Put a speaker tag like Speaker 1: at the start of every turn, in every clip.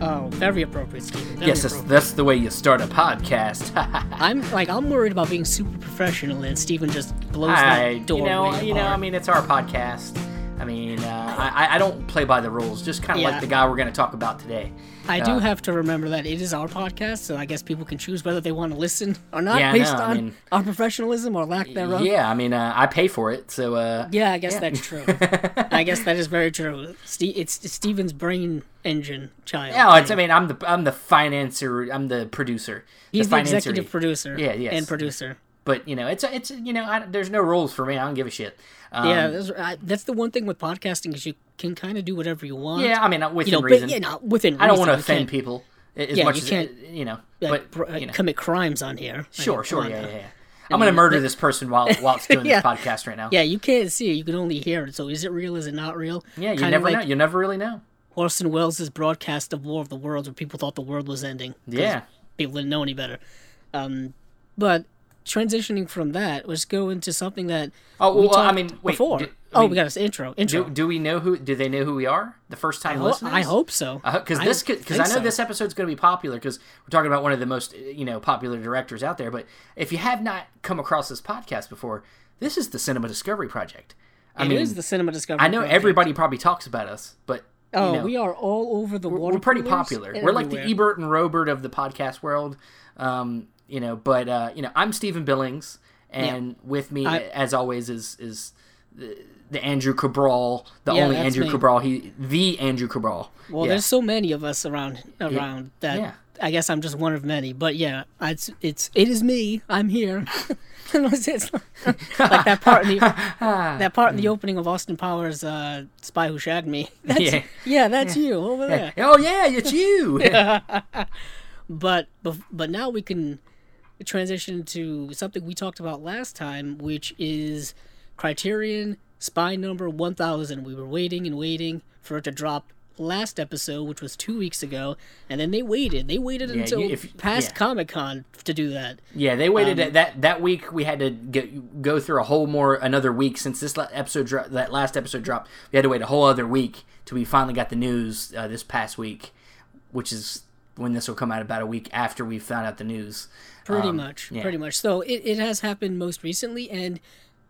Speaker 1: Oh, very appropriate, Steven. Very
Speaker 2: Yes, that's,
Speaker 1: appropriate.
Speaker 2: that's the way you start a podcast.
Speaker 1: I'm like I'm worried about being super professional, and Steven just blows
Speaker 2: I,
Speaker 1: that door
Speaker 2: you know, you know. I mean, it's our podcast. I mean, I, I don't play by the rules. Just kind of
Speaker 1: Yeah.
Speaker 2: like the guy we're going to talk about today.
Speaker 1: I do
Speaker 2: uh,
Speaker 1: have to remember that it is our podcast, so I guess people can choose whether they want to listen or not
Speaker 2: Yeah, I
Speaker 1: based
Speaker 2: I
Speaker 1: on
Speaker 2: mean-
Speaker 1: our professionalism or lack thereof.
Speaker 2: Yeah, I mean, uh, I pay for it, so uh,
Speaker 1: Yeah, I guess that's true. I guess that is very true. It's, it's Steven's brain engine child.
Speaker 2: Yeah, it's, I mean, I'm the I'm the financer, I'm the producer.
Speaker 1: he's the,
Speaker 2: financer.
Speaker 1: executive producer.
Speaker 2: Yeah, yes.
Speaker 1: and producer.
Speaker 2: But you know, it's it's you know, I, there's no rules for me. I don't give a shit. Um,
Speaker 1: yeah, that's, I, that's the one thing with podcasting is you can kind of do whatever you want.
Speaker 2: yeah. I mean, within
Speaker 1: you know,
Speaker 2: reason.
Speaker 1: but, yeah, no, within
Speaker 2: I don't want to offend people as
Speaker 1: Yeah,
Speaker 2: much
Speaker 1: you
Speaker 2: as
Speaker 1: can't,
Speaker 2: you know. But you know,
Speaker 1: commit crimes on here.
Speaker 2: Sure,
Speaker 1: mean,
Speaker 2: sure, yeah, yeah, yeah. I'm gonna murder this person while while it's doing
Speaker 1: Yeah.
Speaker 2: this podcast right now.
Speaker 1: Yeah, you can't see it. You can only hear it. So is it real? Is it not real?
Speaker 2: Yeah, you
Speaker 1: Kinda
Speaker 2: never
Speaker 1: like
Speaker 2: know. You never really know.
Speaker 1: Orson Welles' broadcast of War of the Worlds, where people thought the world was ending.
Speaker 2: Yeah.
Speaker 1: people didn't know any better. Um, but transitioning from that, let's go into something that
Speaker 2: Oh
Speaker 1: we
Speaker 2: well, I mean, wait.
Speaker 1: before.
Speaker 2: do- I
Speaker 1: oh,
Speaker 2: mean,
Speaker 1: we got an intro. Intro.
Speaker 2: Do, do we know who? Do they know who we are? The first time
Speaker 1: Well,
Speaker 2: listeners.
Speaker 1: I hope so.
Speaker 2: Because
Speaker 1: I
Speaker 2: this, because I, know
Speaker 1: so.
Speaker 2: this episode's going to be popular because we're talking about one of the most, uh, you know, popular directors out there. But if you have not come across this podcast before, this is the Cinema Discovery Project. I
Speaker 1: It
Speaker 2: mean,
Speaker 1: is the Cinema Discovery.
Speaker 2: I know
Speaker 1: Project.
Speaker 2: everybody probably talks about us, but you
Speaker 1: Oh,
Speaker 2: know,
Speaker 1: we are all over the world.
Speaker 2: we're pretty popular. We're like the. Ebert and Roeper of the podcast world, um, you know. But uh, you know, I'm Steven Billings, and with me,
Speaker 1: I-
Speaker 2: as always, is is the, the Andrew Cabral, the
Speaker 1: Yeah,
Speaker 2: only Andrew
Speaker 1: me.
Speaker 2: Cabral. He the Andrew Cabral.
Speaker 1: Well,
Speaker 2: yeah.
Speaker 1: there's so many of us around around that.
Speaker 2: yeah.
Speaker 1: I guess I'm just one of many, but yeah, it's it's it is me. I'm here. like that part in the that part in the opening of Austin Powers' uh, "Spy Who Shagged Me." That's,
Speaker 2: Yeah.
Speaker 1: yeah. that's you over there.
Speaker 2: Oh yeah, it's you.
Speaker 1: But but now we can transition to something we talked about last time, which is Criterion Spine Number One Thousand. We were waiting and waiting for it to drop last episode, which was two weeks ago, and then they waited. They waited
Speaker 2: Yeah,
Speaker 1: until
Speaker 2: you- if-
Speaker 1: past
Speaker 2: yeah.
Speaker 1: Comic Con to do that.
Speaker 2: yeah, they waited
Speaker 1: Um,
Speaker 2: that that week. We had to get, go through a whole more another week since this episode dro- that last episode dropped. We had to wait a whole other week till we finally got the news uh, this past week, which is when this will come out about a week after we found out the news.
Speaker 1: Pretty
Speaker 2: Um,
Speaker 1: much,
Speaker 2: yeah.
Speaker 1: pretty much. So it, it has happened most recently, and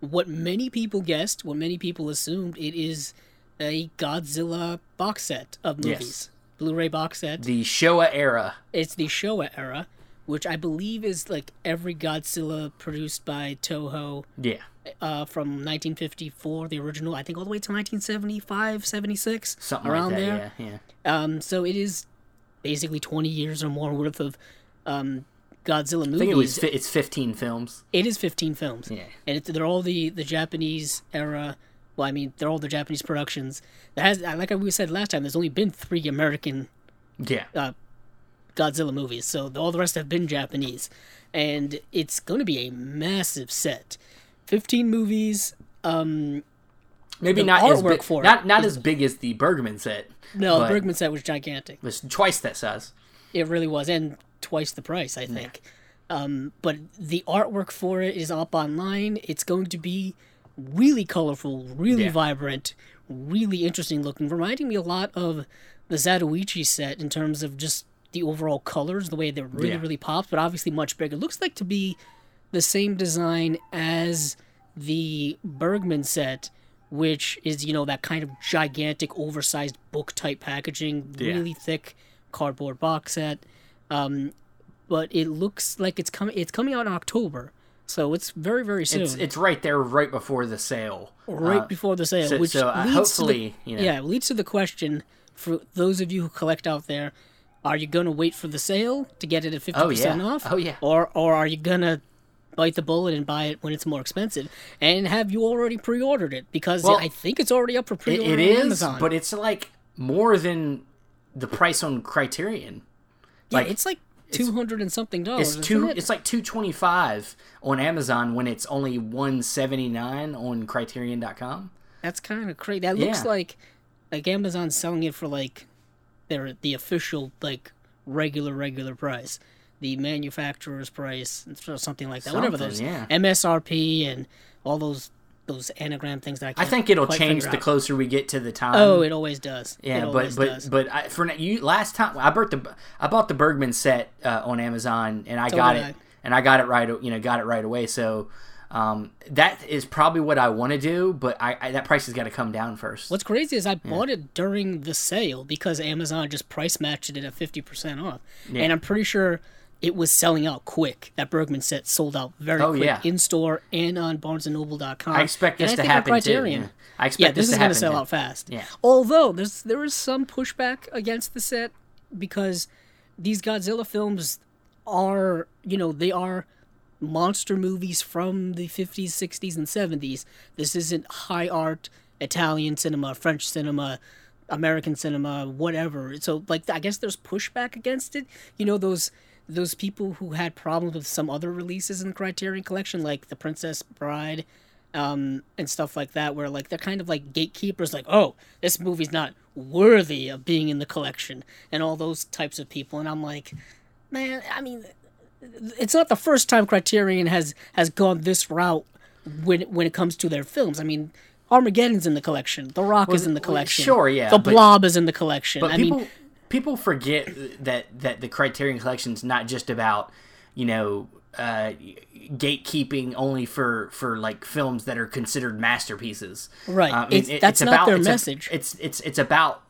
Speaker 1: what many people guessed, what many people assumed, it is a Godzilla box set of
Speaker 2: Yes.
Speaker 1: movies, Blu-ray box set.
Speaker 2: The Showa era.
Speaker 1: It's the Showa era, which I believe is like every Godzilla produced by Toho
Speaker 2: Yeah,
Speaker 1: uh, from 1954, the original, I think all the way to 1975, 76,
Speaker 2: something
Speaker 1: around
Speaker 2: like that.
Speaker 1: there.
Speaker 2: Yeah, yeah.
Speaker 1: Um, so it is basically 20 years or more worth of um, Godzilla movies.
Speaker 2: I think it was fi- it's 15 films.
Speaker 1: It is 15 films.
Speaker 2: Yeah.
Speaker 1: And it's, they're all the, the Japanese era. Well, I mean, they're all the Japanese productions. That has, like we said last time, there's only been three American
Speaker 2: Yeah.
Speaker 1: uh, Godzilla movies, so all the rest have been Japanese. And it's going to be a massive set. 15 movies. Um,
Speaker 2: Maybe not as big,
Speaker 1: for
Speaker 2: not not
Speaker 1: is-
Speaker 2: as big as the Bergman set.
Speaker 1: no, Bergman set was gigantic.
Speaker 2: It was twice that size.
Speaker 1: It really was, and twice the price, I think. Um, but the artwork for it is up online. It's going to be really colorful, really
Speaker 2: Yeah.
Speaker 1: vibrant, really interesting looking, reminding me a lot of the Zatoichi set in terms of just the overall colors, the way they're really,
Speaker 2: Yeah.
Speaker 1: really pops, but obviously much bigger. It looks like to be the same design as the Bergman set, which is, you know, that kind of gigantic, oversized book type packaging,
Speaker 2: Yeah.
Speaker 1: really thick cardboard box set. Um, but it looks like it's coming. It's coming out in October, so it's very very soon.
Speaker 2: It's it's right there, right before the sale.
Speaker 1: right
Speaker 2: Uh,
Speaker 1: before the sale,
Speaker 2: so-
Speaker 1: which
Speaker 2: so, uh,
Speaker 1: leads
Speaker 2: hopefully,
Speaker 1: to the,
Speaker 2: you know.
Speaker 1: yeah, leads to the question for those of you who collect out there: Are you gonna wait for the sale to get it at fifty
Speaker 2: Oh
Speaker 1: percent
Speaker 2: yeah.
Speaker 1: off?
Speaker 2: Oh yeah.
Speaker 1: Or or are you gonna bite the bullet and buy it when it's more expensive? And have you already pre-ordered it? Because
Speaker 2: Well,
Speaker 1: I think it's already up for pre-order
Speaker 2: it
Speaker 1: on
Speaker 2: is,
Speaker 1: Amazon.
Speaker 2: but it's like more than the price on Criterion.
Speaker 1: Yeah,
Speaker 2: like,
Speaker 1: it's like two hundred and something dollars.
Speaker 2: It's two.
Speaker 1: it?
Speaker 2: It's like two twenty five on Amazon when it's only one seventy nine on Criterion.com.
Speaker 1: That's kind of crazy. That looks
Speaker 2: Yeah.
Speaker 1: like like Amazon's selling it for like their the official like regular regular price, the manufacturer's price, or something like that. Whatever those
Speaker 2: yeah.
Speaker 1: MSRP and all those those anagram things that I
Speaker 2: I think it'll change the
Speaker 1: out.
Speaker 2: closer we get to the time.
Speaker 1: Oh, it always does.
Speaker 2: Yeah, but
Speaker 1: always
Speaker 2: but
Speaker 1: does.
Speaker 2: but I, for you last time I bought the I bought the Bergman set uh, on Amazon and I
Speaker 1: So
Speaker 2: got it
Speaker 1: I.
Speaker 2: and I got it right you know got it right away. So um, that is probably what I want to do, but I, I that price has got to come down first.
Speaker 1: What's crazy is I bought it during the sale because Amazon just price matched it at fifty percent off, and I'm pretty sure it was selling out quick. That Bergman set sold out very
Speaker 2: Oh,
Speaker 1: quick
Speaker 2: yeah.
Speaker 1: in store and on BarnesandNoble.com.
Speaker 2: I expect
Speaker 1: And
Speaker 2: this
Speaker 1: I
Speaker 2: to happen too. Yeah. I expect
Speaker 1: Yeah,
Speaker 2: this,
Speaker 1: this, is
Speaker 2: to
Speaker 1: going to sell
Speaker 2: too.
Speaker 1: out fast.
Speaker 2: Yeah.
Speaker 1: Although there's there is some pushback against the set because these Godzilla films are you know they are monster movies from the 50s, 60s, and 70s. This isn't high art Italian cinema, French cinema, American cinema, whatever. So like I guess there's pushback against it. You know those those people who had problems with some other releases in the Criterion collection like The Princess Bride um, and stuff like that, where like they're kind of like gatekeepers, like, oh, this movie's not worthy of being in the collection, and all those types of people. And I'm like, man, I mean, it's not the first time Criterion has has gone this route when when it comes to their films. I mean, Armageddon's in the collection, The Rock is in the
Speaker 2: well,
Speaker 1: collection,
Speaker 2: sure, yeah,
Speaker 1: The
Speaker 2: but-
Speaker 1: Blob is in the collection.
Speaker 2: But
Speaker 1: I
Speaker 2: people
Speaker 1: mean,
Speaker 2: people forget that that the Criterion Collection is not just about you know uh, gatekeeping only for for like films that are considered masterpieces.
Speaker 1: Right.
Speaker 2: Mean,
Speaker 1: It's- that's not their
Speaker 2: it's a-
Speaker 1: message.
Speaker 2: it's it's it's about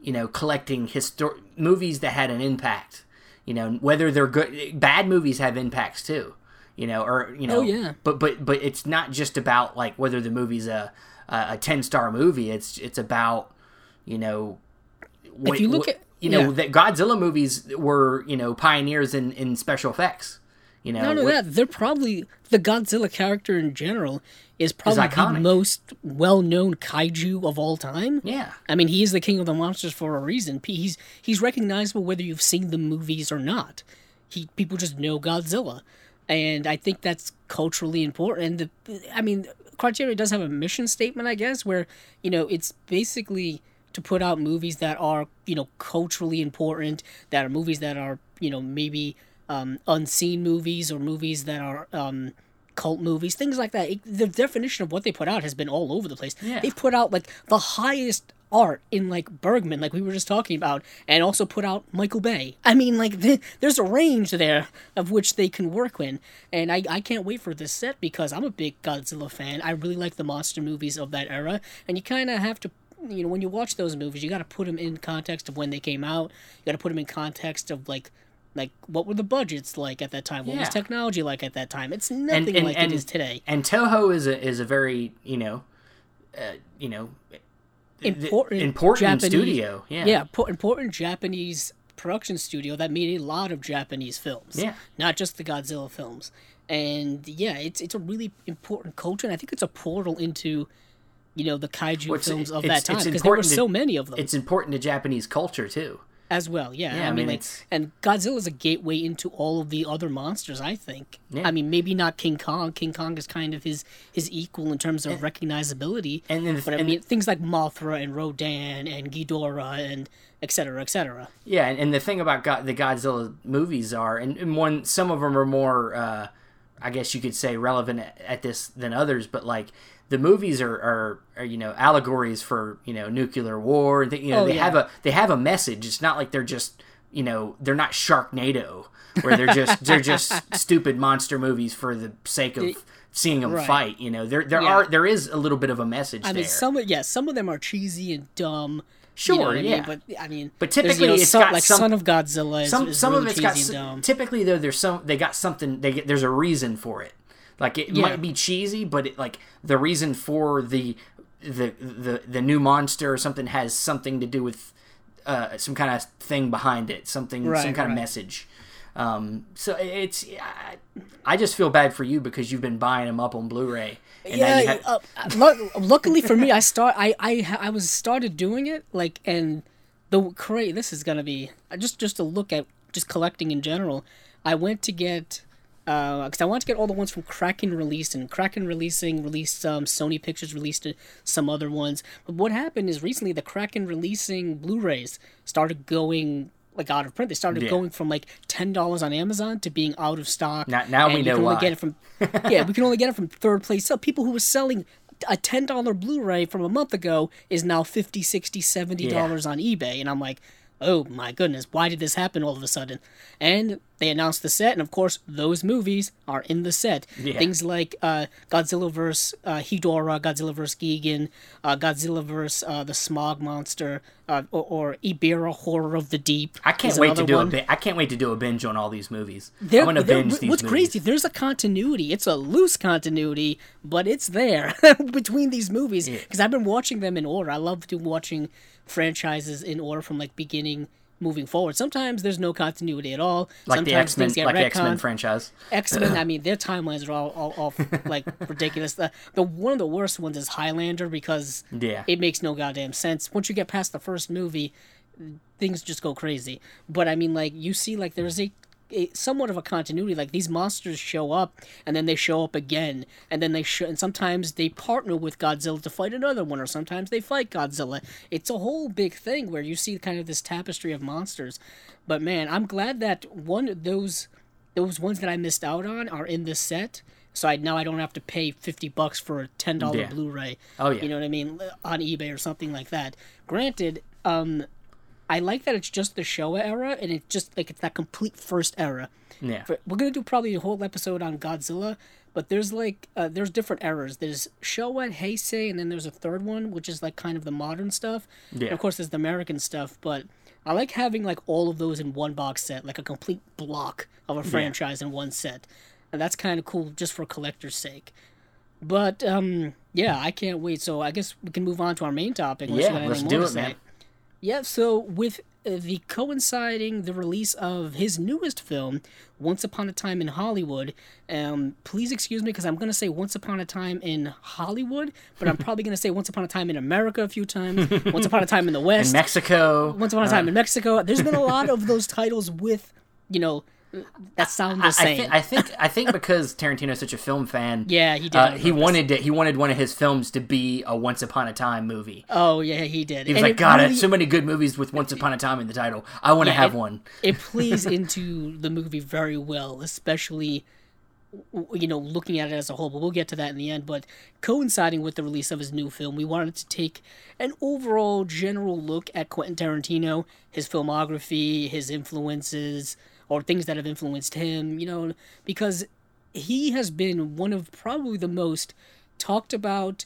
Speaker 2: you know collecting histor- movies that had an impact. You know whether they're good, bad movies have impacts too. You know, or you know,
Speaker 1: Oh, yeah.
Speaker 2: But but but it's not just about like whether the movie's a a ten star movie. It's it's about you know what,
Speaker 1: you look
Speaker 2: what-
Speaker 1: at-
Speaker 2: you know
Speaker 1: yeah.
Speaker 2: that Godzilla movies were you know pioneers in in special effects. You know,
Speaker 1: Not only that, they're probably the Godzilla character in general is probably the most well-known kaiju of all time.
Speaker 2: yeah,
Speaker 1: I mean, he is the king of the monsters for a reason. He's he's recognizable whether you've seen the movies or not. He people just know Godzilla, and I think that's culturally important. And the, I mean, Criterion does have a mission statement, I guess, where you know it's basically to put out movies that are you know culturally important, that are movies that are you know maybe um, unseen movies or movies that are. Um, cult movies, things like that. It- the definition of what they put out has been all over the place.
Speaker 2: Yeah.
Speaker 1: They've put out like the highest art in like Bergman, like we were just talking about, and also put out Michael Bay. I mean, like th- there's a range there of which they can work in, and I I can't wait for this set because I'm a big Godzilla fan. I really like the monster movies of that era, and you kind of have to. You know, when you watch those movies, you got to put them in context of when they came out. You got to put them in context of like, like what were the budgets like at that time? What was technology like at that time? It's nothing
Speaker 2: and-
Speaker 1: like
Speaker 2: and-
Speaker 1: it is today.
Speaker 2: and Toho is a is a very you know, uh, you know,
Speaker 1: Important,
Speaker 2: important
Speaker 1: Japanese-
Speaker 2: studio. Yeah,
Speaker 1: yeah, po- important Japanese production studio that made a lot of Japanese films.
Speaker 2: Yeah.
Speaker 1: not just the Godzilla films. And yeah, it's it's a really important culture, and I think it's a portal into, you know, the kaiju
Speaker 2: Well,
Speaker 1: films of that time
Speaker 2: it's
Speaker 1: because there were
Speaker 2: important to-
Speaker 1: so many of them
Speaker 2: It's important to Japanese culture too.
Speaker 1: as well. Yeah,
Speaker 2: Yeah,
Speaker 1: I,
Speaker 2: I
Speaker 1: mean,
Speaker 2: mean,
Speaker 1: like,
Speaker 2: it's-
Speaker 1: and Godzilla's a gateway into all of the other monsters. I think.
Speaker 2: Yeah.
Speaker 1: I mean, maybe not King Kong. King Kong is kind of his his equal in terms of recognizability.
Speaker 2: and then the-
Speaker 1: but I
Speaker 2: and-
Speaker 1: mean, things like Mothra and Rodan and Ghidorah and etc. cetera, et cetera.
Speaker 2: Yeah, and, and the thing about God, the Godzilla movies are, and, and one some of them are more, uh, I guess you could say, relevant at, at this than others. But like the movies are, are, are you know allegories for you know nuclear war, and they, you know
Speaker 1: Oh,
Speaker 2: they
Speaker 1: yeah.
Speaker 2: have a they have a message. It's not like they're just you know they're not Sharknado, where they're just they're just stupid monster movies for the sake of seeing them
Speaker 1: Right.
Speaker 2: fight. You know there there
Speaker 1: Yeah.
Speaker 2: are there is a little bit of a message
Speaker 1: I
Speaker 2: there.
Speaker 1: mean, some yeah, some of them are cheesy and dumb.
Speaker 2: Sure,
Speaker 1: you know what I mean?
Speaker 2: yeah.
Speaker 1: but I mean,
Speaker 2: But typically
Speaker 1: you know,
Speaker 2: it's
Speaker 1: son-
Speaker 2: got
Speaker 1: like
Speaker 2: some-
Speaker 1: Son of Godzilla. Is,
Speaker 2: some
Speaker 1: is
Speaker 2: some
Speaker 1: really
Speaker 2: of it's got typically though there's some they got something they get there's a reason for it like it
Speaker 1: Yeah.
Speaker 2: might be cheesy but it, like the reason for the the the the new monster or something has something to do with uh, some kind of thing behind it something some
Speaker 1: Right,
Speaker 2: kind of message um, so it's I, I just feel bad for you because you've been buying them up on Blu-ray and
Speaker 1: yeah,
Speaker 2: ha-
Speaker 1: uh, lu- luckily for me, I start. I I I was started doing it like, and the great. This is gonna be uh, just just a look at just collecting in general. I went to get because I want to get all the ones from Kraken released, and Kraken releasing released um, Sony Pictures released uh, some other ones. But what happened is recently the Kraken releasing Blu-rays started going like out of print. They started
Speaker 2: Yeah.
Speaker 1: going from like ten dollars on Amazon to being out of stock.
Speaker 2: Now- now
Speaker 1: and
Speaker 2: we know
Speaker 1: can only
Speaker 2: why.
Speaker 1: get it from yeah, we can only get it from third place. So people who were selling a ten dollar Blu-ray from a month ago is now 50 60 70 dollars on eBay, and I'm like, oh my goodness, why did this happen all of a sudden? And they announced the set, and of course, those movies are in the set.
Speaker 2: Yeah.
Speaker 1: Things like uh, Godzilla vs. Uh, Hedorah, Godzilla vs. Gigan, uh, Godzilla vs. Uh, the Smog Monster, uh, or, or Ebirah Horror of the Deep.
Speaker 2: I can't wait to do
Speaker 1: one.
Speaker 2: a bi- I can't wait to do a binge on all these movies.
Speaker 1: They're-
Speaker 2: I'm gonna binge these
Speaker 1: what's
Speaker 2: movies.
Speaker 1: crazy there's a continuity it's a loose continuity but it's there between these movies because i've been watching them in order i love to watching franchises in order from like beginning moving forward sometimes there's no continuity at all
Speaker 2: Like the X Men, like the X Men franchise.
Speaker 1: X-Men, I mean, their timelines are all, all, all like ridiculous. The, the one of the worst ones is Highlander because
Speaker 2: Yeah.
Speaker 1: it makes no goddamn sense. Once you get past the first movie, things just go crazy. But I mean, like you see, like there's a, a somewhat of a continuity. Like these monsters show up and then they show up again, and then they show, and sometimes they partner with Godzilla to fight another one, or sometimes they fight Godzilla. It's a whole big thing where you see kind of this tapestry of monsters. But man, I'm glad that one those those ones that I missed out on are in this set. So I now I don't have to pay fifty bucks for a ten dollar
Speaker 2: Yeah.
Speaker 1: Blu-ray.
Speaker 2: Oh, yeah.
Speaker 1: you know what I mean on eBay or something like that. Granted, um, I like that it's just the Showa era and it's just like it's that complete first era.
Speaker 2: Yeah.
Speaker 1: For- We're gonna do probably a whole episode on Godzilla, but there's like uh, there's different eras. There's Showa, and Heisei, and then there's a third one which is like kind of the modern stuff. And
Speaker 2: Yeah.
Speaker 1: of course, there's the American stuff, but I like having like all of those in one box set, like a complete block of a franchise in one set, and that's kind of cool just for collector's sake. But um, yeah, I can't wait. So I guess we can move on to our main topic.
Speaker 2: Yeah, let's do it, man.
Speaker 1: Yeah, so with uh, the coinciding the release of his newest film, Once Upon a Time in Hollywood, um, please excuse me because I'm going to say Once Upon a Time in Hollywood, but I'm probably going to say Once Upon a Time in America a few times, Once Upon a Time in the West, in
Speaker 2: Mexico.
Speaker 1: Once Upon a Time in Mexico. There's been a lot of those titles with, you know, that sound the
Speaker 2: I,
Speaker 1: same.
Speaker 2: thi- I think I think because Tarantino's such a film fan.
Speaker 1: yeah, he did.
Speaker 2: Uh, he wanted to, he wanted one of his films to be a Once Upon a Time movie.
Speaker 1: Oh yeah, he did.
Speaker 2: He was
Speaker 1: And
Speaker 2: like,
Speaker 1: it
Speaker 2: God,
Speaker 1: really-
Speaker 2: so many good movies with Once Upon a Time in the title. I want to
Speaker 1: Yeah,
Speaker 2: have
Speaker 1: it-
Speaker 2: one.
Speaker 1: it plays into the movie very well, especially you know looking at it as a whole. But we'll get to that in the end. But coinciding with the release of his new film, we wanted to take an overall general look at Quentin Tarantino, his filmography, his influences, or things that have influenced him. You know, because he has been one of probably the most talked about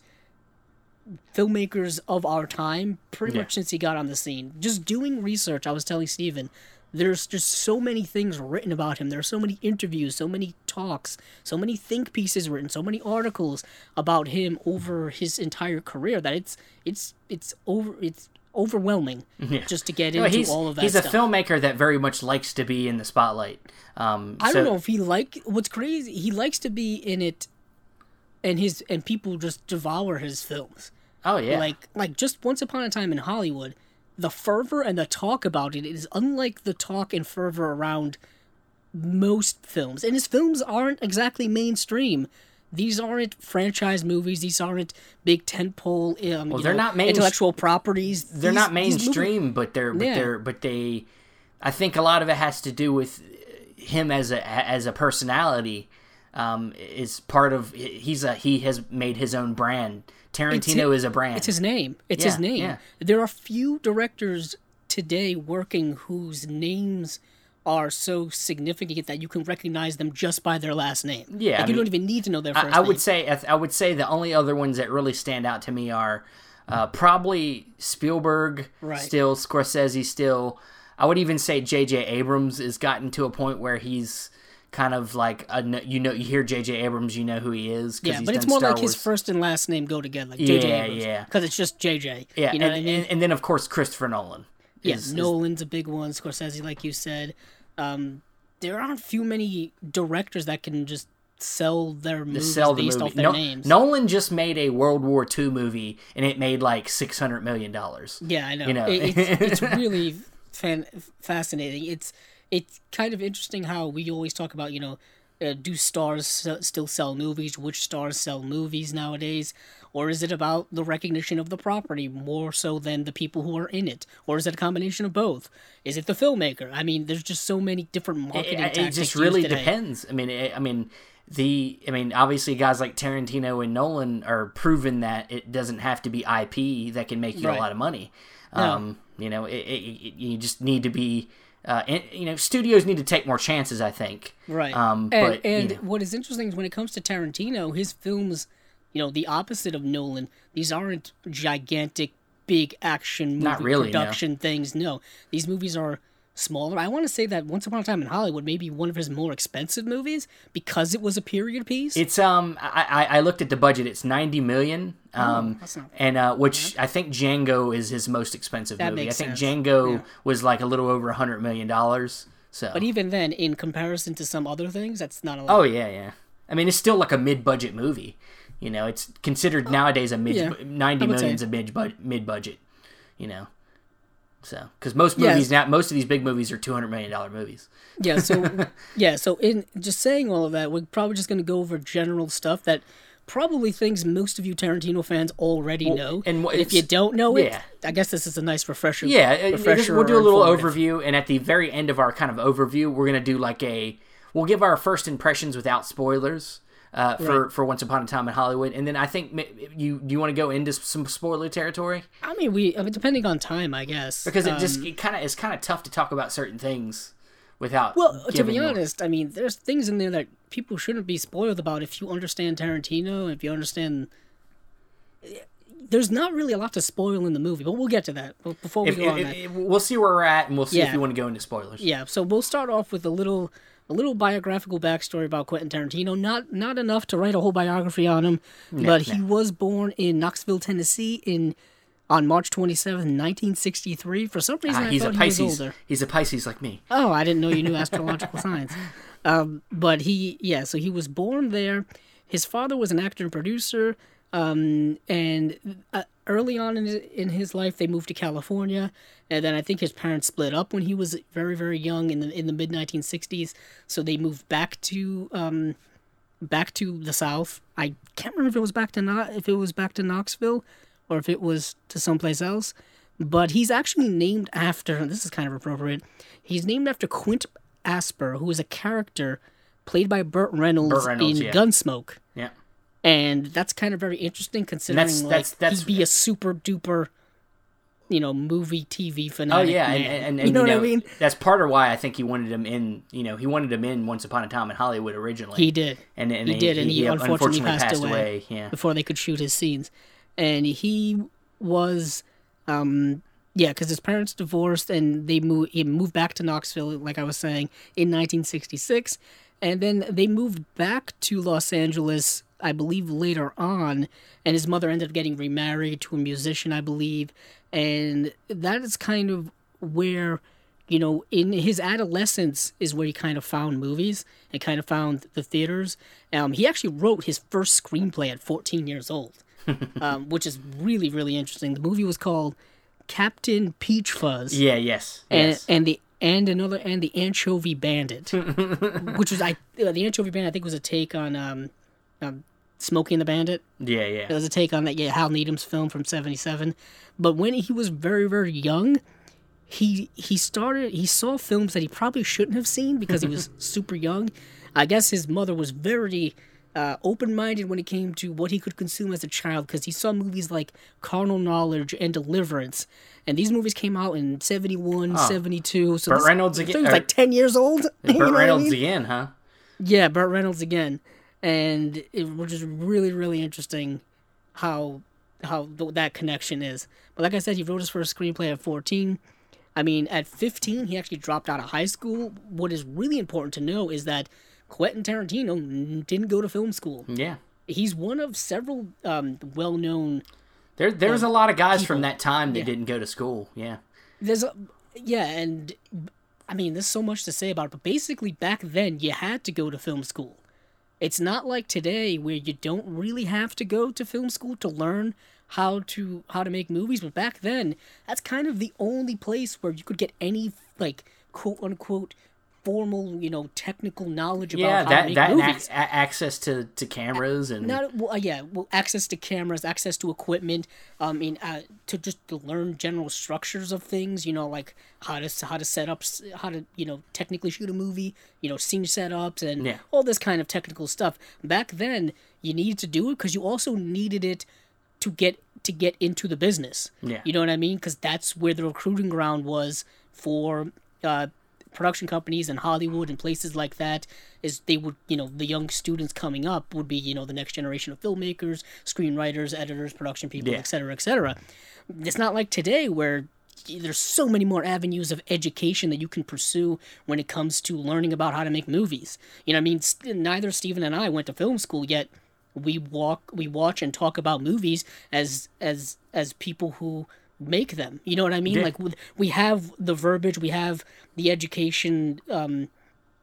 Speaker 1: filmmakers of our time pretty
Speaker 2: Yeah.
Speaker 1: much since he got on the scene. Just doing research, I was telling Steven, there's just so many things written about him. There are so many interviews, so many talks, so many think pieces written, so many articles about him over his entire career that it's it's it's over it's overwhelming just to get
Speaker 2: No,
Speaker 1: into
Speaker 2: he's
Speaker 1: all of that
Speaker 2: he's a
Speaker 1: stuff.
Speaker 2: filmmaker that very much likes to be in the spotlight. Um,
Speaker 1: I
Speaker 2: so-
Speaker 1: don't know if he like what's crazy. He likes to be in it, and his and people just devour his films.
Speaker 2: Oh yeah,
Speaker 1: Like like just Once Upon a Time in Hollywood, the fervor and the talk about it is unlike the talk and fervor around most films. And his films aren't exactly mainstream. These aren't franchise movies. These aren't big tentpole. Um, well,
Speaker 2: they're not main-
Speaker 1: intellectual properties.
Speaker 2: they're
Speaker 1: These-
Speaker 2: not mainstream, but they're but
Speaker 1: Yeah.
Speaker 2: they're but they. I think a lot of it has to do with him as a as a personality. Um, is part of he's a he has made his own brand. Tarantino is a brand.
Speaker 1: It's his name. It's
Speaker 2: Yeah,
Speaker 1: his name.
Speaker 2: yeah.
Speaker 1: There are few directors today working whose names are so significant that you can recognize them just by their last name.
Speaker 2: Yeah,
Speaker 1: like
Speaker 2: I
Speaker 1: you
Speaker 2: mean,
Speaker 1: don't even need to know their first
Speaker 2: I
Speaker 1: name.
Speaker 2: would say I I would say the only other ones that really stand out to me are uh, probably Spielberg,
Speaker 1: Right.
Speaker 2: still Scorsese, still. I would even say J.J. Abrams has gotten to a point where he's kind of like a, you know you hear J.J. Abrams, you know who he is.
Speaker 1: Yeah,
Speaker 2: he's
Speaker 1: but it's more
Speaker 2: Star
Speaker 1: like his first and last name go together, like JJ
Speaker 2: Yeah,
Speaker 1: Abrams.
Speaker 2: yeah.
Speaker 1: Because it's just JJ.
Speaker 2: Yeah,
Speaker 1: you know
Speaker 2: and,
Speaker 1: what I mean.
Speaker 2: and, and then of course Christopher Nolan.
Speaker 1: Yeah,
Speaker 2: is-
Speaker 1: Nolan's a big one. Scorsese, like you said. Um, there aren't few many directors that can just sell their movies
Speaker 2: sell the
Speaker 1: based
Speaker 2: movie.
Speaker 1: off their
Speaker 2: No-
Speaker 1: names.
Speaker 2: Nolan just made a World War II movie, and it made like six hundred million dollars.
Speaker 1: Yeah, I know.
Speaker 2: You know.
Speaker 1: It- it's, it's really fan- fascinating. It's it's kind of interesting how we always talk about you know. Uh, do stars still sell movies? Which stars sell movies nowadays? Or is it about the recognition of the property more so than the people who are in it? Or is it a combination of both? Is it the filmmaker? I mean, there's just so many different marketing
Speaker 2: it, it
Speaker 1: tactics.
Speaker 2: just
Speaker 1: used
Speaker 2: really depends. I mean, it, I mean, the I mean, obviously guys like Tarantino and Nolan are proven that it doesn't have to be IP that can make you
Speaker 1: Right.
Speaker 2: a lot of money.
Speaker 1: No.
Speaker 2: Um, you know, it, it, it, you just need to be. Uh, and, you know, studios need to take more chances. I think.
Speaker 1: Right.
Speaker 2: Um,
Speaker 1: and
Speaker 2: but, you
Speaker 1: and
Speaker 2: know.
Speaker 1: what is interesting is when it comes to Tarantino, his films, you know, the opposite of Nolan, these aren't gigantic, big action movie
Speaker 2: really, no.
Speaker 1: production things. No, these movies are smaller. I want to say that Once Upon a Time in Hollywood may be one of his more expensive movies because it was a period piece.
Speaker 2: It's um I, I I looked at the budget. It's ninety million. Um,
Speaker 1: Oh, that's not
Speaker 2: and uh, which I think Django is his most expensive
Speaker 1: That
Speaker 2: movie. I think
Speaker 1: sense.
Speaker 2: Django was like a little over a hundred million dollars. So.
Speaker 1: but even then, in comparison to some other things, that's not a lot.
Speaker 2: oh yeah, yeah. I mean, it's still like a mid-budget movie. You know, it's considered nowadays a mid
Speaker 1: yeah,
Speaker 2: ninety million's a mid mid budget. You know, so because most
Speaker 1: Yes.
Speaker 2: movies now, most of these big movies are two hundred million dollar movies.
Speaker 1: Yeah, so yeah, so in just saying all of that, we're probably just going to go over general stuff that probably things most of you Tarantino fans already know.
Speaker 2: and
Speaker 1: if you don't know it,
Speaker 2: yeah.
Speaker 1: I guess this is a nice refresher.
Speaker 2: Yeah, it- it-
Speaker 1: refresher
Speaker 2: we'll do a little overview, and at the very end of our kind of overview, we're gonna do like a we'll give our first impressions without spoilers uh, for for Once Upon a Time in Hollywood, and then I think you do you want to go into some spoiler territory
Speaker 1: I mean, we I mean, depending on time, I guess.
Speaker 2: because it
Speaker 1: Um,
Speaker 2: just it kind of it's kind of tough to talk about certain things without
Speaker 1: well, to be honest, I mean, there's things in there that people shouldn't be spoiled about if you understand Tarantino, if you understand. There's not really a lot to spoil in the movie, but we'll get to that. But before we
Speaker 2: If,
Speaker 1: go on
Speaker 2: if-
Speaker 1: that,
Speaker 2: we'll see where we're at, and we'll see if you want to go into spoilers.
Speaker 1: Yeah, so we'll start off with a little a little biographical backstory about Quentin Tarantino. Not not enough to write a whole biography on him, but he was born in Knoxville, Tennessee in on March 27, 1963. For some reason
Speaker 2: Ah,
Speaker 1: I
Speaker 2: he's a
Speaker 1: thought he was
Speaker 2: Pisces.
Speaker 1: older.
Speaker 2: He's a Pisces like me.
Speaker 1: Oh, I didn't know you knew astrological signs. Um, but he, yeah, so he was born there. His father was an actor and producer. Um, and uh, early on in his, in his life, they moved to California. And then I think his parents split up when he was very, very young in the in the mid 1960s. So they moved back to um, back to the South. I can't remember if it was back to not if it was back to Knoxville or if it was to someplace else. But he's actually named after this is kind of appropriate. He's named after Quint Asper, who is a character played by Burt Reynolds,
Speaker 2: Burt Reynolds,
Speaker 1: in
Speaker 2: yeah.
Speaker 1: Gunsmoke.
Speaker 2: Yeah.
Speaker 1: And that's kind of very interesting considering
Speaker 2: that's-
Speaker 1: like
Speaker 2: that's- that's-
Speaker 1: he'd be a super duper you know, movie TV fanatic.
Speaker 2: Oh yeah, and, and, and
Speaker 1: you know what I mean?
Speaker 2: That's part of why I think he wanted him in. You know, he wanted him in Once Upon a Time in Hollywood originally.
Speaker 1: He did.
Speaker 2: and, and
Speaker 1: he did, and he,
Speaker 2: yeah,
Speaker 1: unfortunately, passed, away,
Speaker 2: Yeah,
Speaker 1: before they could shoot his scenes. And he was, um, yeah, because his parents divorced, and they moved. He moved back to Knoxville, like I was saying, in 1966, and then they moved back to Los Angeles, I believe, later on. And his mother ended up getting remarried to a musician, I believe, and that is kind of where you know, in his adolescence is where he kind of found movies and kind of found the theaters. Um, he actually wrote his first screenplay at 14 years old, um, which is really, really interesting. The movie was called Captain Peach Fuzz,
Speaker 2: yeah, yes,
Speaker 1: and
Speaker 2: yes.
Speaker 1: and the and another and the Anchovy Bandit, which was I uh, the Anchovy Bandit I think was a take on um, um, Smokey and the Bandit.
Speaker 2: yeah, yeah.
Speaker 1: It was a take on that, yeah, Hal Needham's film from '77. But when he was very, very young, he he started he saw films that he probably shouldn't have seen because he was super young. I guess his mother was very uh, open-minded when it came to what he could consume as a child because he saw movies like Carnal Knowledge and Deliverance. And these movies came out in 71, 72. So
Speaker 2: Burt
Speaker 1: this,
Speaker 2: Reynolds again-
Speaker 1: film was like 10 years old. You know
Speaker 2: Burt
Speaker 1: I
Speaker 2: Reynolds
Speaker 1: mean?
Speaker 2: again, huh?
Speaker 1: Yeah, Burt Reynolds again, and it, which is really really interesting how how th- that connection is. But like I said, he wrote his first screenplay at 14. I mean, at 15, he actually dropped out of high school. What is really important to know is that Quentin Tarantino didn't go to film school.
Speaker 2: Yeah.
Speaker 1: He's one of several um, well-known.
Speaker 2: There, there's a lot of guys from that time that didn't go to school. Yeah.
Speaker 1: There's a yeah, and I mean, there's so much to say about it. But basically, back then, you had to go to film school. It's not like today where you don't really have to go to film school to learn how to how to make movies. But back then, that's kind of the only place where you could get any like quote unquote formal, you know, technical knowledge about
Speaker 2: yeah,
Speaker 1: how
Speaker 2: that
Speaker 1: to make
Speaker 2: that
Speaker 1: movies.
Speaker 2: a- access to, to cameras and
Speaker 1: Not well, uh, yeah, well, access to cameras, access to equipment. I mean, uh, to just to learn general structures of things. You know, like how to how to set up, how to you know technically shoot a movie. You know, scene setups and
Speaker 2: Yeah.
Speaker 1: all this kind of technical stuff. Back then, you needed to do it because you also needed it to get to get into the business.
Speaker 2: Yeah.
Speaker 1: You know what I mean? Because that's where the recruiting ground was for uh, production companies in Hollywood and places like that. Is they would you know the young students coming up would be you know the next generation of filmmakers, screenwriters, editors, production people,
Speaker 2: Yeah.
Speaker 1: et cetera, et cetera. It's not like today where there's so many more avenues of education that you can pursue when it comes to learning about how to make movies. You know, I mean, neither Steven and I went to film school yet. We walk, we watch, and talk about movies as as as people who make them. You know what I mean?
Speaker 2: Yeah.
Speaker 1: Like we- have the verbiage, we have the education. Um,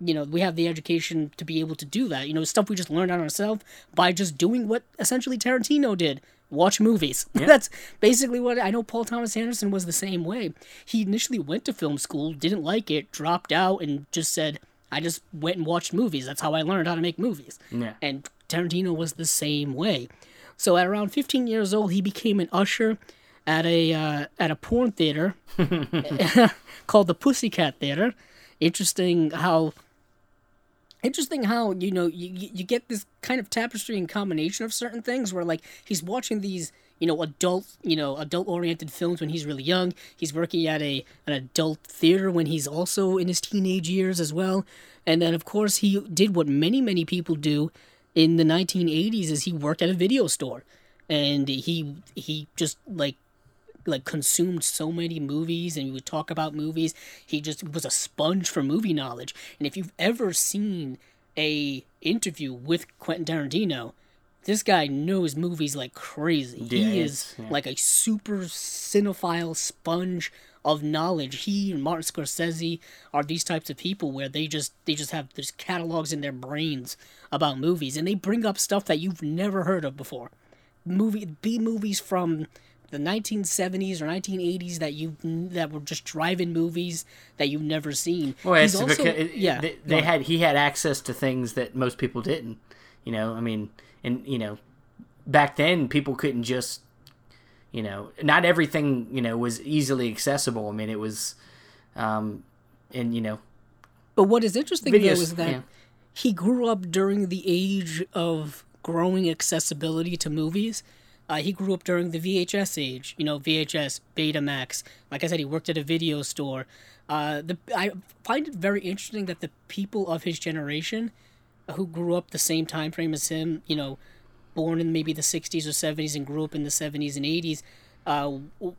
Speaker 1: you know, we have the education to be able to do that. You know, stuff we just learned on ourselves by just doing what essentially Tarantino did. Watch movies. That's basically what I know. Paul Thomas Anderson was the same way. He initially went to film school, didn't like it, dropped out, and just said, "I just went and watched movies. That's how I learned how to make movies."
Speaker 2: Yeah.
Speaker 1: And Tarantino was the same way. So at around 15 years old, he became an usher at a uh, at a porn theater called the Pussycat Theater. Interesting how interesting how you know you, you get this kind of tapestry and combination of certain things where like he's watching these you know adult you know adult oriented films when he's really young. He's working at a an adult theater when he's also in his teenage years as well. And then of course he did what many many people do in the 1980s is he worked at a video store. And he he just like like consumed so many movies and he would talk about movies he just was a sponge for movie knowledge. And if you've ever seen a interview with quentin tarantino this guy knows movies like crazy.
Speaker 2: Yeah,
Speaker 1: he is
Speaker 2: yeah.
Speaker 1: like a super cinephile sponge of knowledge. He and martin scorsese are these types of people where they just they just have these catalogs in their brains about movies. And they bring up stuff that you've never heard of before. Movie B movies from the 1970s or 1980s that you that were just drive-in movies that you've never seen.
Speaker 2: Well,
Speaker 1: also-
Speaker 2: because
Speaker 1: yeah,
Speaker 2: they, they had he had access to things that most people didn't. You know, I mean, and you know, back then people couldn't just, you know, not everything you know was easily accessible. I mean, it was, um, and you know,
Speaker 1: But what is interesting
Speaker 2: Videos,
Speaker 1: though is that
Speaker 2: yeah.
Speaker 1: he grew up during the age of growing accessibility to movies. Uh, he grew up during the VHS age, you know, VHS, Betamax. Like I said, he worked at a video store. Uh, the I find it very interesting that the people of his generation, who grew up the same time frame as him, you know, born in maybe the 60s or 70s and grew up in the 70s and 80s uh,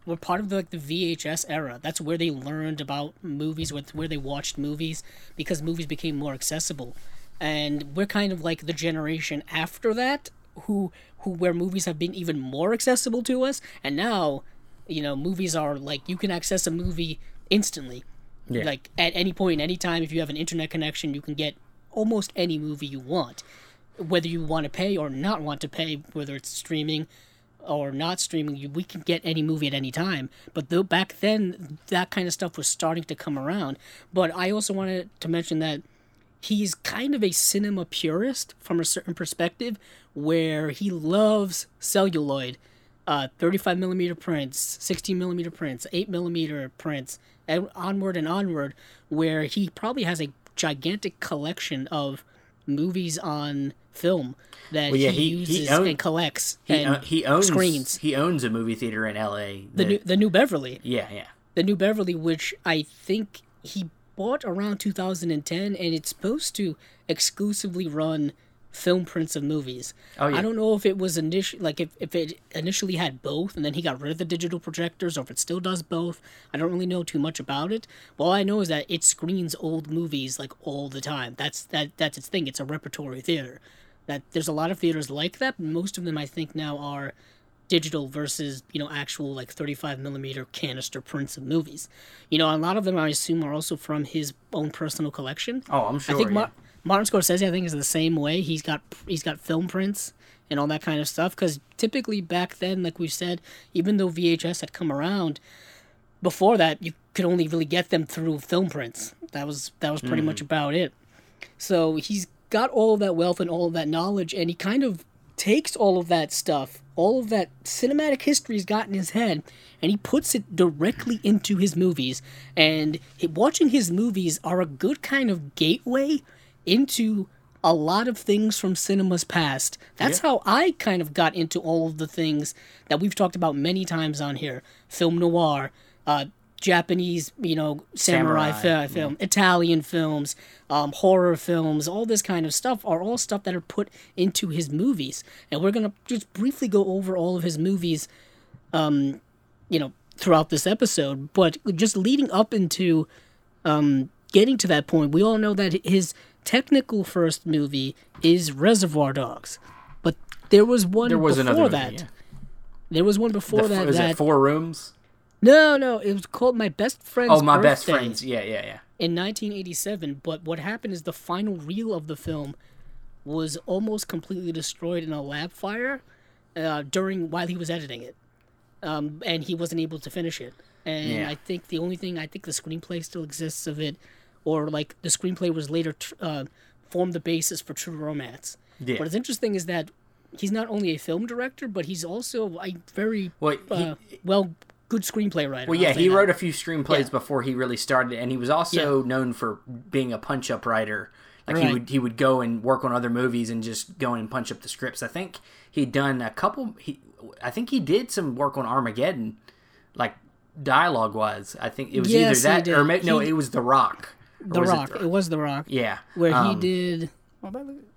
Speaker 1: were part of the, like the VHS era. That's where they learned about movies, where, where they watched movies, because movies became more accessible. And we're kind of like the generation after that, who who where movies have been even more accessible to us. And now, you know, movies are like you can access a movie instantly.
Speaker 2: Yeah.
Speaker 1: Like at any point, any time, if you have an internet connection, you can get almost any movie you want whether you want to pay or not want to pay, whether it's streaming or not streaming, you, we can get any movie at any time. But though back then, that kind of stuff was starting to come around. But I also wanted to mention that he's kind of a cinema purist from a certain perspective, where he loves celluloid, uh, 35 millimeter prints, 16 millimeter prints, 8 millimeter prints, and onward and onward, where he probably has a gigantic collection of movies on film that
Speaker 2: Well, yeah,
Speaker 1: he,
Speaker 2: he- he
Speaker 1: uses
Speaker 2: own-
Speaker 1: and collects
Speaker 2: he,
Speaker 1: and
Speaker 2: o- he owns
Speaker 1: screens.
Speaker 2: He owns a movie theater in L.A.
Speaker 1: The new the New Beverly,
Speaker 2: yeah, yeah.
Speaker 1: the New Beverly, which I think he bought around 2010, and it's supposed to exclusively run film prints of movies.
Speaker 2: Oh, yeah.
Speaker 1: I don't know if it was initially like if, if it initially had both, and then he got rid of the digital projectors, or if it still does both. I don't really know too much about it. But all I know is that it screens old movies like all the time. That's that that's its thing. It's a repertory theater. That there's a lot of theaters like that. But most of them, I think, now are digital versus you know actual like 35 millimeter canister prints of movies you know a lot of them i assume are also from his own personal collection
Speaker 2: Oh, I'm sure.
Speaker 1: i think
Speaker 2: yeah.
Speaker 1: Mar- martin scorsese i think is the same way he's got he's got film prints and all that kind of stuff because typically back then like we said even though vhs had come around before that, you could only really get them through film prints. That was that was pretty much mm. about it. So he's got all of that wealth and all of that knowledge, and he kind of takes all of that stuff, all of that cinematic history he's got in his head, and he puts it directly into his movies. And watching his movies are a good kind of gateway into a lot of things from cinema's past. That's how I kind of got into all of the things that we've talked about many times on here film noir, uh, Japanese, you know, samurai,
Speaker 2: Samurai,
Speaker 1: fi- film, Italian films, um, horror films, all this kind of stuff are all stuff that are put into his movies. And we're going to just briefly go over all of his movies, um, you know, throughout this episode. But just leading up into um, getting to that point, we all know that his technical first movie is Reservoir Dogs. But there was one
Speaker 2: There was
Speaker 1: before
Speaker 2: another
Speaker 1: that.
Speaker 2: movie, yeah.
Speaker 1: There was one before
Speaker 2: The,
Speaker 1: that.
Speaker 2: was
Speaker 1: that
Speaker 2: it Four Rooms?
Speaker 1: No, no, it was called My Best Friend's
Speaker 2: Oh, my best friends. Yeah, yeah, yeah.
Speaker 1: in 1987. But what happened is the final reel of the film was almost completely destroyed in a lab fire uh, during while he was editing it, um, and he wasn't able to finish it. And
Speaker 2: Yeah.
Speaker 1: I think the only thing I think the screenplay still exists of it, or like the screenplay was later tr- uh, formed the basis for True Romance.
Speaker 2: Yeah.
Speaker 1: What is interesting is that he's not only a film director, but he's also a very
Speaker 2: Well, he,
Speaker 1: uh, well good screenplay writer.
Speaker 2: well, yeah, he
Speaker 1: that.
Speaker 2: wrote a few screenplays
Speaker 1: Yeah.
Speaker 2: before he really started, and he was also known for being a punch-up writer. Like he would he would go and work on other movies and just go and punch up the scripts. I think he'd done a couple. He, I think he did some work on Armageddon, like dialogue wise. I think it was
Speaker 1: Yes,
Speaker 2: either that or
Speaker 1: did.
Speaker 2: ma- no,
Speaker 1: He-
Speaker 2: it was The Rock.
Speaker 1: The
Speaker 2: was it
Speaker 1: Rock. It, was The Rock.
Speaker 2: Yeah,
Speaker 1: where he
Speaker 2: um,
Speaker 1: did.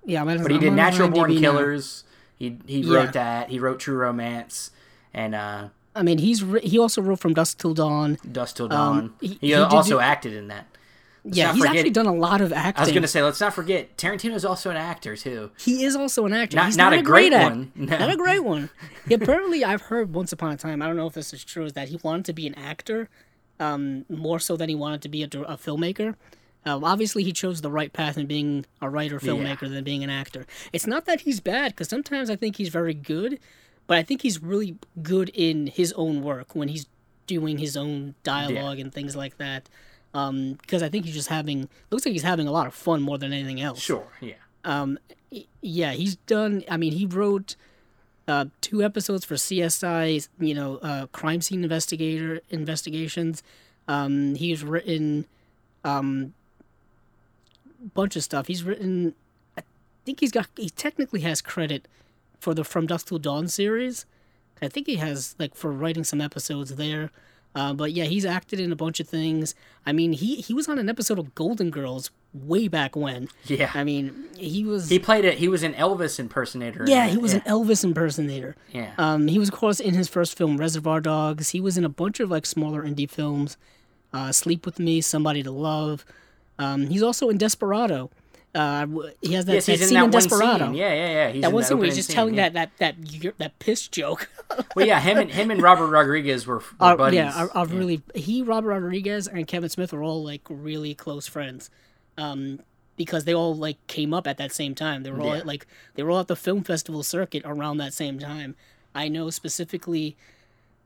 Speaker 1: Yeah,
Speaker 2: But he did Natural Born
Speaker 1: Now.
Speaker 2: Killers. He he
Speaker 1: Yeah.
Speaker 2: wrote that. He wrote True Romance and uh,
Speaker 1: I mean, he's ri- he also wrote From Dusk Till Dawn.
Speaker 2: Dust Till Dawn.
Speaker 1: Um, he-
Speaker 2: he,
Speaker 1: he
Speaker 2: also
Speaker 1: do-
Speaker 2: acted in that.
Speaker 1: yeah, he's
Speaker 2: forget-
Speaker 1: actually done a lot of acting.
Speaker 2: I was gonna say, let's not forget Tarantino's also an actor too.
Speaker 1: he is also an actor.
Speaker 2: Not-
Speaker 1: he's
Speaker 2: not
Speaker 1: not,
Speaker 2: a great
Speaker 1: act-
Speaker 2: one, no.
Speaker 1: Not a great one. He, apparently, I've heard once upon a time. I don't know if this is true. Is that he wanted to be an actor, um, more so than he wanted to be a, a filmmaker. Um, obviously, he chose the right path in being a writer filmmaker than being an actor. It's not that he's bad, because sometimes I think he's very good, but I think he's really good in his own work when he's doing his own dialogue and things like that. Um, because I think he's just having looks like he's having a lot of fun more than anything else.
Speaker 2: Sure, yeah.
Speaker 1: Um, yeah, he's done. I mean, he wrote uh, two episodes for CSI. You know, uh, crime scene investigator investigations. Um, he's written um, bunch of stuff. He's written. I think he's got. He technically has credit for the From Dusk Till Dawn series. I think he has like for writing some episodes there. Uh, but yeah, he's acted in a bunch of things. I mean, he he was on an episode of Golden Girls way back when.
Speaker 2: Yeah.
Speaker 1: I mean, he was.
Speaker 2: He played it. He was an Elvis impersonator.
Speaker 1: yeah, he was
Speaker 2: yeah.
Speaker 1: an Elvis impersonator.
Speaker 2: Yeah.
Speaker 1: Um, he was, of course, in his first film, Reservoir Dogs. He was in a bunch of like smaller indie films, uh, Sleep with Me, Somebody to Love. Um, he's also in Desperado. Uh, he has that,
Speaker 2: yes,
Speaker 1: that
Speaker 2: he's in
Speaker 1: scene
Speaker 2: that
Speaker 1: in Desperado.
Speaker 2: scene. Yeah, yeah, yeah. He's
Speaker 1: That
Speaker 2: in
Speaker 1: one scene where he's just
Speaker 2: scene,
Speaker 1: telling
Speaker 2: yeah.
Speaker 1: that that that that piss joke.
Speaker 2: Well, yeah, him and him and Robert Rodriguez were, were
Speaker 1: Are-
Speaker 2: buddies.
Speaker 1: yeah, are, are really he, Robert Rodriguez, and Kevin Smith were all like really close friends, um, because they all like came up at that same time. They were all
Speaker 2: Yeah.
Speaker 1: at, like they were all at the film festival circuit around that same time. I know specifically,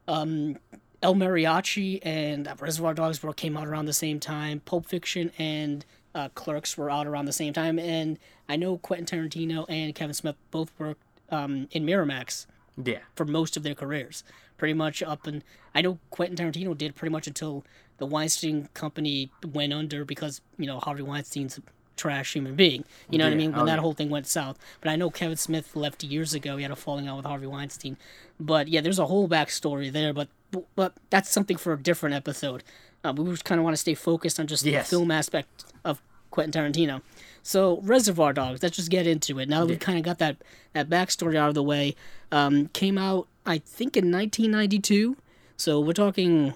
Speaker 1: um, El Mariachi and Reservoir Dogs were came out around the same time. Pulp Fiction and uh, Clerks were out around the same time, and I know Quentin Tarantino and Kevin Smith both worked um, in Miramax
Speaker 2: yeah.
Speaker 1: for most of their careers. Pretty much up and I know Quentin Tarantino did pretty much until the Weinstein company went under because, you know, Harvey Weinstein's a trash human being. You know what I mean? When
Speaker 2: Oh,
Speaker 1: that
Speaker 2: yeah.
Speaker 1: whole thing went south. But I know Kevin Smith left years ago. He had a falling out with Harvey Weinstein. But yeah, there's a whole backstory there, but but that's something for a different episode. Uh, we just kind of want to stay focused on just
Speaker 2: Yes.
Speaker 1: the film aspect of Quentin Tarantino. So Reservoir Dogs. Let's just get into it. Now that we've kind of got that that backstory out of the way, um, came out I think in 1992. So we're talking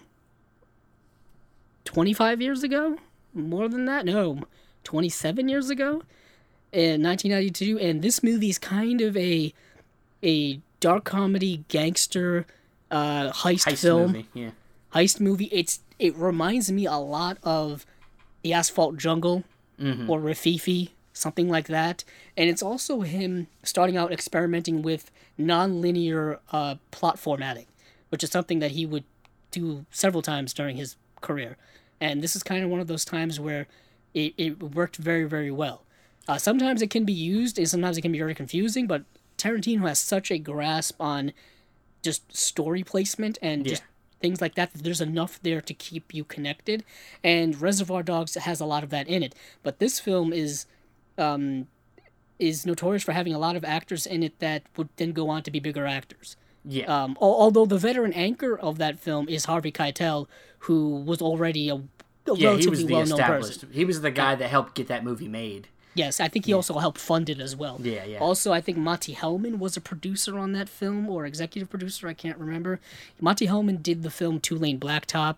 Speaker 1: 25 years ago, more than that. No, 27 years ago, in 1992. And this movie is kind of a a dark comedy gangster uh, heist,
Speaker 2: Heist
Speaker 1: film
Speaker 2: movie. Yeah.
Speaker 1: heist movie. It's it reminds me a lot of the Asphalt Jungle or Rififi, something like that. And it's also him starting out experimenting with non-linear uh, plot formatting, which is something that he would do several times during his career, and this is kind of one of those times where it, it worked very very well. Uh, sometimes it can be used, and sometimes it can be very confusing. But Tarantino has such a grasp on just story placement and just things like that, that there's enough there to keep you connected. And Reservoir Dogs has a lot of that in it. But this film is um, is notorious for having a lot of actors in it that would then go on to be bigger actors.
Speaker 2: Yeah.
Speaker 1: Um, al- although the veteran anchor of that film is Harvey Keitel, who was already a, a
Speaker 2: yeah, he
Speaker 1: relatively
Speaker 2: was the
Speaker 1: well-known
Speaker 2: established.
Speaker 1: person.
Speaker 2: He was the guy that helped get that movie made.
Speaker 1: Yes, I think he also helped fund it as well.
Speaker 2: Yeah, yeah.
Speaker 1: Also, I think Monte Hellman was a producer on that film or executive producer. I can't remember. Monte Hellman did the film Two Lane Blacktop,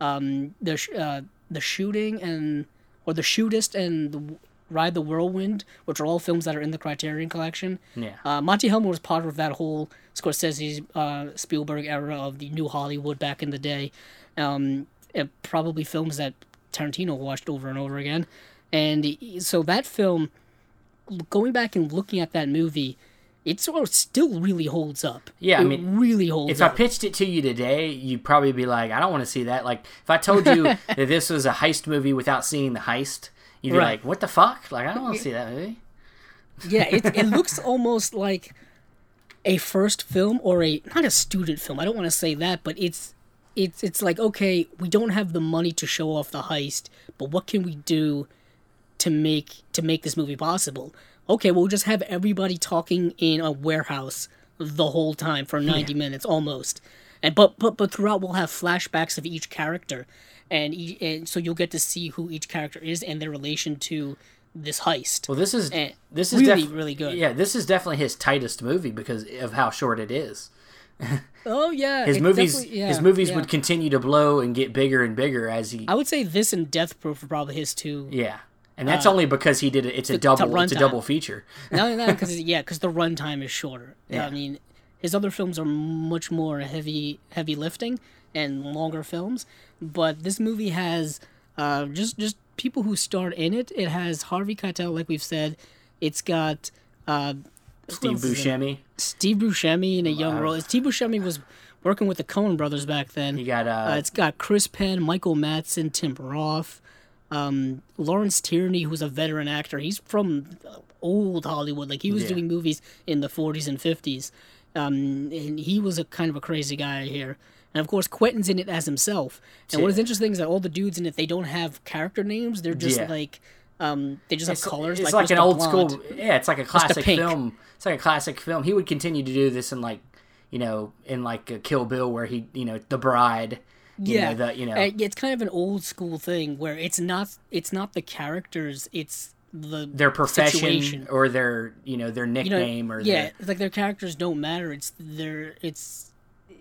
Speaker 1: um, the sh- uh, the shooting and or the shootist and the Ride the Whirlwind, which are all films that are in the Criterion Collection.
Speaker 2: Yeah.
Speaker 1: Uh, Monte Hellman was part of that whole Scorsese, uh, Spielberg era of the New Hollywood back in the day. Um, probably films that Tarantino watched over and over again. And so that film, going back and looking at that movie, it sort of still really holds up.
Speaker 2: Yeah, I mean,
Speaker 1: really holds up.
Speaker 2: If I pitched it to you today, you'd probably be like, I don't want to see that. Like, if I told you that this was a heist movie without seeing the heist, you'd be
Speaker 1: Right.
Speaker 2: like, what the fuck? Like, I don't want to see that movie.
Speaker 1: yeah, it, it looks almost like a first film or a not a student film. I don't want to say that, but it's it's it's like okay, we don't have the money to show off the heist, but what can we do to make to make this movie possible? Okay, we'll just have everybody talking in a warehouse the whole time for 90 minutes almost. And but but but throughout we'll have flashbacks of each character and, e- and so you'll get to see who each character is and their relation to this heist.
Speaker 2: Well, this is
Speaker 1: Eh,
Speaker 2: this is
Speaker 1: really,
Speaker 2: def-
Speaker 1: really good.
Speaker 2: Yeah, this is definitely his tightest movie because of how short it is.
Speaker 1: Oh yeah,
Speaker 2: His movies,
Speaker 1: yeah,
Speaker 2: his movies
Speaker 1: yeah.
Speaker 2: would continue to blow and get bigger and bigger as he.
Speaker 1: I would say this and Death Proof are probably his two.
Speaker 2: yeah, and that's only because he did it. It's a double. It's a
Speaker 1: runtime.
Speaker 2: double feature.
Speaker 1: Not only that, because yeah, because the runtime is shorter.
Speaker 2: Yeah.
Speaker 1: I mean, his other films are much more heavy, heavy lifting and longer films. But this movie has uh, just just people who starred in it. It has Harvey Keitel, like we've said. It's got uh,
Speaker 2: Steve
Speaker 1: else is in it?
Speaker 2: Buscemi.
Speaker 1: Steve Buscemi in a young role. Steve Buscemi was working with the Coen Brothers back then.
Speaker 2: You got uh,
Speaker 1: Uh, it's got Chris Penn, Michael Madsen, Tim Roth, um, Lawrence Tierney, who's a veteran actor. He's from old Hollywood. Like he was
Speaker 2: Yeah.
Speaker 1: doing movies in the 40s and 50s. Um, and he was a kind of a crazy guy here. And of course, Quentin's in it as himself. And what is interesting is that all the dudes in it, they don't have character names. They're just
Speaker 2: Yeah.
Speaker 1: like, um, they just have colors.
Speaker 2: It's
Speaker 1: like,
Speaker 2: like, an old
Speaker 1: Blonde.
Speaker 2: school. Yeah, it's like a classic film. It's like a classic film. He would continue to do this in like, you know, in like a Kill Bill, where he, you know, the bride. You
Speaker 1: yeah,
Speaker 2: know, the, you know,
Speaker 1: And uh, it's kind of an old school thing where it's not it's not the characters, it's the
Speaker 2: their profession
Speaker 1: situation.
Speaker 2: or their, you know, their
Speaker 1: You know,
Speaker 2: nickname or
Speaker 1: yeah,
Speaker 2: their,
Speaker 1: like their characters don't matter. It's their it's,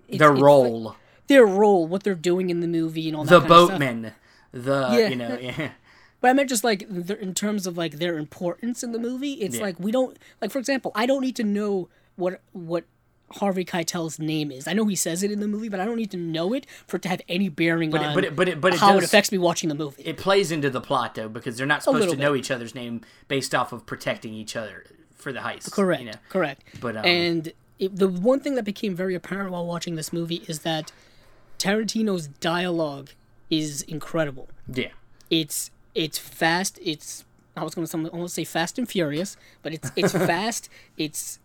Speaker 1: it's
Speaker 2: their
Speaker 1: it's
Speaker 2: role.
Speaker 1: like their role, what they're doing in the movie, and all that.
Speaker 2: the
Speaker 1: kind of stuff.
Speaker 2: boatman. The
Speaker 1: Yeah.
Speaker 2: you know, yeah.
Speaker 1: But I meant just like in terms of like their importance in the movie. It's
Speaker 2: Yeah.
Speaker 1: like we don't like, for example, I don't need to know what what Harvey Keitel's name is. I know he says it in the movie, but I don't need to know it for it to have any bearing
Speaker 2: But
Speaker 1: on
Speaker 2: it, but it, but it, but it
Speaker 1: how
Speaker 2: does,
Speaker 1: it affects me watching the movie.
Speaker 2: it plays into the plot though because they're not supposed to know each other's name based off of protecting each other for the heist.
Speaker 1: Correct.
Speaker 2: You know?
Speaker 1: Correct.
Speaker 2: But, um,
Speaker 1: and it, the one thing that became very apparent while watching this movie is that Tarantino's dialogue is incredible.
Speaker 2: Yeah.
Speaker 1: It's it's fast. It's I was going to almost say fast and furious, but it's it's fast. It's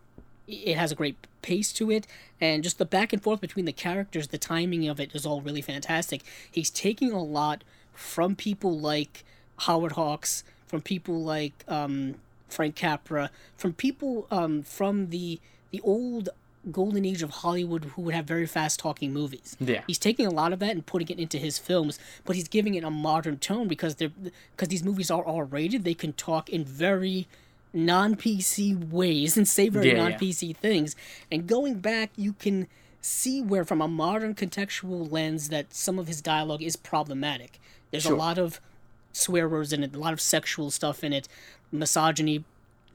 Speaker 1: it has a great pace to it, and just the back and forth between the characters, the timing of it is all really fantastic. He's taking a lot from people like Howard Hawks, from people like um, Frank Capra, from people um, from the the old golden age of Hollywood who would have very fast talking movies.
Speaker 2: Yeah.
Speaker 1: He's taking a lot of that and putting it into his films, but he's giving it a modern tone because they're because these movies are R rated. They can talk in very non PC ways and say very
Speaker 2: Yeah, yeah.
Speaker 1: non PC things. And going back, you can see where, from a modern contextual lens, that some of his dialogue is problematic. There's a lot of swear words in it, a lot of sexual stuff in it, misogyny.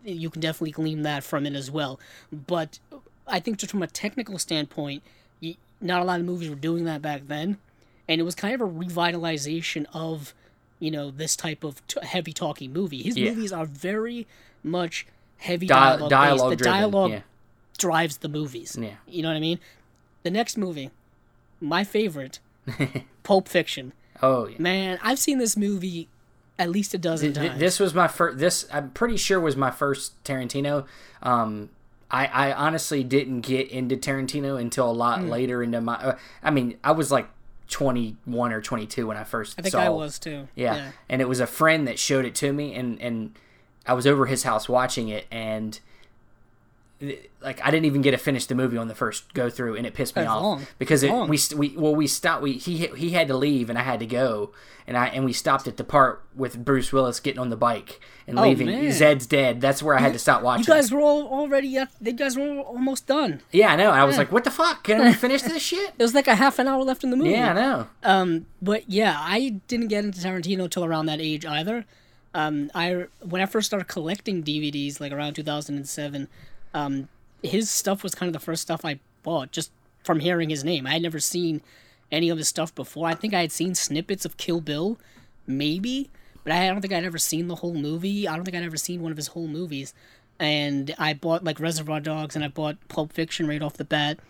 Speaker 1: You can definitely glean that from it as well. But I think just from a technical standpoint, not a lot of movies were doing that back then, and it was kind of a revitalization of, you know, this type of t- heavy talking movie. His
Speaker 2: Yeah.
Speaker 1: movies are very much heavy
Speaker 2: Di-
Speaker 1: dialogue.
Speaker 2: dialogue
Speaker 1: based. The dialogue
Speaker 2: yeah.
Speaker 1: drives the movies.
Speaker 2: Yeah.
Speaker 1: You know what I mean? The next movie, my favorite, Pulp Fiction.
Speaker 2: Oh yeah.
Speaker 1: Man, I've seen this movie at least a dozen
Speaker 2: Th-
Speaker 1: times.
Speaker 2: This was my first. This I'm pretty sure was my first Tarantino. Um, I, I honestly didn't get into Tarantino until a lot
Speaker 1: Hmm.
Speaker 2: later into my. Uh, I mean, I was like 21 or 22 when I first.
Speaker 1: I think
Speaker 2: saw,
Speaker 1: I was too.
Speaker 2: Yeah. and it was a friend that showed it to me, and and I was over his house watching it, and like I didn't even get to finish the movie on the first go through, and it pissed me
Speaker 1: That's
Speaker 2: off
Speaker 1: long.
Speaker 2: because it, we we well we stopped we he he had to leave and I had to go, and I and we stopped at the part with Bruce Willis getting on the bike and leaving.
Speaker 1: Oh, man.
Speaker 2: Zed's dead. That's where I had to stop watching.
Speaker 1: You guys were all already. At, you guys were almost done.
Speaker 2: yeah, I know. I was like, what the fuck? Can we finish this shit?
Speaker 1: It was like a half an hour left in the movie.
Speaker 2: Yeah, I know.
Speaker 1: Um, but yeah, I didn't get into Tarantino until around that age either. Um, I when I first started collecting DVDs, like around 2007, um, his stuff was kind of the first stuff I bought just from hearing his name. I had never seen any of his stuff before. I think I had seen snippets of Kill Bill, maybe, but I don't think I'd ever seen the whole movie. I don't think I'd ever seen one of his whole movies. And I bought like Reservoir Dogs and I bought Pulp Fiction right off the bat.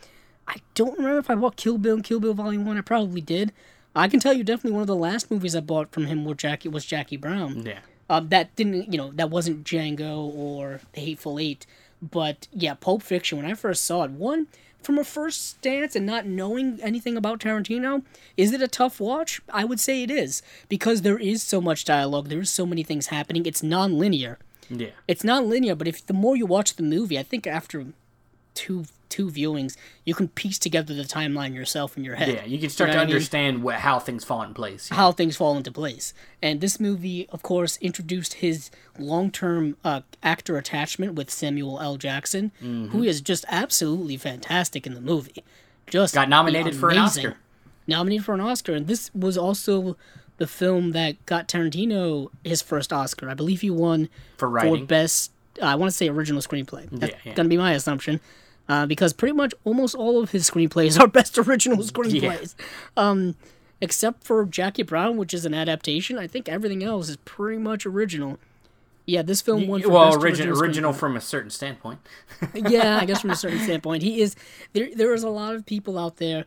Speaker 1: I don't remember if I bought Kill Bill and Kill Bill Volume One. I probably did. I can tell you definitely one of the last movies I bought from him was Jackie was Jackie Brown.
Speaker 2: Yeah.
Speaker 1: Um, that didn't you know that wasn't Django or The Hateful Eight, but yeah, Pulp Fiction. When I first saw it, one from a first stance and not knowing anything about Tarantino, is it a tough watch? I would say it is because there is so much dialogue. There is so many things happening. It's non-linear
Speaker 2: Yeah.
Speaker 1: it's not linear, but if the more you watch the movie, I think after two two viewings, you can piece together the timeline yourself in your head.
Speaker 2: Yeah, you can start
Speaker 1: know
Speaker 2: to
Speaker 1: what I mean?
Speaker 2: understand how things fall in place.
Speaker 1: how things fall into place. And this movie, of course, introduced his long-term uh, actor attachment with Samuel L. Jackson,
Speaker 2: Mm-hmm.
Speaker 1: who is just absolutely fantastic in the movie. Just
Speaker 2: Got nominated for an. Oscar.
Speaker 1: Nominated for an Oscar, and this was also the film that got Tarantino his first Oscar. I believe he won
Speaker 2: For writing.
Speaker 1: best. I want to say original screenplay. That's
Speaker 2: Yeah, yeah.
Speaker 1: gonna be my assumption. Uh, because pretty much almost all of his screenplays are best original screenplays. Um, except for Jackie Brown, which is an adaptation. I think everything else is pretty much original. Yeah, this film won for
Speaker 2: well,
Speaker 1: best
Speaker 2: origin,
Speaker 1: original,
Speaker 2: original from a certain standpoint.
Speaker 1: yeah, I guess from a certain standpoint, he is. There, there is a lot of people out there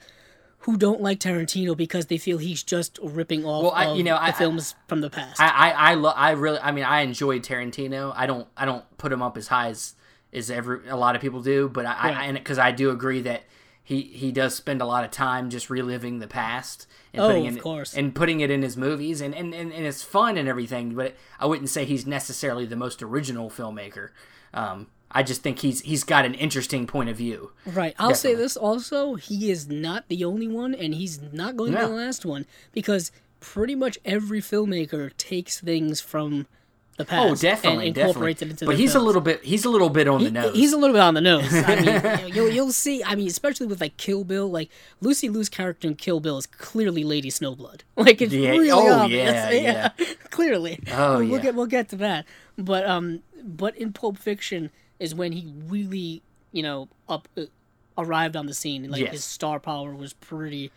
Speaker 1: who don't like Tarantino because they feel he's just ripping off
Speaker 2: Well, I- you know,
Speaker 1: the
Speaker 2: I- I-
Speaker 1: films from the past.
Speaker 2: I I I, lo- I really I mean I enjoy Tarantino. I don't I don't put him up as high as as every a lot of people do, but I, I and because I do agree that he he does spend a lot of time just reliving the past and
Speaker 1: Oh,
Speaker 2: putting
Speaker 1: of
Speaker 2: in,
Speaker 1: course.
Speaker 2: and putting it in his movies and, and, and, and it's fun and everything, but I wouldn't say he's necessarily the most original filmmaker. Um, I just think he's he's got an interesting point of view.
Speaker 1: Right. I'll say this also: he is not the only one, and he's not going to be the last one because pretty much every filmmaker takes things from the past
Speaker 2: Oh, definitely,
Speaker 1: and
Speaker 2: definitely.
Speaker 1: it into.
Speaker 2: But he's a little bit he's a little bit on the nose.
Speaker 1: He's a little bit on the nose. I mean, you'll, you'll see. I mean, especially with like Kill Bill, like Lucy Liu's character in Kill Bill is clearly Lady Snowblood. Like it's
Speaker 2: Yeah,
Speaker 1: really
Speaker 2: oh,
Speaker 1: obvious.
Speaker 2: yeah,
Speaker 1: clearly.
Speaker 2: Oh,
Speaker 1: we'll
Speaker 2: yeah.
Speaker 1: get we'll get to that. But um, but in Pulp Fiction is when he really you know up uh, arrived on the scene. Like
Speaker 2: Yes.
Speaker 1: his star power was pretty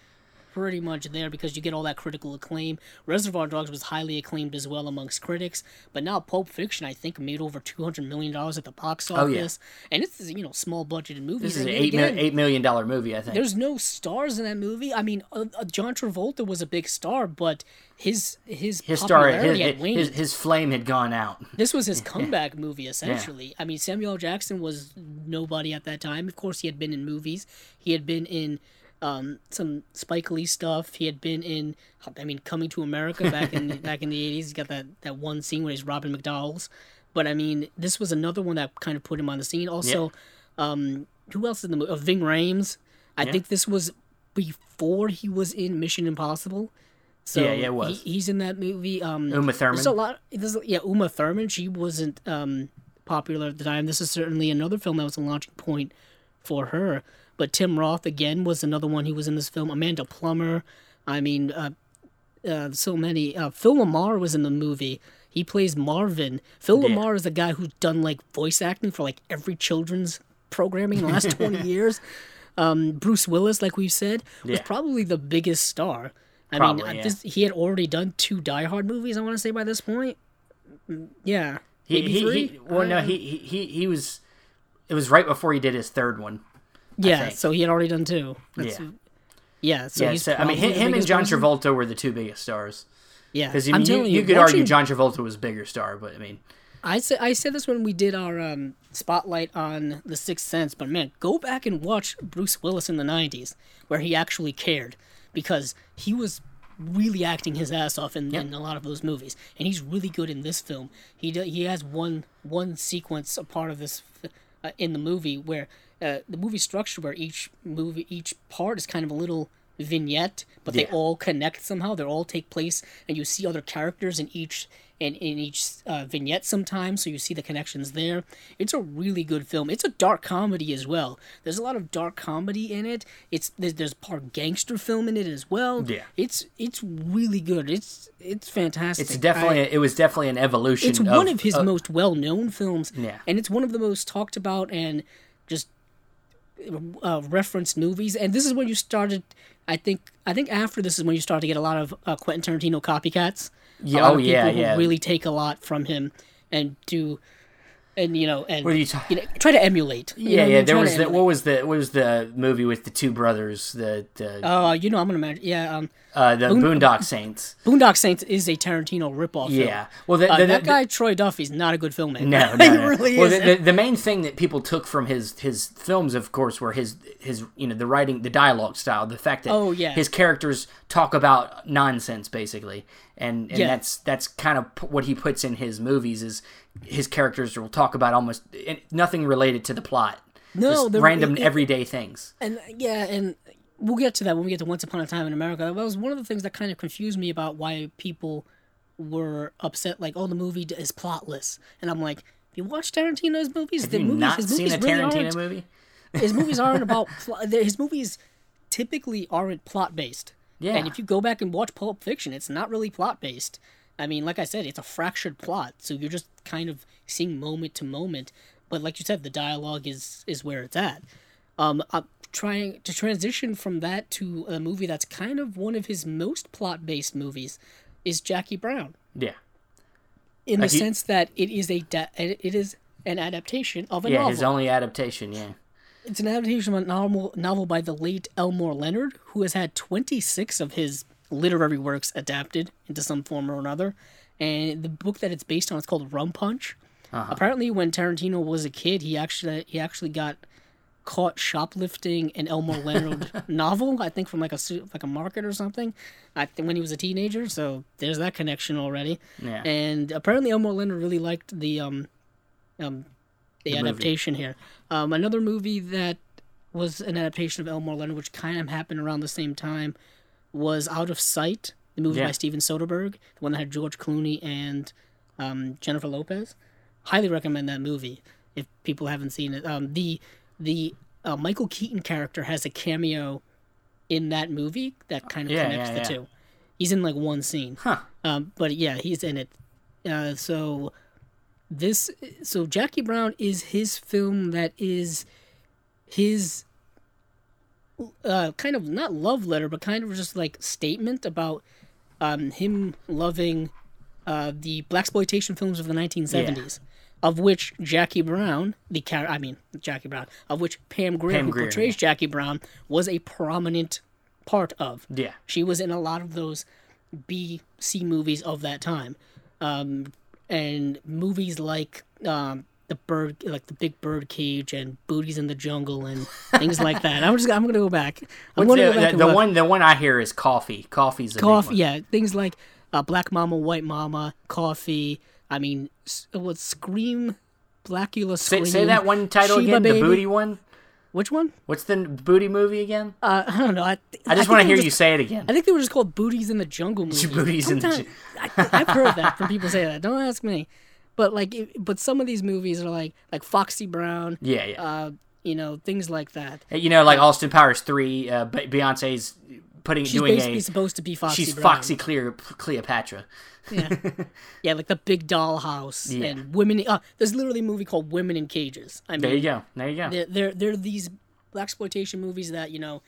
Speaker 1: pretty much there because you get all that critical acclaim. Reservoir Dogs was highly acclaimed as well amongst critics, but now Pulp Fiction I think made over two hundred million dollars at the box office,
Speaker 2: Oh, yeah.
Speaker 1: and it's you know small budgeted movie.
Speaker 2: this is an eight,
Speaker 1: again,
Speaker 2: mil- eight million dollar movie, I think.
Speaker 1: There's no stars in that movie. I mean, uh, uh, John Travolta was a big star, but his his
Speaker 2: his star his,
Speaker 1: popularity had waned.
Speaker 2: his, his flame had gone out.
Speaker 1: This was his comeback movie, essentially. I mean, Samuel L. Jackson was nobody at that time. Of course, he had been in movies. He had been in um, some Spike Lee stuff. He had been in, I mean, Coming to America back in the, back in the eighties. He's got that that one scene where he's robbing McDonald's. But I mean, this was another one that kind of put him on the scene. Also, um, who else in the movie? Uh, Ving Rhames. I think this was before he was in Mission Impossible. So
Speaker 2: Yeah, yeah, it was.
Speaker 1: He, he's in that movie. Um,
Speaker 2: Uma Thurman.
Speaker 1: There's a lot. There's, yeah, Uma Thurman. She wasn't um, popular at the time. This is certainly another film that was a launching point for her. But Tim Roth again was another one. who was in this film. Amanda Plummer. I mean, uh, uh, so many. Uh, Phil LaMarr was in the movie. He plays Marvin. Phil
Speaker 2: Yeah.
Speaker 1: LaMarr is the guy who's done like voice acting for like every children's programming in the last twenty years. Um, Bruce Willis, like we've said, was probably the biggest star. I
Speaker 2: Probably,
Speaker 1: mean,
Speaker 2: yeah.
Speaker 1: this, he had already done two Die Hard movies. I want to say by this point. Mm, Yeah,
Speaker 2: He,
Speaker 1: maybe
Speaker 2: he,
Speaker 1: three.
Speaker 2: he well no he he he was it was right before he did his third one.
Speaker 1: Yeah. So he had already done two. That's,
Speaker 2: Yeah.
Speaker 1: Yeah, so
Speaker 2: yeah, so, I mean, him, him and John
Speaker 1: person.
Speaker 2: Travolta were the two biggest stars.
Speaker 1: Yeah,
Speaker 2: Because you,
Speaker 1: I'm
Speaker 2: mean, you, you
Speaker 1: you,
Speaker 2: could
Speaker 1: watching-
Speaker 2: argue John Travolta was a bigger star, but I mean,
Speaker 1: I said I said this when we did our um, spotlight on The Sixth Sense, but man, go back and watch Bruce Willis in the '90s, where he actually cared, because he was really acting his ass off in, in a lot of those movies, and he's really good in this film. He do, he has one one sequence, a part of this uh, in the movie where uh, the movie structure where each movie each part is kind of a little vignette, but they all connect somehow. They all take place, and you see other characters in each in, in each uh, vignette sometimes, so you see the connections there. It's a really good film. It's a dark comedy as well. There's a lot of dark comedy in it. It's there's, there's part gangster film in it as well.
Speaker 2: Yeah.
Speaker 1: it's it's really good. It's it's fantastic.
Speaker 2: it's definitely
Speaker 1: I-
Speaker 2: it was definitely an evolution.
Speaker 1: it's one of his most well known films.
Speaker 2: Yeah.
Speaker 1: And it's one of the most talked about and just uh, referenced movies. And this is when you started. I think. I think after this is when you start to get a lot of uh, Quentin Tarantino copycats.
Speaker 2: Yeah, oh, yeah,
Speaker 1: who
Speaker 2: yeah.
Speaker 1: Really take a lot from him and do, and you know, and
Speaker 2: What are you ta-
Speaker 1: you know, try to emulate. Know
Speaker 2: yeah,
Speaker 1: I
Speaker 2: yeah.
Speaker 1: mean?
Speaker 2: There was the what was the what was the movie with the two brothers the the,
Speaker 1: Uh, you know, I'm gonna imagine. Yeah, um,
Speaker 2: uh, the Boondock Saints.
Speaker 1: Boondock Saints is a Tarantino ripoff. film.
Speaker 2: Yeah. Well, the,
Speaker 1: Uh,
Speaker 2: the,
Speaker 1: that
Speaker 2: the-
Speaker 1: guy Troy Duffy's not a good filmmaker.
Speaker 2: No, no, no.
Speaker 1: really
Speaker 2: well, the, the, the main thing that people took from his his films, of course, were his his you know the writing, the dialogue style, the fact that
Speaker 1: Oh, yeah.
Speaker 2: his characters talk about nonsense basically, and and
Speaker 1: Yeah.
Speaker 2: that's that's kind of p- what he puts in his movies is his characters will talk about almost nothing related to the plot.
Speaker 1: No,
Speaker 2: Just
Speaker 1: the-
Speaker 2: random
Speaker 1: it-
Speaker 2: everyday things.
Speaker 1: And yeah, and we'll get to that when we get to Once Upon a Time in America. That was one of the things that kind of confused me about why people were upset. Like, oh, the movie is plotless, and I'm like, if you watch Tarantino's movies?
Speaker 2: Have
Speaker 1: the
Speaker 2: you
Speaker 1: movies,
Speaker 2: not
Speaker 1: his
Speaker 2: seen
Speaker 1: movies
Speaker 2: a Tarantino
Speaker 1: aren't.
Speaker 2: movie?
Speaker 1: His movies aren't about plot. His movies typically aren't plot based.
Speaker 2: Yeah.
Speaker 1: And if you go back and watch Pulp Fiction, it's not really plot based. I mean, like I said, it's a fractured plot, so you're just kind of seeing moment to moment. But like you said, the dialogue is is where it's at. Um, I'm trying to transition from that to a movie that's kind of one of his most plot based movies, is Jackie Brown,
Speaker 2: Yeah.
Speaker 1: in the
Speaker 2: he-
Speaker 1: sense that it is a da- it is an adaptation of a
Speaker 2: Yeah,
Speaker 1: novel.
Speaker 2: his only adaptation. Yeah.
Speaker 1: It's an adaptation of a novel, novel by the late Elmore Leonard, who has had 26 of his literary works adapted into some form or another. And the book that it's based on is called Rum Punch. Apparently, when Tarantino was a kid, he actually he actually got caught shoplifting an Elmore Leonard novel. I think from like a like a market or something. I think when he was a teenager. So there's that connection already.
Speaker 2: Yeah.
Speaker 1: And apparently, Elmore Leonard really liked the um, um, the,
Speaker 2: movie.
Speaker 1: adaptation here. Um, another movie that was an adaptation of Elmore Leonard, which kind of happened around the same time, was Out of Sight, the movie
Speaker 2: Yeah.
Speaker 1: by Steven Soderbergh, the one that had George Clooney and um, Jennifer Lopez. Highly recommend that movie if people haven't seen it. Um, the the uh, Michael Keaton character has a cameo in that movie that kind of
Speaker 2: Yeah,
Speaker 1: connects
Speaker 2: yeah,
Speaker 1: the
Speaker 2: yeah.
Speaker 1: two. He's in like one scene.
Speaker 2: Huh.
Speaker 1: Um, but yeah, he's in it. Uh, so this, so Jackie Brown is his film that is his uh, kind of not love letter, but kind of just like statement about um, him loving uh, the black exploitation films of the 1970s. Of which Jackie Brown, the character, I mean Jackie Brown, of which Pam Grier,
Speaker 2: Pam
Speaker 1: who
Speaker 2: Grier,
Speaker 1: portrays Jackie Brown, was a prominent part of.
Speaker 2: Yeah.
Speaker 1: She was in a lot of those B C movies of that time, um, and movies like um, the bird, like the Big Bird Cage and Booties in the Jungle and things like that. I'm just I'm gonna go back. I'm
Speaker 2: What's
Speaker 1: gonna
Speaker 2: the,
Speaker 1: go back
Speaker 2: the, the one the one I hear is coffee. Coffee's a
Speaker 1: coffee. Yeah, things like uh, Black Mama, White Mama, Coffy. I mean, what Scream, Blacula
Speaker 2: Say,
Speaker 1: Scream.
Speaker 2: say that one title
Speaker 1: Sheba
Speaker 2: again.
Speaker 1: Baby.
Speaker 2: The booty one.
Speaker 1: Which one?
Speaker 2: What's the booty movie again?
Speaker 1: Uh, I don't know. I, th-
Speaker 2: I just want to hear
Speaker 1: were
Speaker 2: you say it again.
Speaker 1: I think they were just called Booties in the Jungle movies.
Speaker 2: Booties in the
Speaker 1: I, I've heard that from people say that. Don't ask me. But like, it, but some of these movies are like like Foxy Brown.
Speaker 2: Yeah, yeah.
Speaker 1: Uh, you know things like that.
Speaker 2: you know, like Austin Powers three. Uh, Beyonce's putting
Speaker 1: She's
Speaker 2: doing
Speaker 1: basically
Speaker 2: a.
Speaker 1: supposed to be Foxy
Speaker 2: She's
Speaker 1: Brown.
Speaker 2: Foxy Cleopatra.
Speaker 1: Yeah, yeah, like the Big Doll House
Speaker 2: Yeah.
Speaker 1: and Women. Uh, there's literally a movie called Women in Cages. I mean,
Speaker 2: There you go. There you go.
Speaker 1: they're they're, they're these exploitation movies that you know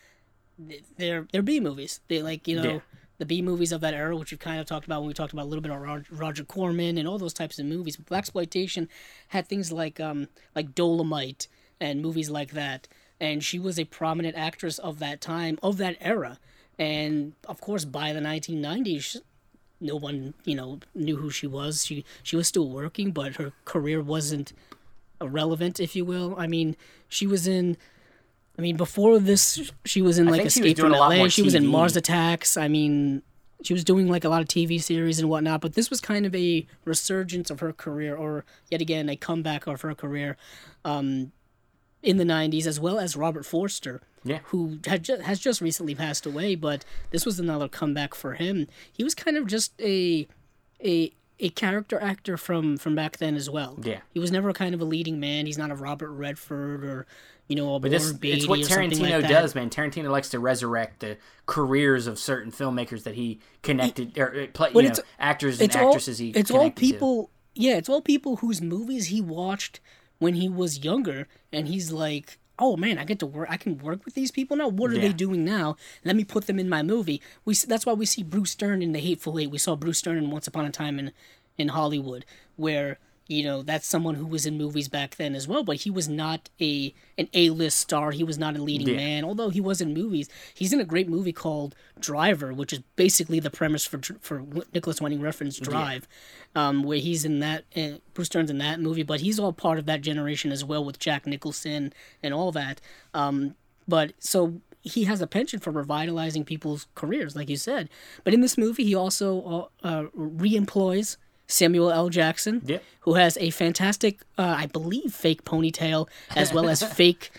Speaker 1: they're they're B movies. They like you know
Speaker 2: Yeah.
Speaker 1: the B movies of that era, which we've kind of talked about when we talked about a little bit of Roger, Roger Corman and all those types of movies. But black exploitation had things like um like Dolemite and movies like that and she was a prominent actress of that time, of that era. And of course, by the 1990s, no one you know knew who she was. She she was still working, but her career wasn't relevant, if you will. I mean, she was in. I mean, before this, she was in like
Speaker 2: think she was
Speaker 1: Escape from LA. She was in Mars Attacks. I mean, she was doing like a lot of TV series and whatnot. But this was kind of a resurgence of her career, or yet again a comeback of her career, um, in the '90s, as well as Robert Forster
Speaker 2: Yeah.
Speaker 1: who had ju- has just recently passed away, but this was another comeback for him. He was kind of just a a a character actor from from back then as well.
Speaker 2: Yeah.
Speaker 1: he was never kind of a leading man. He's not a Robert Redford or you know a
Speaker 2: But this,
Speaker 1: Beatty
Speaker 2: it's what Tarantino
Speaker 1: like
Speaker 2: does, man. Tarantino likes to resurrect the careers of certain filmmakers that he connected, or uh, play, you know, actors and
Speaker 1: It's all
Speaker 2: actresses he
Speaker 1: it's all
Speaker 2: connected to.
Speaker 1: people. Yeah, it's all people whose movies he watched when he was younger, and he's like. Oh man, I get to work. I can work with these people now. What are
Speaker 2: Yeah.
Speaker 1: they doing now? Let me put them in my movie. We that's why we see Bruce Dern in The Hateful Eight. We saw Bruce Dern in Once Upon a Time in in Hollywood, where you know that's someone who was in movies back then as well. But he was not a an A list star. He was not a leading
Speaker 2: Yeah.
Speaker 1: man. Although he was in movies, he's in a great movie called Driver, which is basically the premise for for Nicolas Winding Refn's Drive, um, where he's in that. Uh, Bruce Dern's in that movie, but he's all part of that generation as well with Jack Nicholson and all that. Um, but so he has a penchant for revitalizing people's careers, like you said. But in this movie, he also uh, uh, re-employs Samuel L. Jackson,
Speaker 2: Yep.
Speaker 1: who has a fantastic, uh, I believe, fake ponytail as well as fake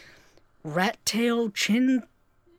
Speaker 1: rat tail chin.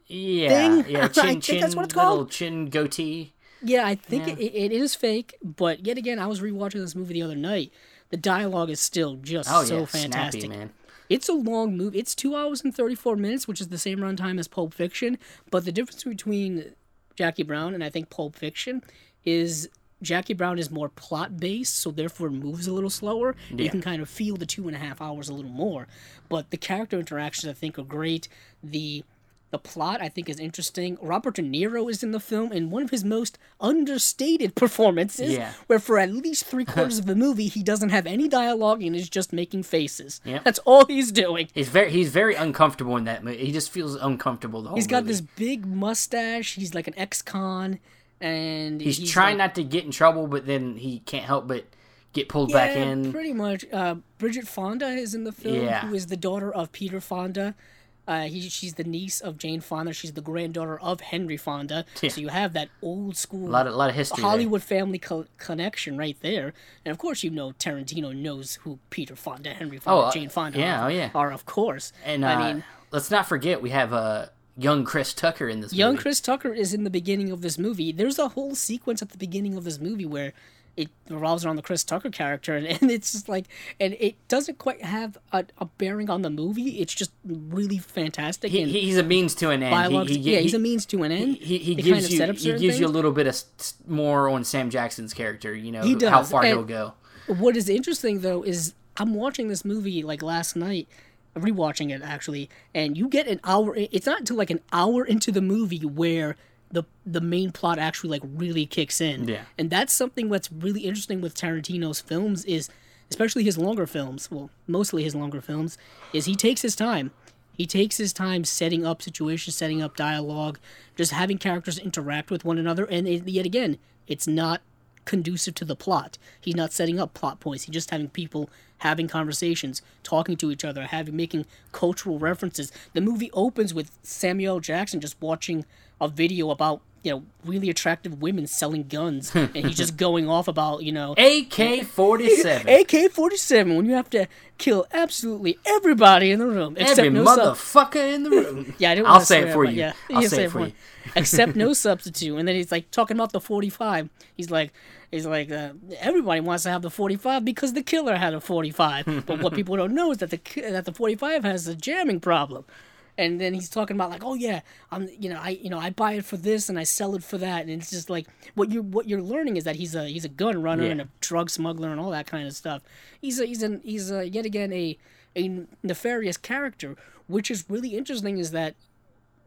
Speaker 2: Yeah,
Speaker 1: thing.
Speaker 2: yeah,
Speaker 1: I think
Speaker 2: chin,
Speaker 1: that's what it's called.
Speaker 2: little chin goatee.
Speaker 1: Yeah, I think
Speaker 2: Yeah.
Speaker 1: It, it is fake. But yet again, I was rewatching this movie the other night. The dialogue is still just
Speaker 2: Oh
Speaker 1: so
Speaker 2: yeah,
Speaker 1: fantastic.
Speaker 2: snappy man.
Speaker 1: It's a long movie. It's two hours and 34 minutes, which is the same runtime as Pulp Fiction. But the difference between Jackie Brown and I think Pulp Fiction is Jackie Brown is more plot based, so therefore moves a little slower. You can kind of feel the two and a half hours a little more. But the character interactions I think are great. The the plot I think is interesting. Robert De Niro is in the film in one of his most understated performances,
Speaker 2: Yeah.
Speaker 1: where for at least three quarters of the movie he doesn't have any dialogue and is just making faces.
Speaker 2: Yep.
Speaker 1: That's all he's doing.
Speaker 2: He's very he's very uncomfortable in that movie. He just feels uncomfortable the whole
Speaker 1: He's got
Speaker 2: movie.
Speaker 1: this big mustache. He's like an ex-con, and
Speaker 2: He's, trying
Speaker 1: like,
Speaker 2: not to get in trouble, but then he can't help but get pulled back in.
Speaker 1: Pretty much. Uh, Bridget Fonda is in the film,
Speaker 2: Yeah.
Speaker 1: who is the daughter of Peter Fonda. Uh, he, she's the niece of Jane Fonda. She's the granddaughter of Henry Fonda.
Speaker 2: Yeah.
Speaker 1: So you have that old school
Speaker 2: A lot of lot of history. there.
Speaker 1: Hollywood family co- connection right there. And of course, you know Tarantino knows who Peter Fonda, Henry Fonda,
Speaker 2: Oh, uh,
Speaker 1: Jane Fonda
Speaker 2: yeah,
Speaker 1: are,
Speaker 2: oh, yeah.
Speaker 1: are, of course.
Speaker 2: And uh,
Speaker 1: I mean,
Speaker 2: let's not forget we have uh, young Chris Tucker in this
Speaker 1: Young
Speaker 2: movie.
Speaker 1: Chris Tucker is in the beginning of this movie. There's a whole sequence at the beginning of this movie where it revolves around the Chris Tucker character, and, and it's just like, and it doesn't quite have a, a bearing on the movie. It's just really fantastic.
Speaker 2: He, he's a means to an end. He, he,
Speaker 1: yeah,
Speaker 2: he,
Speaker 1: he's a means to an end.
Speaker 2: he, he gives
Speaker 1: kind of
Speaker 2: you he gives you a little bit of more on Sam Jackson's character. You know
Speaker 1: He
Speaker 2: how far
Speaker 1: and-
Speaker 2: he'll go.
Speaker 1: What is interesting though is I'm watching this movie like last night, rewatching it actually, and you get an hour. It's not until like an hour into the movie where the the main plot actually like really kicks in.
Speaker 2: Yeah.
Speaker 1: and that's something that's really interesting with Tarantino's films is, especially his longer films. Well, mostly his longer films is he takes his time. He takes his time setting up situations, setting up dialogue, just having characters interact with one another, and it, yet again, it's not conducive to the plot. He's not setting up plot points. He's just having people having conversations, talking to each other, having making cultural references. The movie opens with Samuel Jackson just watching a video about you know really attractive women selling guns, and he's just going off about you know
Speaker 2: AK forty seven.
Speaker 1: AK forty seven when you have to kill absolutely everybody in the room except
Speaker 2: Every
Speaker 1: no sub-
Speaker 2: motherfucker in the room.
Speaker 1: yeah, I didn't
Speaker 2: I'll say it for you.
Speaker 1: Yeah,
Speaker 2: I'll
Speaker 1: you
Speaker 2: say it for you.
Speaker 1: Except no substitute, and then he's like talking about the forty-five. He's like, he's like, uh, everybody wants to have the forty-five because the killer had a forty-five. but what people don't know is that the that the forty-five has a jamming problem. And then he's talking about like, oh yeah, I'm, you know, I, you know, I buy it for this and I sell it for that, and it's just like what you what you're learning is that he's a he's a gun runner
Speaker 2: Yeah.
Speaker 1: and a drug smuggler and all that kind of stuff. He's a he's an he's a yet again a a nefarious character, which is really interesting. Is that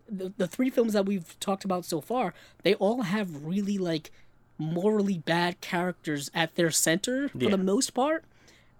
Speaker 1: the, the three films that we've talked about so far, they all have really like morally bad characters at their center for
Speaker 2: Yeah.
Speaker 1: the most part,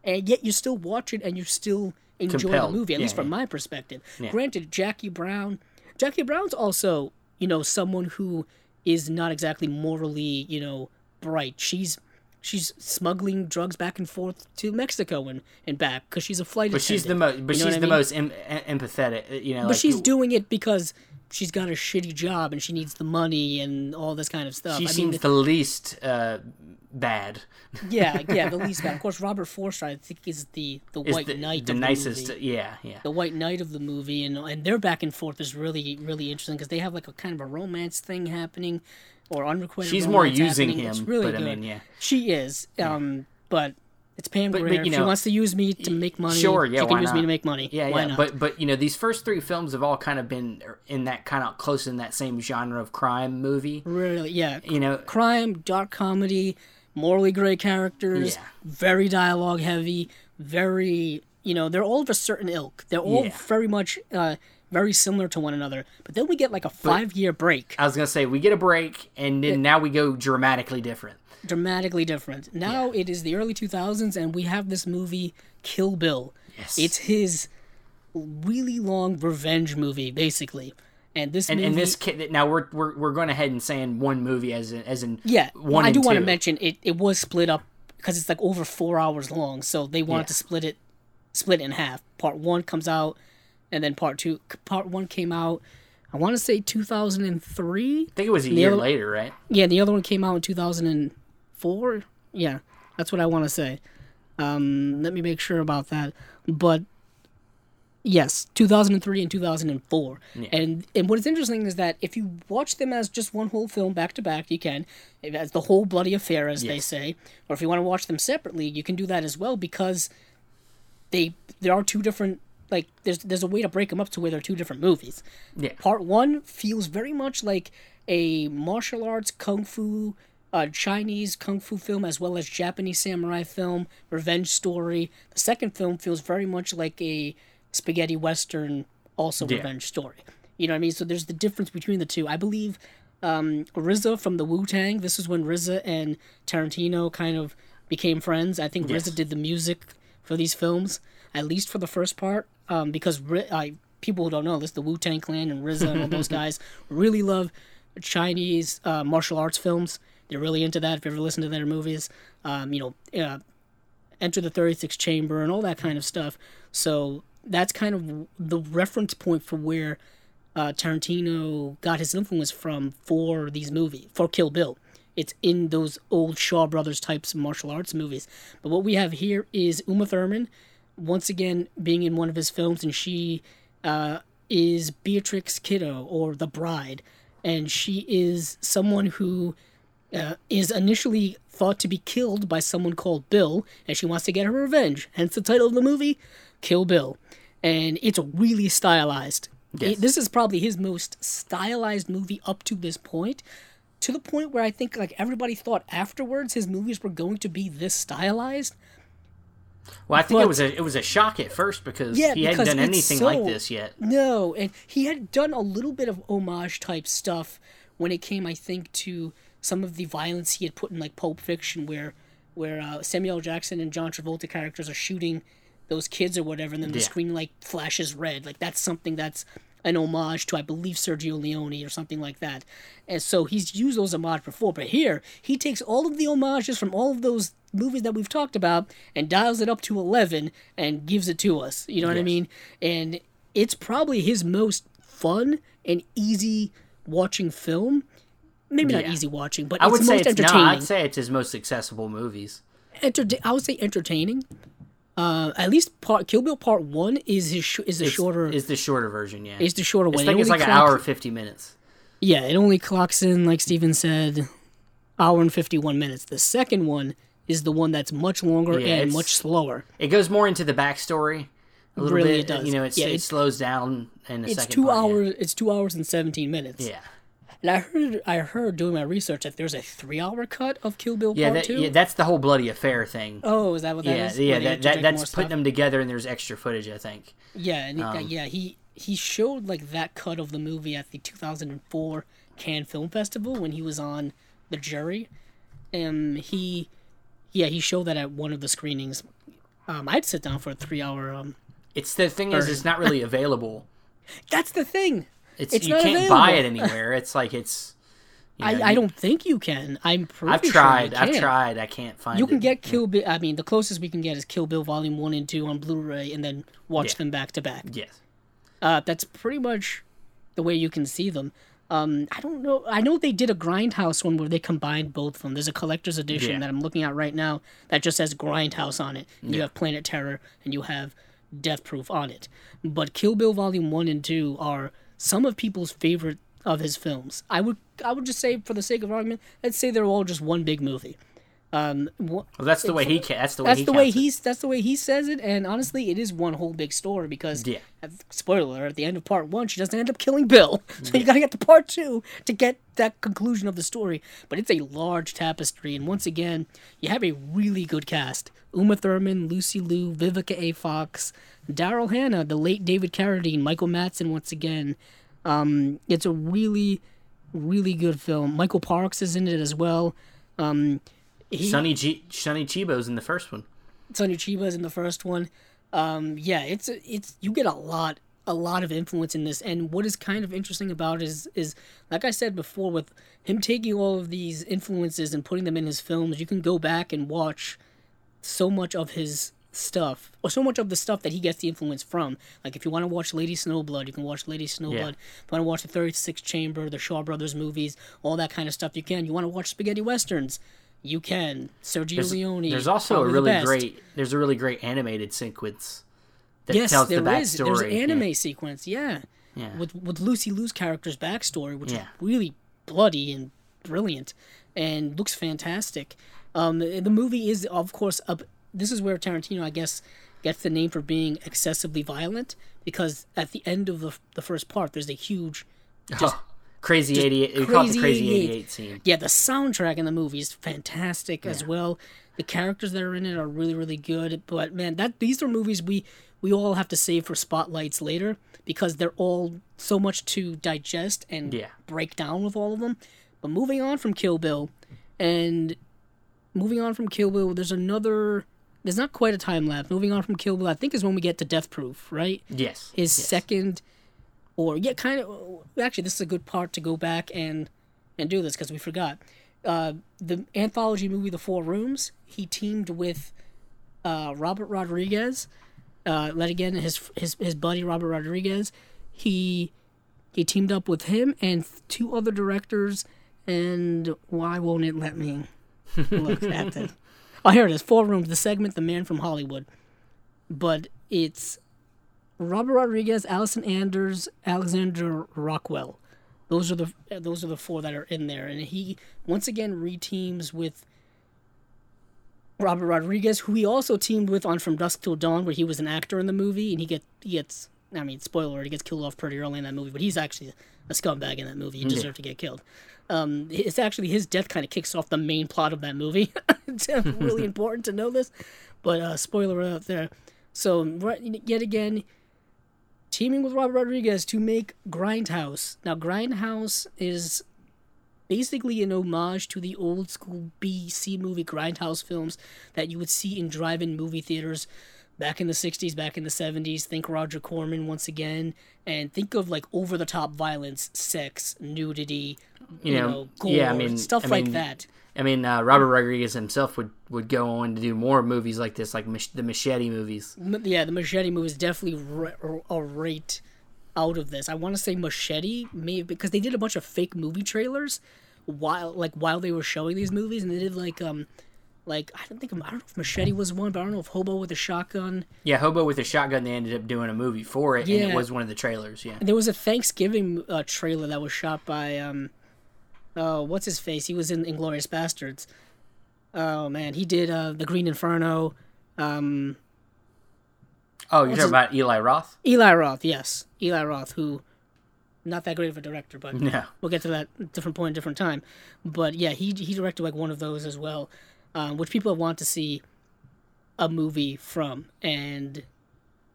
Speaker 1: and yet you still watch it and you're still enjoy
Speaker 2: Compelled.
Speaker 1: the movie, at
Speaker 2: Yeah,
Speaker 1: least from
Speaker 2: yeah.
Speaker 1: my perspective. Granted, Jackie Brown, Jackie Brown's also, you know, someone who is not exactly morally, you know, bright. She's she's smuggling drugs back and forth to Mexico and, and back because she's a flight
Speaker 2: But she's the
Speaker 1: attendant.
Speaker 2: most. But
Speaker 1: You know
Speaker 2: she's the
Speaker 1: mean?
Speaker 2: most em- em- empathetic. You know,
Speaker 1: But
Speaker 2: like,
Speaker 1: she's doing it because she's got a shitty job and she needs the money and all this kind of stuff.
Speaker 2: She
Speaker 1: I
Speaker 2: seems
Speaker 1: mean,
Speaker 2: the least uh, bad.
Speaker 1: yeah, yeah, the least bad. Of course, Robert Forster, I think, is the the
Speaker 2: Is
Speaker 1: white
Speaker 2: the,
Speaker 1: knight.
Speaker 2: the nicest.
Speaker 1: The
Speaker 2: yeah, yeah.
Speaker 1: the white knight of the movie and and their back and forth is really really interesting because they have like a kind of a romance thing happening or unrequited
Speaker 2: She's more using
Speaker 1: happening.
Speaker 2: Him,
Speaker 1: really
Speaker 2: but I
Speaker 1: good.
Speaker 2: mean, yeah.
Speaker 1: she is um but it's Pam
Speaker 2: But- but,
Speaker 1: Grier.
Speaker 2: you
Speaker 1: she
Speaker 2: know,
Speaker 1: wants to use me to make money.
Speaker 2: Sure, yeah,
Speaker 1: she can use me to make money.
Speaker 2: Yeah,
Speaker 1: why
Speaker 2: yeah.
Speaker 1: not?
Speaker 2: But but you know, these first three films have all kind of been in that kind of close in that same genre of crime movie.
Speaker 1: really, yeah,
Speaker 2: You know,
Speaker 1: crime, dark comedy, morally gray characters,
Speaker 2: Yeah.
Speaker 1: very dialogue heavy, very you know they're all of a certain ilk. They're all
Speaker 2: Yeah.
Speaker 1: very much uh, very similar to one another. But then we get like a five year break.
Speaker 2: I was gonna say we get a break, and then now we go dramatically different.
Speaker 1: Dramatically different. Now it is the early 2000s, and we have this movie, Kill Bill.
Speaker 2: Yes.
Speaker 1: It's his really long revenge movie, basically. And this
Speaker 2: And,
Speaker 1: movie,
Speaker 2: and this kid, now we're, we're we're going ahead and saying one movie as in, as in
Speaker 1: yeah,
Speaker 2: one
Speaker 1: I do want to mention it. It was split up because it's like over four hours long, so they wanted
Speaker 2: Yeah.
Speaker 1: to split it, split it in half. Part one comes out, and then part two. Part one came out. I want to say 2003.
Speaker 2: I think it was a year
Speaker 1: other-
Speaker 2: later, right?
Speaker 1: Yeah, the other one came out in 2004. Yeah, that's what I want to say. Um, let me make sure about that. But yes, 2003 and 2004. Yeah. And and what is interesting is that if you watch them as just one whole film back to back, you can, as the whole bloody affair, as they
Speaker 2: Yes.
Speaker 1: say. Or if you want to watch them separately, you can do that as well because they there are two different. Like there's there's a way to break them up to where they're two different movies.
Speaker 2: Yeah.
Speaker 1: Part one feels very much like a martial arts kung fu, uh, Chinese kung fu film as well as Japanese samurai film, revenge story. The second film feels very much like a spaghetti western, also
Speaker 2: Yeah.
Speaker 1: revenge story. You know what I mean? So there's the difference between the two. I believe um, RZA from the Wu Tang. This is when RZA and Tarantino kind of became friends. I think
Speaker 2: Yes.
Speaker 1: RZA did the music for these films, at least for the first part, um, because people who don't know this, the Wu Tang Clan and RZA and all those guys really love Chinese uh, martial arts films. They're really into that. If you ever listen to their movies, um, you know, uh, Enter the 36 Chamber and all that kind of stuff. So that's kind of the reference point for where uh, Tarantino got his influence from for these movies, for Kill Bill. It's in those old Shaw Brothers types of martial arts movies. But what we have here is Uma Thurman, once again being in one of his films, and she uh, is Beatrix Kiddo, or the bride. And she is someone who uh, is initially thought to be killed by someone called Bill, and she wants to get her revenge. Hence the title of the movie, Kill Bill. And it's really stylized.
Speaker 2: Yes.
Speaker 1: It- this is probably his most stylized movie up to this point. To the point where I think like everybody thought afterwards his movies were going to be this stylized.
Speaker 2: Well, I think
Speaker 1: But-
Speaker 2: it was a it was a shock at first because
Speaker 1: Yeah,
Speaker 2: he hadn't done anything
Speaker 1: so-
Speaker 2: like this yet.
Speaker 1: No, and he had done a little bit of homage type stuff when it came, I think, to some of the violence he had put in like Pulp Fiction, where where uh, Samuel Jackson and John Travolta characters are shooting those kids or whatever, and then the
Speaker 2: Yeah.
Speaker 1: screen like flashes red. Like that's something that's an homage to, I believe, Sergio Leone or something like that. And so he's used those homage before, but here he takes all of the homages from all of those movies that we've talked about and dials it up to eleven and gives it to us. You know what I mean? And it's probably his most fun and easy watching film. Maybe not
Speaker 2: Yeah.
Speaker 1: easy watching, but
Speaker 2: I
Speaker 1: it's
Speaker 2: would say
Speaker 1: most
Speaker 2: it's no.
Speaker 1: entertaining.
Speaker 2: I'd say it's his most accessible movies.
Speaker 1: Enter- I would say entertaining. Uh, at least part Kill Bill Part One is his sh- is the
Speaker 2: It's-
Speaker 1: shorter
Speaker 2: is the shorter version. Yeah,
Speaker 1: is the shorter
Speaker 2: I
Speaker 1: one. It
Speaker 2: think it's like an
Speaker 1: clocks-
Speaker 2: hour fifty minutes.
Speaker 1: Yeah, it only clocks in like Steven said, hour and fifty one minutes. The second one is the one that's much longer
Speaker 2: Yeah,
Speaker 1: and much slower.
Speaker 2: It goes more into the backstory. A little
Speaker 1: Really,
Speaker 2: bit.
Speaker 1: it does.
Speaker 2: You know, it's,
Speaker 1: Yeah,
Speaker 2: it slows down in the
Speaker 1: It's
Speaker 2: second
Speaker 1: two
Speaker 2: part, yeah.
Speaker 1: hours. It's two hours and seventeen minutes.
Speaker 2: Yeah.
Speaker 1: And I heard I heard doing my research that there's a three hour cut of Kill Bill
Speaker 2: Yeah,
Speaker 1: Part
Speaker 2: that,
Speaker 1: Two.
Speaker 2: yeah, that's the whole bloody affair thing.
Speaker 1: Oh, is that what that
Speaker 2: yeah,
Speaker 1: is?
Speaker 2: yeah,
Speaker 1: they
Speaker 2: that, that, that's putting them together, and there's extra footage, I think.
Speaker 1: Yeah, and he,
Speaker 2: Um,
Speaker 1: yeah, he he showed like that cut of the movie at the 2004 Cannes Film Festival when he was on the jury, and he, yeah, he showed that at one of the screenings. Um, I'd sit down for a three-hour um,
Speaker 2: It's the thing is, it's not really available.
Speaker 1: That's the thing.
Speaker 2: It's,
Speaker 1: It's
Speaker 2: you can't buy it anywhere. It's like it's. you know,
Speaker 1: I, I don't think you can. I'm pretty
Speaker 2: I've
Speaker 1: sure
Speaker 2: tried. I've tried. I can't find.
Speaker 1: You can
Speaker 2: it.
Speaker 1: get Kill Bill. I mean, the closest we can get is Kill Bill Volume One and Two on Blu-ray, and then watch
Speaker 2: Yeah.
Speaker 1: them back to back.
Speaker 2: Yes.
Speaker 1: Uh, that's pretty much the way you can see them. Um, I don't know. I know they did a Grindhouse one where they combined both of them. There's a collector's edition
Speaker 2: Yeah.
Speaker 1: that I'm looking at right now that just says Grindhouse on it. You have Planet Terror and you have Death Proof on it. But Kill Bill Volume One and Two are some of people's favorite of his films. I would I would just say, for the sake of argument, let's say they're all just one big movie. Um,
Speaker 2: Well, that's the way he. That's the way
Speaker 1: that's
Speaker 2: he.
Speaker 1: the way he's that's the way he says it and honestly it is one whole big story because
Speaker 2: Yeah.
Speaker 1: spoiler alert, at the end of part one she doesn't end up killing bill so you gotta get to part two to get that conclusion of the story but it's a large tapestry and once again you have a really good cast uma thurman lucy liu vivica a fox daryl hannah the late david carradine michael Madsen once again um, it's a really really good film michael parks is in it as well um, he,
Speaker 2: Sonny G. Sonny Chiba's in the first one.
Speaker 1: Sonny Chiba's in the first one. Um, yeah, it's it's you get a lot a lot of influence in this, and what is kind of interesting about it is is like I said before, with him taking all of these influences and putting them in his films, you can go back and watch so much of his stuff or so much of the stuff that he gets the influence from like if you want to watch lady snowblood you can watch lady snowblood
Speaker 2: Yeah.
Speaker 1: if you want to watch the 36th chamber the shaw brothers movies all that kind of stuff you can you want to watch spaghetti westerns you can sergio
Speaker 2: There's,
Speaker 1: leone
Speaker 2: there's also a really great. There's a really great animated sequence that
Speaker 1: yes,
Speaker 2: tells
Speaker 1: there
Speaker 2: the
Speaker 1: is. There's an
Speaker 2: backstory. Yeah.
Speaker 1: anime sequence, yeah,
Speaker 2: Yeah.
Speaker 1: with with Lucy Liu's character's backstory, which
Speaker 2: Yeah.
Speaker 1: is really bloody and brilliant, and looks fantastic. Um, the movie is, of course, up. This is where Tarantino, I guess, gets the name for being excessively violent because at the end of the the first part, there's a huge
Speaker 2: Oh, crazy 88. We call it the
Speaker 1: crazy
Speaker 2: crazy
Speaker 1: 88.
Speaker 2: 88 scene.
Speaker 1: yeah, the soundtrack in the movie is fantastic as well. The characters that are in it are really, really good. But man, that these are movies we we all have to save for spotlights later because they're all so much to digest and
Speaker 2: Yeah.
Speaker 1: break down with all of them. But moving on from Kill Bill, and moving on from Kill Bill, there's another. There's not quite a time lapse. Moving on from Kill Bill, I think is when we get to Death Proof, right?
Speaker 2: Yes.
Speaker 1: his
Speaker 2: yes.
Speaker 1: second or yeah kind of actually this is a good part to go back and and do this because we forgot. Uh the anthology movie the four rooms he teamed with uh robert rodriguez uh let again his his his buddy robert rodriguez. He he teamed up with him and two other directors and why won't it let me look at it? Oh here it is. Four rooms the segment the man from hollywood. But it's Robert Rodriguez, Allison Anders, Alexandre Rockwell. Those are the those are the four that are in there, and he once again reteams with Robert Rodriguez, who he also teamed with on From Dusk Till Dawn, where he was an actor in the movie, and he get he gets I mean spoiler alert, he gets killed off pretty early in that movie, but he's actually a scumbag in that movie. He deserved to get killed. Um, it's actually his death kind of kicks off the main plot of that movie. it's really important to know this, but uh, spoiler alert there. So yet again, teaming with Robert Rodriguez to make Grindhouse. Now, Grindhouse is basically an homage to the old school B C movie Grindhouse films that you would see in drive-in movie theaters back in the 60s, back in the 70s. Think Roger Corman once again, and think of like over-the-top violence, sex, nudity, you,
Speaker 2: You know,
Speaker 1: know, gore,
Speaker 2: yeah, I mean-
Speaker 1: stuff
Speaker 2: I
Speaker 1: like
Speaker 2: mean,
Speaker 1: that.
Speaker 2: I mean, uh, Robert Rodriguez himself would, would go on to do more movies like this, like mach- the Machete movies.
Speaker 1: M- yeah, the Machete movie is definitely r- a rate out of this. I want to say Machete, maybe because they did a bunch of fake movie trailers while like while they were showing these movies, and they did like um like I don't think I don't know if Machete was one, but I don't know if Hobo with a Shotgun.
Speaker 2: Yeah, Hobo with a Shotgun, they ended up doing a movie for it, and it was one of the trailers, yeah.
Speaker 1: And there was a Thanksgiving uh, trailer that was shot by um oh what's his face? He was in Inglourious Basterds. Oh man, he did uh the Green Inferno. Um,
Speaker 2: Oh, you're talking
Speaker 1: his-
Speaker 2: about Eli Roth?
Speaker 1: Eli Roth, yes, Eli Roth, who not that great of a director, but
Speaker 2: No.
Speaker 1: we'll get to that different point, different time. But yeah, he he directed like one of those as well, um, which people want to see a movie from, and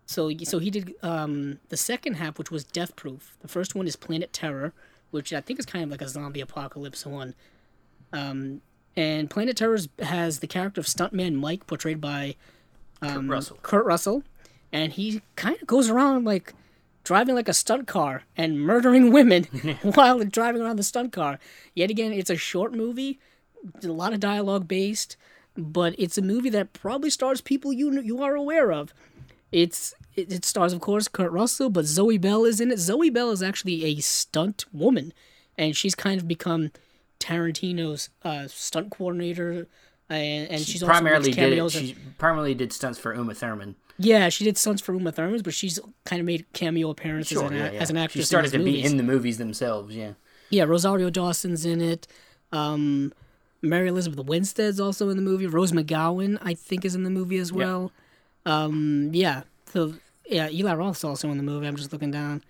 Speaker 1: so so he did um, the second half, which was Death Proof. The first one is Planet Terror, which I think is kind of like a zombie apocalypse one. Um, and Planet Terror has the character of Stuntman Mike, portrayed by um,
Speaker 2: Russell.
Speaker 1: Kurt Russell, and he kind of goes around like driving like a stunt car and murdering women while driving around the stunt car. Yet again, it's a short movie, a lot of dialogue based, but it's a movie that probably stars people you you are aware of. It's it, it stars, of course, Kurt Russell, but Zoe Bell is in it. Zoe Bell is actually a stunt woman, and she's kind of become Tarantino's uh, stunt coordinator. And, and she's also
Speaker 2: primarily did it, she primarily did stunts for Uma Thurman.
Speaker 1: yeah, she did stunts for Uma Thurman, but she's kind of made cameo appearances as, an, as an actress.
Speaker 2: She started
Speaker 1: in
Speaker 2: to
Speaker 1: these
Speaker 2: be in the movies themselves. Yeah.
Speaker 1: Yeah, Rosario Dawson's in it. Um, Mary Elizabeth Winstead's also in the movie. Rose McGowan, I think, is in the movie as well. Um, yeah. So yeah, Eli Roth's also in the movie. I'm just looking down.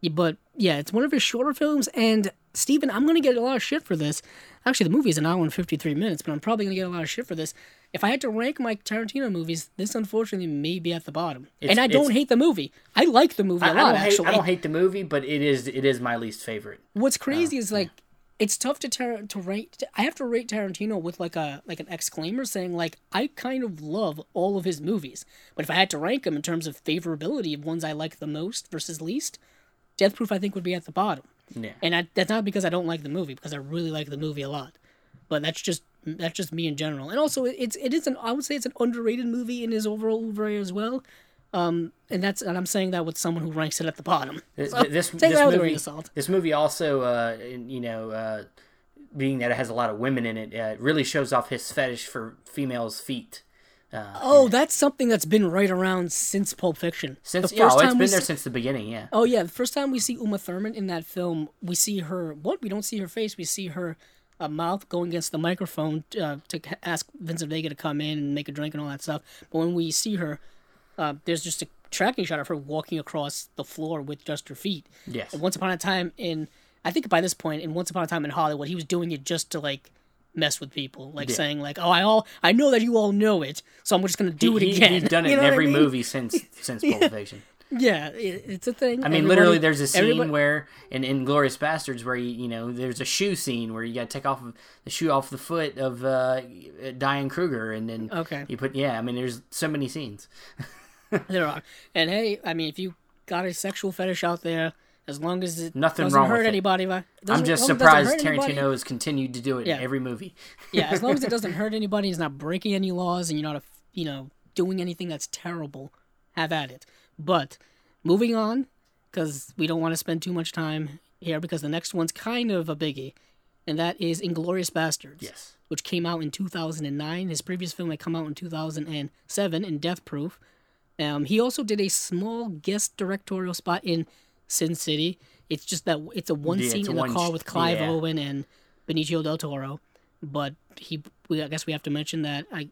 Speaker 1: Yeah, but yeah, it's one of his shorter films. And Steven, I'm gonna get a lot of shit for this. Actually, the movie is an hour and 53 minutes, but I'm probably gonna get a lot of shit for this. If I had to rank my Tarantino movies, this unfortunately may be at the bottom.
Speaker 2: It's-
Speaker 1: and I don't hate the movie. I like the movie a
Speaker 2: I, I
Speaker 1: lot,
Speaker 2: don't hate,
Speaker 1: actually.
Speaker 2: I don't hate the movie, but it is it is my least favorite.
Speaker 1: What's crazy oh, is like it's tough to tar- to rate. I have to rate Tarantino with like a like an exclaimer saying like I kind of love all of his movies, but if I had to rank them in terms of favorability of ones I like the most versus least, Death Proof I think would be at the bottom.
Speaker 2: Yeah.
Speaker 1: And I, that's not because I don't like the movie because I really like the movie a lot, but that's just that's just me in general. And also it's it is an I would say it's an underrated movie in his overall oeuvre as well. Um, and that's and I'm saying that with someone who ranks it at the bottom.
Speaker 2: This
Speaker 1: So,
Speaker 2: this,
Speaker 1: take
Speaker 2: this
Speaker 1: that with a
Speaker 2: movie
Speaker 1: grain of salt.
Speaker 2: this movie also uh, you know uh, being that it has a lot of women in it, uh, it really shows off his fetish for females' feet.
Speaker 1: Oh, that's something that's been right around since Pulp Fiction.
Speaker 2: Since
Speaker 1: the
Speaker 2: yeah, oh, it's been there
Speaker 1: see-
Speaker 2: since the beginning. Yeah.
Speaker 1: Oh yeah, the first time we see Uma Thurman in that film, we see her. What we don't see her face, we see her uh, mouth going against the microphone uh, to ask Vincent Vega to come in and make a drink and all that stuff. But when we see her, uh, there's just a tracking shot of her walking across the floor with just her feet.
Speaker 2: Yes.
Speaker 1: And once upon a time in, I think by this point in Once Upon a Time in Hollywood, he was doing it just to like mess with people, like
Speaker 2: Yeah.
Speaker 1: saying like, "Oh, I all I know that you all know it, so I'm just gonna do it
Speaker 2: He-
Speaker 1: again."
Speaker 2: He's done it
Speaker 1: You know
Speaker 2: in
Speaker 1: what I
Speaker 2: every
Speaker 1: mean?
Speaker 2: movie since since Pulp Fiction.
Speaker 1: Yeah, it, it's a thing.
Speaker 2: I mean,
Speaker 1: Everybody-
Speaker 2: literally, there's a scene
Speaker 1: everybody-
Speaker 2: where in Inglourious Basterds where you, you know there's a shoe scene where you got to take off the shoe off the foot of uh, Diane Kruger, and then
Speaker 1: Okay.
Speaker 2: you put yeah. I mean, there's so many scenes.
Speaker 1: There are. And hey, I mean, if you got a sexual fetish out there, as long as it
Speaker 2: Nothing
Speaker 1: doesn't
Speaker 2: wrong
Speaker 1: hurt
Speaker 2: with it.
Speaker 1: anybody, but
Speaker 2: I'm just
Speaker 1: as long as it doesn't
Speaker 2: surprised
Speaker 1: hurt anybody-
Speaker 2: Tarantino has continued to do it
Speaker 1: Yeah.
Speaker 2: in every movie.
Speaker 1: Yeah, as long as it doesn't hurt anybody, he's not breaking any laws, and you're not, you know, doing anything that's terrible. Have at it. But moving on, because we don't want to spend too much time here, because the next one's kind of a biggie, and that is Inglourious Basterds.
Speaker 2: Yes.
Speaker 1: which came out in 2009. His previous film had come out in 2007 in Death Proof. Um, he also did a small guest directorial spot in Sin City. It's just that it's a one
Speaker 2: Yeah,
Speaker 1: scene in the car
Speaker 2: sh-
Speaker 1: with Clive
Speaker 2: yeah.
Speaker 1: Owen and Benicio del Toro. But he, we I guess we have to mention that I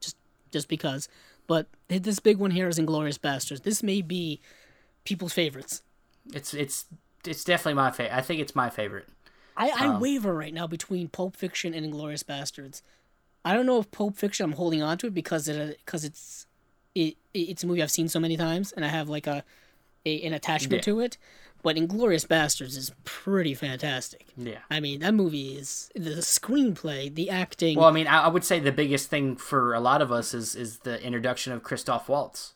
Speaker 1: just just because. But this big one here is Inglourious Basterds. This may be people's favorites.
Speaker 2: It's it's it's definitely my favorite. I think it's my favorite.
Speaker 1: I, I
Speaker 2: Um,
Speaker 1: waver right now between Pulp Fiction and Inglourious Basterds. I don't know if Pulp Fiction I'm holding on to it because it because it's it, it's a movie I've seen so many times and I have like a, a an attachment
Speaker 2: Yeah.
Speaker 1: to it. But Inglourious Basterds is pretty fantastic.
Speaker 2: Yeah.
Speaker 1: I mean that movie is the screenplay, the acting.
Speaker 2: Well, I mean, I, I would say the biggest thing for a lot of us is is the introduction of Christoph Waltz.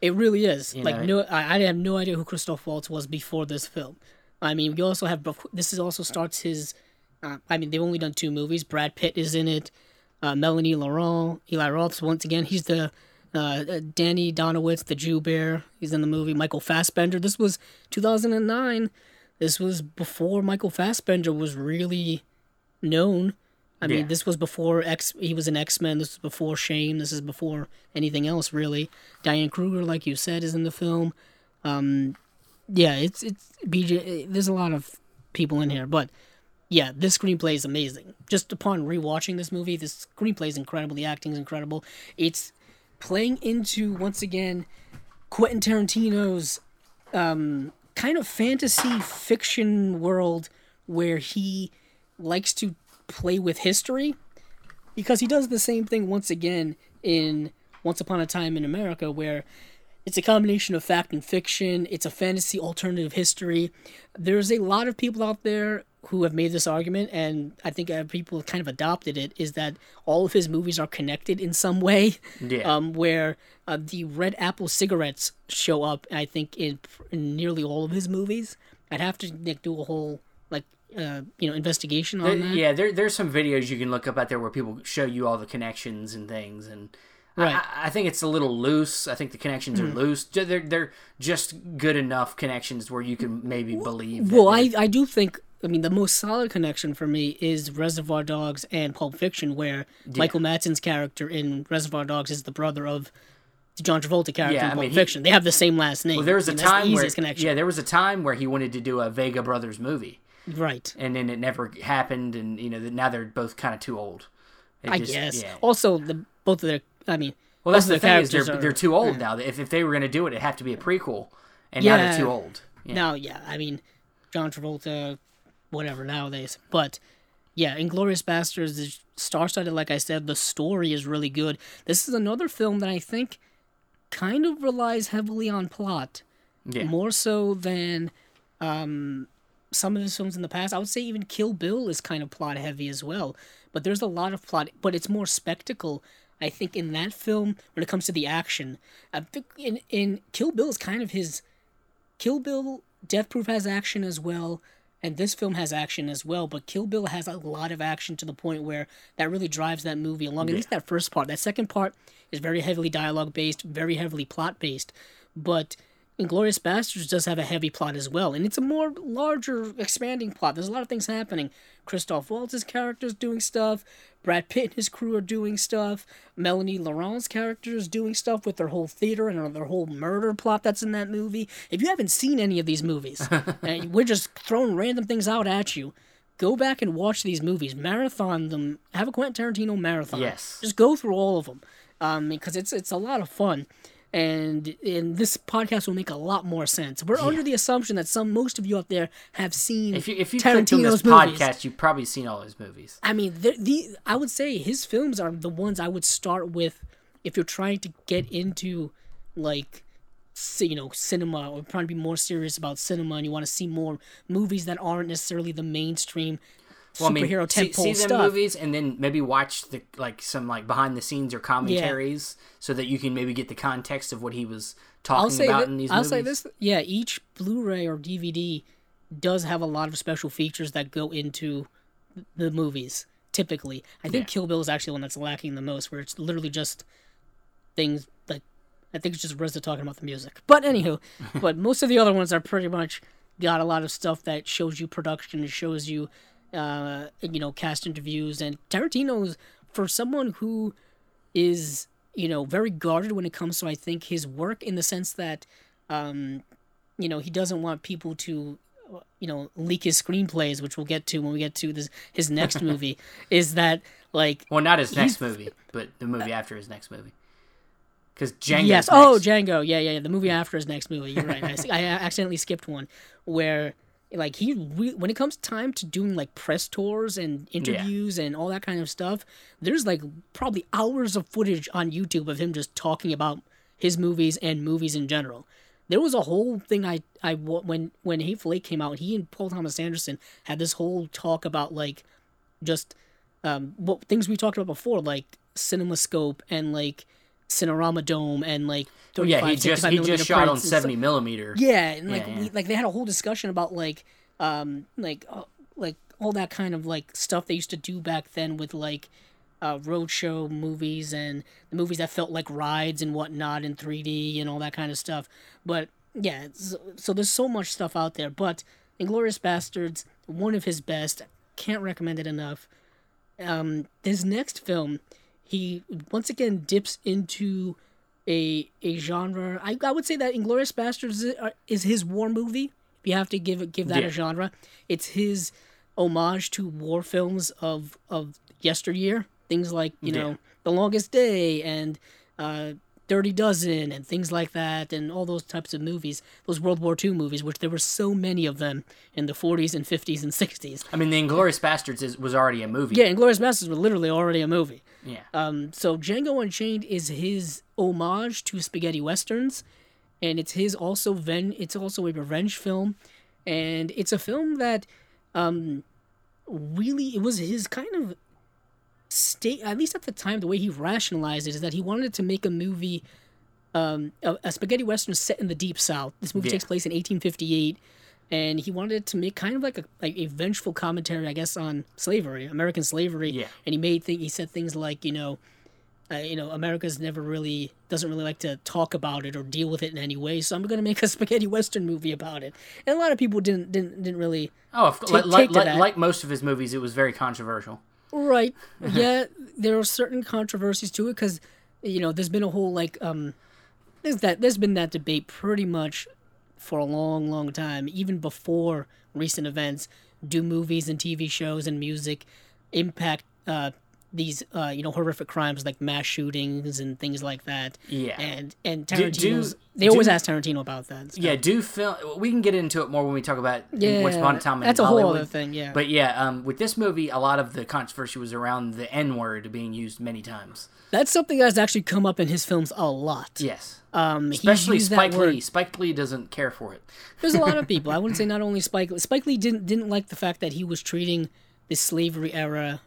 Speaker 1: It really is. like
Speaker 2: know,
Speaker 1: no, I, I have no idea who Christoph Waltz was before this film. I mean, we also have this is also starts his. Uh, I mean, they've only done two movies. Brad Pitt is in it. Uh, Melanie Laurent, Eli Roth once again. He's the uh, Danny Donowitz, the Jew Bear. He's in the movie. Michael Fassbender. This was 2009. This was before Michael Fassbender was really known. I mean,
Speaker 2: Yeah.
Speaker 1: this was before X. He was an X Men. This was before Shame. This is before anything else, really. Diane Kruger, like you said, is in the film. Um, yeah, it's it's BJ. There's a lot of people in here, but yeah, this screenplay is amazing. Just upon rewatching this movie, this screenplay is incredible. The acting is incredible. It's playing into once again Quentin Tarantino's um, kind of fantasy fiction world where he likes to play with history because he does the same thing once again in Once Upon a Time in America where it's a combination of fact and fiction. It's a fantasy alternative history. There's a lot of people out there who have made this argument, and I think uh, people kind of adopted it, is that all of his movies are connected in some way.
Speaker 2: Yeah.
Speaker 1: Um, where uh, the Red Apple cigarettes show up, I think, in, in nearly all of his movies. I'd have to like, do a whole like uh, you know investigation on
Speaker 2: There-
Speaker 1: that.
Speaker 2: yeah, there there's some videos you can look up out there where people show you all the connections and things, and
Speaker 1: Right.
Speaker 2: I, I think it's a little loose. I think the connections are mm. loose. They're they're just good enough connections where you can maybe believe.
Speaker 1: Well, I, I do think I mean the most solid connection for me is Reservoir Dogs and Pulp Fiction, where Michael Madsen's character in Reservoir Dogs is the brother of the John Travolta character
Speaker 2: Yeah,
Speaker 1: in
Speaker 2: I
Speaker 1: Pulp
Speaker 2: mean, he-
Speaker 1: Fiction. They have the same last name.
Speaker 2: Well, there was
Speaker 1: I
Speaker 2: a
Speaker 1: mean,
Speaker 2: time where
Speaker 1: connection.
Speaker 2: yeah, there was a time where he wanted to do a Vega Brothers movie,
Speaker 1: right.
Speaker 2: and then it never happened, and you know now they're both kind of too old. It
Speaker 1: I
Speaker 2: just-
Speaker 1: guess.
Speaker 2: yeah.
Speaker 1: Also, the both of their I mean,
Speaker 2: Well, that's
Speaker 1: both
Speaker 2: the thing is they're
Speaker 1: characters
Speaker 2: they're too old now. If if they were going to do it, it'd have to be a prequel, and now they're too old. Yeah.
Speaker 1: Now, yeah, I mean, John Travolta, whatever nowadays. But yeah, Inglourious Basterds is star-studded. Like I said, the story is really good. This is another film that I think kind of relies heavily on plot,
Speaker 2: Yeah.
Speaker 1: more so than um, some of his films in the past. I would say even Kill Bill is kind of plot heavy as well. But there's a lot of plot, but it's more spectacle. I think in that film, when it comes to the action, I think in in Kill Bill is kind of his Kill Bill, Death Proof has action as well, and this film has action as well. But Kill Bill has a lot of action to the point where that really drives that movie along. At least that first part. That second part is very heavily dialogue based, very heavily plot based. But Inglourious Basterds does have a heavy plot as well, and it's a more larger, expanding plot. There's a lot of things happening. Christoph Waltz's character is doing stuff. Brad Pitt and his crew are doing stuff. Melanie Laurent's character is doing stuff with their whole theater and their whole murder plot that's in that movie. If you haven't seen any of these movies, and we're just throwing random things out at you, go back and watch these movies, marathon them, have a Quentin Tarantino marathon.
Speaker 2: Yes.
Speaker 1: just go through all of them, um, because it's it's a lot of fun. And and this podcast will make a lot more sense. We're under the assumption that some most of you out there have seen
Speaker 2: If you if you
Speaker 1: Tarantino's
Speaker 2: this
Speaker 1: movies.
Speaker 2: podcast, you've probably seen all his movies.
Speaker 1: I mean, the, the I would say his films are the ones I would start with if you're trying to get into like you know cinema or trying to be more serious about cinema and you want to see more movies that aren't necessarily the mainstream
Speaker 2: Well, I mean,
Speaker 1: superhero
Speaker 2: see, see them movies and then maybe watch the like some like behind the scenes or commentaries so that you can maybe get the context of what he was talking
Speaker 1: I'll say
Speaker 2: about in these
Speaker 1: I'll
Speaker 2: movies.
Speaker 1: say this yeah each Blu-ray or DVD does have a lot of special features that go into the movies typically I think
Speaker 2: Yeah.
Speaker 1: Kill Bill is actually one that's lacking the most where it's literally just things like I think it's just RZA talking about the music but anywho but most of the other ones are pretty much got a lot of stuff that shows you production it shows you uh you know cast interviews. And Tarantino's for someone who is you know very guarded when it comes to I think his work in the sense that um you know he doesn't want people to you know leak his screenplays which we'll get to when we get to this his next movie is that like
Speaker 2: well, not his next movie, but the movie after his next movie. Because Django.
Speaker 1: yes. oh Django. Yeah yeah yeah. The movie after his next movie. You're right. I, I accidentally skipped one where like he re- when it comes time to doing like press tours and interviews and all that kind of stuff there's like probably hours of footage on youtube of him just talking about his movies and movies in general. There was a whole thing i i when when hateful eight came out he and paul thomas anderson had this whole talk about like just um what things we talked about before like cinemascope and like cinerama dome and like
Speaker 2: Well, yeah, he just he just shot on seventy millimeter.
Speaker 1: Yeah, and like
Speaker 2: Yeah,
Speaker 1: We, like they had a whole discussion about like um like uh, like all that kind of like stuff they used to do back then with like uh roadshow movies and the movies that felt like rides and whatnot in 3D and all that kind of stuff. But yeah, so, so there's so much stuff out there. But Inglourious Basterds, one of his best. Can't recommend it enough. Um, his next film, he once again dips into a a genre. I, I would say that Inglourious Basterds is, uh, his war movie. If you have to give it give that
Speaker 2: Yeah.
Speaker 1: a genre, it's his homage to war films of of yesteryear. Things like you
Speaker 2: Yeah.
Speaker 1: know The Longest Day and uh, Dirty Dozen and things like that, and all those types of movies. Those World War II movies, which there were so many of them in the 40s and 50s and 60s.
Speaker 2: I mean, The Inglorious Bastards is, was already a movie.
Speaker 1: Yeah, Inglorious Bastards was literally already a movie.
Speaker 2: Yeah.
Speaker 1: Um, so Django Unchained is his homage to spaghetti westerns, and it's his also ven. It's also a revenge film, and it's a film that, um, really it was his kind of state. At least at the time, the way he rationalized it is that he wanted to make a movie, um, a, a spaghetti western set in the deep south. This movie
Speaker 2: Yeah.
Speaker 1: takes place in 1858 and he wanted to make kind of like a like a vengeful commentary, I guess, on slavery, American slavery.
Speaker 2: Yeah.
Speaker 1: And he made thing he said things like, you know, uh, you know, America's never really doesn't really like to talk about it or deal with it in any way. So I'm going to make a spaghetti western movie about it. And a lot of people didn't didn't didn't really
Speaker 2: Oh, of,
Speaker 1: Take-
Speaker 2: like,
Speaker 1: take
Speaker 2: like,
Speaker 1: to
Speaker 2: like,
Speaker 1: that.
Speaker 2: like most of his movies, it was very controversial.
Speaker 1: Right. yeah, there are certain controversies to it because, you know, there's been a whole like um, there's that there's been that debate pretty much for a long, long time, even before recent events. Do movies and TV shows and music impact uh, these uh, you know horrific crimes like mass shootings and things like that?
Speaker 2: Yeah.
Speaker 1: And and
Speaker 2: Do- do-
Speaker 1: they always
Speaker 2: do-
Speaker 1: ask Tarantino about that. stuff.
Speaker 2: Yeah, do film. We can get into it more when we talk about
Speaker 1: Yeah,
Speaker 2: Once Upon a Time in
Speaker 1: that's a whole other thing. Yeah.
Speaker 2: But yeah, um, with this movie, a lot of the controversy was around the N word being used many times.
Speaker 1: that's something that's actually come up in his films a lot.
Speaker 2: Yes,
Speaker 1: Um,
Speaker 2: especially Spike Lee. Spike Lee doesn't care for it.
Speaker 1: There's a lot of people. I wouldn't say not only Spike. Spike Lee didn't didn't like the fact that he was treating the slavery era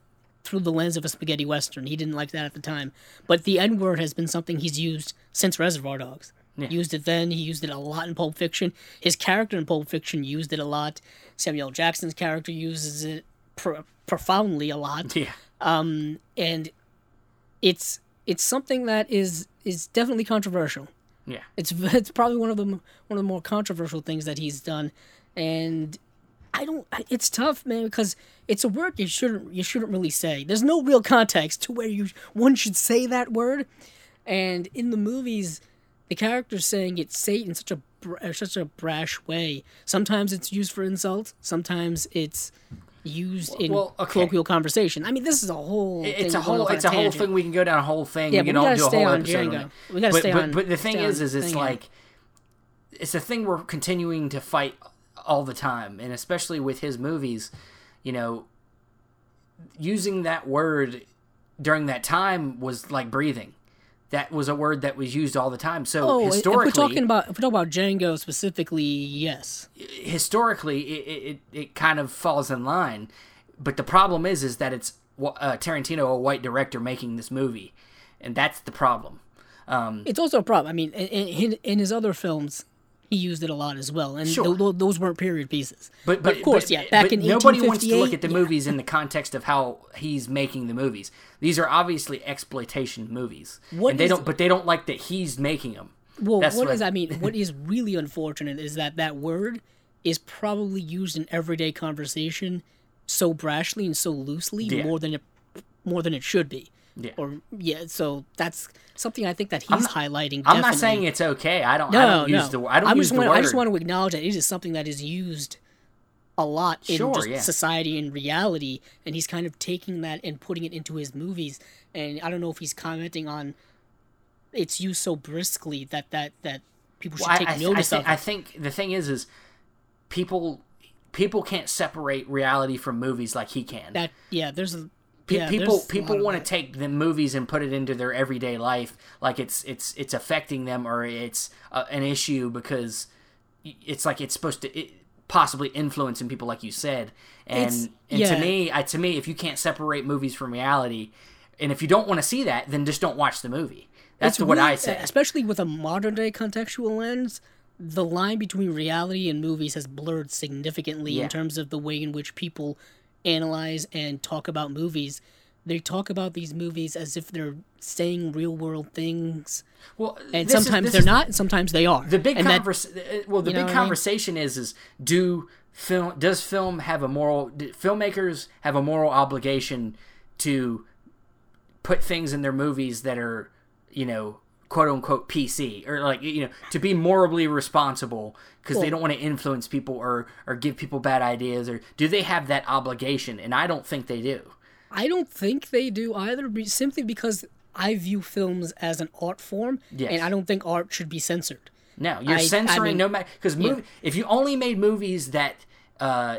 Speaker 1: through the lens of a spaghetti western. He didn't like that at the time. But the N word has been something he's used since Reservoir Dogs.
Speaker 2: Yeah.
Speaker 1: Used it then. He used it a lot in Pulp Fiction. His character in Pulp Fiction used it a lot. Samuel Jackson's character uses it pro- profoundly a lot
Speaker 2: Yeah, Um,
Speaker 1: and it's it's something that is is definitely controversial.
Speaker 2: yeah.
Speaker 1: It's it's probably one of the one of the more controversial things that he's done, and I don't. It's tough, man, because it's a word you shouldn't you shouldn't really say. There's no real context to where you one should say that word, and in the movies, the character's saying it say it in such a br- uh, such a brash way. Sometimes it's used for insult. Sometimes it's used in
Speaker 2: well, okay.
Speaker 1: colloquial conversation. I mean, this is a whole.
Speaker 2: It's
Speaker 1: thing
Speaker 2: a whole. It's a whole thing. We can go down a whole thing.
Speaker 1: Yeah,
Speaker 2: we can all
Speaker 1: gotta
Speaker 2: do a
Speaker 1: stay
Speaker 2: whole episode on.
Speaker 1: We gotta
Speaker 2: but,
Speaker 1: stay
Speaker 2: but,
Speaker 1: on-
Speaker 2: But the thing is, is it's like it's a thing we're continuing to fight all the time, and especially with his movies, you know, using that word during that time was like breathing. That was a word that was used all the time. So
Speaker 1: Oh, if
Speaker 2: historically,
Speaker 1: we're talking about if we're talking about Django specifically, yes.
Speaker 2: historically it, it, it, it kind of falls in line but the problem is is that it's uh, tarantino a white director making this movie and that's the problem um,
Speaker 1: It's also a problem. I mean, in, in, in his other films, he used it a lot as well, and
Speaker 2: Sure.
Speaker 1: th- th- those weren't period pieces.
Speaker 2: but, but
Speaker 1: of course,
Speaker 2: but-
Speaker 1: yeah. Back in
Speaker 2: nobody wants to look at the
Speaker 1: yeah.
Speaker 2: movies in the context of how he's making the movies these are obviously exploitation movies
Speaker 1: What
Speaker 2: and they
Speaker 1: is-
Speaker 2: don't but they don't like that he's making them
Speaker 1: Well,
Speaker 2: That's
Speaker 1: what
Speaker 2: what-
Speaker 1: is I mean? What is really unfortunate is that that word is probably used in everyday conversation so brashly and so loosely
Speaker 2: Yeah.
Speaker 1: more than it more than it should be.
Speaker 2: Yeah.
Speaker 1: Or yeah, so that's something I think that he's highlighting.
Speaker 2: i'm not saying it's okay i don't
Speaker 1: no,
Speaker 2: i don't
Speaker 1: no.
Speaker 2: use the i don't
Speaker 1: I
Speaker 2: use
Speaker 1: just
Speaker 2: the
Speaker 1: want
Speaker 2: word
Speaker 1: I just want to acknowledge that it is something that is used a lot in
Speaker 2: Sure,
Speaker 1: just
Speaker 2: yeah.
Speaker 1: society and reality, and he's kind of taking that and putting it into his movies. And I don't know if he's commenting on its use so briskly that that that people should
Speaker 2: Well,
Speaker 1: take
Speaker 2: I, I,
Speaker 1: notice
Speaker 2: think,
Speaker 1: of.
Speaker 2: I
Speaker 1: it.
Speaker 2: think the thing is, is people people can't separate reality from movies like he can.
Speaker 1: that yeah, there's a Yeah,
Speaker 2: people people want to take the movies and put it into their everyday life, like it's it's it's affecting them or it's uh, an issue because it's like it's supposed to it, possibly influencing people, like you said. And
Speaker 1: It's-
Speaker 2: and
Speaker 1: yeah.
Speaker 2: to me, I, to me, if you can't separate movies from reality, and if you don't want to see that, then just don't watch the movie. That's
Speaker 1: It's
Speaker 2: what
Speaker 1: really-
Speaker 2: I say.
Speaker 1: Especially with a modern day contextual lens, the line between reality and movies has blurred significantly
Speaker 2: Yeah.
Speaker 1: in terms of the way in which people analyze and talk about movies. They talk about these movies as if they're saying real world things,
Speaker 2: Well,
Speaker 1: and
Speaker 2: this is-
Speaker 1: sometimes they're not, and sometimes they are.
Speaker 2: the big
Speaker 1: and that-
Speaker 2: uh, well the big
Speaker 1: what I mean?
Speaker 2: conversation is is do film does film have a moral filmmakers have a moral obligation to put things in their movies that are you know quote unquote pc or like you know to be morally responsible because they don't want to influence people or or give people bad ideas or do they have that obligation and i don't think they do
Speaker 1: I don't think they do either, simply because I view films as an art form,
Speaker 2: Yes.
Speaker 1: and I don't think art should be censored.
Speaker 2: No, you're
Speaker 1: I- I
Speaker 2: censoring
Speaker 1: mean-
Speaker 2: no matter because movie, if you only made movies that uh,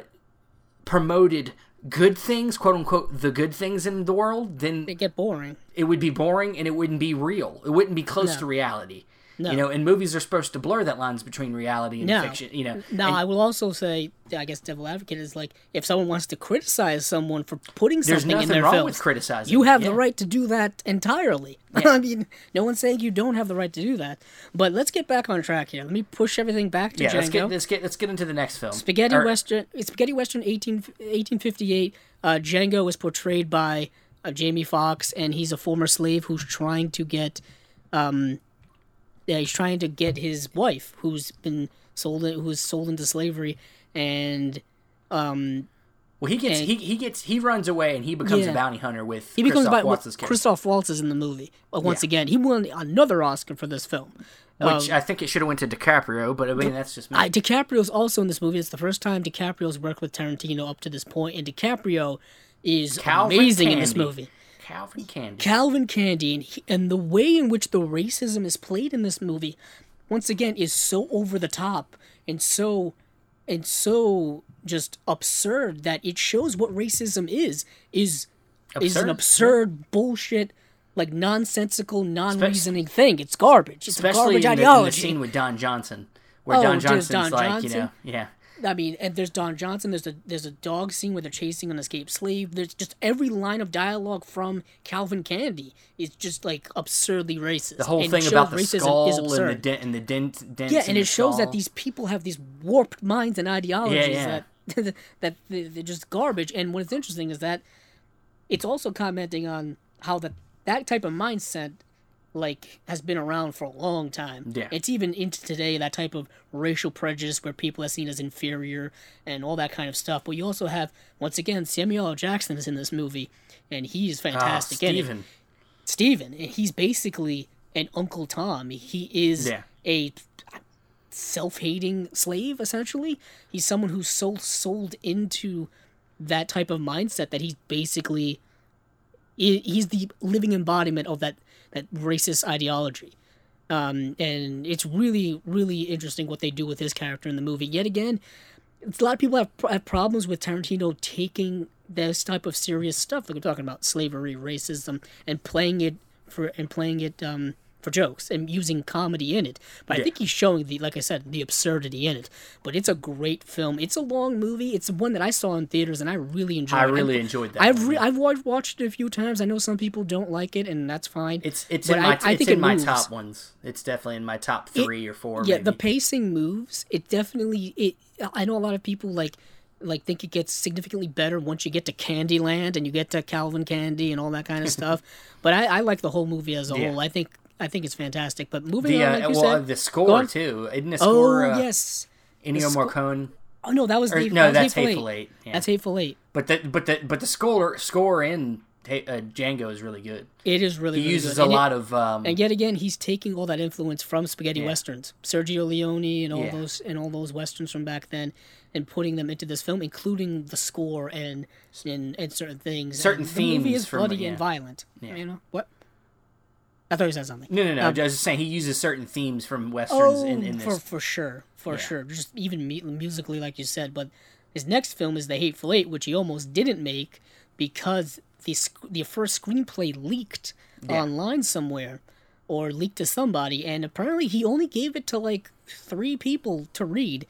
Speaker 2: promoted good things, quote unquote, the good things in the world, then
Speaker 1: They get boring.
Speaker 2: it would be boring and it wouldn't be real. It wouldn't be close
Speaker 1: No.
Speaker 2: to reality.
Speaker 1: No.
Speaker 2: You know, and movies are supposed to blur that lines between reality and
Speaker 1: No.
Speaker 2: fiction. You know,
Speaker 1: Now,
Speaker 2: And
Speaker 1: I will also say, I guess, devil advocate is like if someone wants to criticize someone for putting something in
Speaker 2: nothing
Speaker 1: their
Speaker 2: wrong
Speaker 1: films,
Speaker 2: with criticizing.
Speaker 1: you have
Speaker 2: Yeah.
Speaker 1: the right to do that entirely. I mean, no one's saying you don't have the right to do that. But let's get back on track here. Let me push everything back to
Speaker 2: Yeah,
Speaker 1: Django.
Speaker 2: let's get let's get let's get into the next film.
Speaker 1: Spaghetti
Speaker 2: Or-
Speaker 1: Western. Spaghetti Western 18, 1858. Uh, Django was portrayed by uh, Jamie Foxx, and he's a former slave who's trying to get, um, yeah, he's trying to get his wife, who's been sold, who's sold into slavery, and um,
Speaker 2: Well, he gets
Speaker 1: and-
Speaker 2: he he gets he runs away and he becomes
Speaker 1: Yeah.
Speaker 2: a bounty hunter with
Speaker 1: he becomes
Speaker 2: Christoph Waltz's character,
Speaker 1: Christoph Waltz is in the movie. But once
Speaker 2: Yeah.
Speaker 1: again, he won another Oscar for this film.
Speaker 2: which I think it should have went to DiCaprio, but I mean that's just me.
Speaker 1: I, DiCaprio's also in this movie. It's the first time DiCaprio's worked with Tarantino up to this point, and DiCaprio is
Speaker 2: Calvin
Speaker 1: amazing in this movie.
Speaker 2: Calvin Candie.
Speaker 1: Calvin Candie and, he, and the way in which the racism is played in this movie, once again, is so over the top and so and so just absurd that it shows what racism is is is an
Speaker 2: Absurd,
Speaker 1: absurd bullshit like nonsensical non-reasoning thing it's garbage it's
Speaker 2: Especially in
Speaker 1: garbage
Speaker 2: the, in the scene with Don Johnson, where
Speaker 1: Oh,
Speaker 2: Don Johnson's
Speaker 1: Don
Speaker 2: like,
Speaker 1: Johnson?
Speaker 2: you know, yeah.
Speaker 1: I mean, and there's Don Johnson. There's a there's a dog scene where they're chasing an escaped slave. There's just every line of dialogue from Calvin Candie is just like absurdly racist.
Speaker 2: The whole
Speaker 1: and
Speaker 2: thing about the
Speaker 1: racism
Speaker 2: skull
Speaker 1: is
Speaker 2: and the
Speaker 1: absurd.
Speaker 2: dent and the dent dents
Speaker 1: yeah,
Speaker 2: in
Speaker 1: and it shows that these people have these warped minds and ideologies
Speaker 2: yeah.
Speaker 1: that that they're just garbage. And what's interesting is that it's also commenting on how that that type of mindset like has been around for a long time.
Speaker 2: Yeah.
Speaker 1: It's even into today that type of racial prejudice where people are seen as inferior and all that kind of stuff. But you also have once again Samuel L. Jackson is in this movie and he is
Speaker 2: Ah,
Speaker 1: fantastic it.
Speaker 2: Steven.
Speaker 1: Steven, he's basically an Uncle Tom. He is
Speaker 2: Yeah.
Speaker 1: a self-hating slave essentially. He's someone who's so sold into that type of mindset that he's basically he's the living embodiment of that that racist ideology. Um, and it's really, really interesting what they do with his character in the movie. Yet again, a lot of people have, have problems with Tarantino taking this type of serious stuff, like we're talking about slavery, racism, and playing it for and playing it um, for jokes and using comedy in it. But I think he's showing the, like I said, the absurdity in it. But it's a great film. It's a long movie. It's one that I saw in theaters and I really enjoyed. It.
Speaker 2: I
Speaker 1: it.
Speaker 2: really enjoyed that.
Speaker 1: I've re- I've wa- watched it a few times. I know some people don't like it, and that's fine.
Speaker 2: It's it's
Speaker 1: But
Speaker 2: in
Speaker 1: I-
Speaker 2: my
Speaker 1: I
Speaker 2: it's
Speaker 1: think
Speaker 2: in
Speaker 1: it
Speaker 2: my top ones. It's definitely in my top three or four.
Speaker 1: yeah,
Speaker 2: maybe.
Speaker 1: the pacing moves. It definitely. It. I know a lot of people like like think it gets significantly better once you get to Candyland and you get to Calvin Candie and all that kind of stuff. But I, I like the whole movie as a
Speaker 2: Yeah.
Speaker 1: whole. I think I think it's fantastic. But moving
Speaker 2: the
Speaker 1: on,
Speaker 2: uh,
Speaker 1: like you
Speaker 2: well
Speaker 1: said,
Speaker 2: the score too. Isn't the
Speaker 1: oh
Speaker 2: uh,
Speaker 1: yes.
Speaker 2: Ennio
Speaker 1: sco-
Speaker 2: Morricone?
Speaker 1: Oh no, that was
Speaker 2: Or,
Speaker 1: Dave,
Speaker 2: no,
Speaker 1: that
Speaker 2: that's Hateful Eight. Yeah.
Speaker 1: That's Hateful Eight.
Speaker 2: But the but the but the score score in uh, Django is really good.
Speaker 1: It is really
Speaker 2: He
Speaker 1: really
Speaker 2: uses
Speaker 1: good.
Speaker 2: a
Speaker 1: And it-
Speaker 2: lot of um,
Speaker 1: And yet again, he's taking all that influence from spaghetti westerns, Sergio Leone, and all
Speaker 2: Yeah.
Speaker 1: those and all those westerns from back then, and putting them into this film, including the score and and, and certain things.
Speaker 2: Certain
Speaker 1: And the movie
Speaker 2: themes
Speaker 1: is
Speaker 2: from-
Speaker 1: bloody
Speaker 2: yeah.
Speaker 1: and violent. You know what? I thought you said something.
Speaker 2: no no no.
Speaker 1: Um,
Speaker 2: I was just saying he uses certain themes from westerns
Speaker 1: Oh,
Speaker 2: in, in
Speaker 1: for
Speaker 2: this.
Speaker 1: for sure, for
Speaker 2: Yeah.
Speaker 1: sure. Just even mu- musically, like you said. But his next film is The Hateful Eight, which he almost didn't make because the sc- the first screenplay leaked
Speaker 2: Yeah.
Speaker 1: online somewhere, or leaked to somebody, and apparently he only gave it to like three people to read.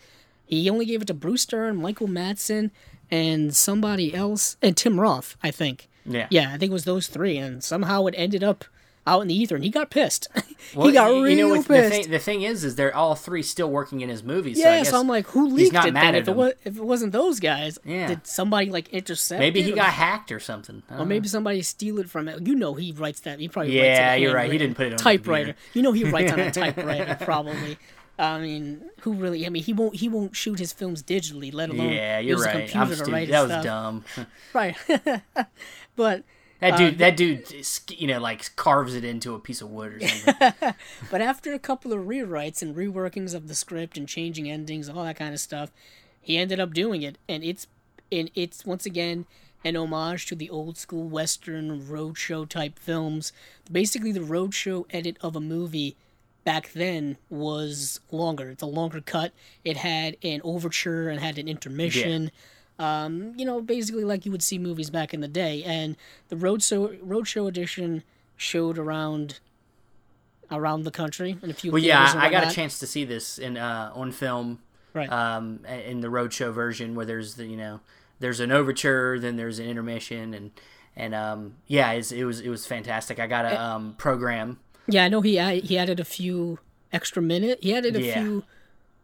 Speaker 1: He only gave it to Bruce Dern, Michael Madsen, and somebody else, and Tim Roth, I think.
Speaker 2: yeah
Speaker 1: Yeah, I think it was those three, and somehow it ended up out in the ether, and he got pissed.
Speaker 2: Well,
Speaker 1: he got
Speaker 2: you
Speaker 1: real
Speaker 2: know, what,
Speaker 1: pissed.
Speaker 2: The thing, the thing is, is they're all three still working in his movies. so I
Speaker 1: Yeah, so I'm like, who
Speaker 2: he's
Speaker 1: leaked
Speaker 2: not
Speaker 1: it?
Speaker 2: mad
Speaker 1: Then?
Speaker 2: at
Speaker 1: If it, was, if it wasn't those guys,
Speaker 2: Yeah.
Speaker 1: did somebody like intercept?
Speaker 2: maybe he got hacked or something.
Speaker 1: Or
Speaker 2: don't
Speaker 1: maybe somebody steal it from it. You know, he writes that. He probably
Speaker 2: Yeah,
Speaker 1: writes it
Speaker 2: you're right. He didn't put it on
Speaker 1: typewriter. You know, he writes on a typewriter probably. I mean, who really? I mean, he won't. He won't shoot his films digitally, let alone
Speaker 2: Yeah, you're
Speaker 1: use a
Speaker 2: right.
Speaker 1: computer
Speaker 2: I'm
Speaker 1: to write
Speaker 2: That was
Speaker 1: stuff.
Speaker 2: dumb.
Speaker 1: Right. but
Speaker 2: That
Speaker 1: Uh,
Speaker 2: dude, that dude, you know, like carves it into a piece of wood or something.
Speaker 1: But after a couple of rewrites and reworkings of the script and changing endings and all that kind of stuff, he ended up doing it, and it's and it's once again an homage to the old school western roadshow type films. Basically, the roadshow edit of a movie back then was longer. It's a longer cut. It had an overture and had an intermission. Um, you know, basically like you would see movies back in the day. And the roadshow roadshow edition showed around around the country in a few.
Speaker 2: Well, yeah, I, I got a chance to see this in uh, on film,
Speaker 1: Right.
Speaker 2: um, in the roadshow version where there's the you know there's an overture, then there's an intermission, and and um, yeah, it's, it was it was fantastic. I got
Speaker 1: Eh.
Speaker 2: a um, program.
Speaker 1: Yeah, I know he he added a few extra minute. He added a
Speaker 2: Yeah.
Speaker 1: few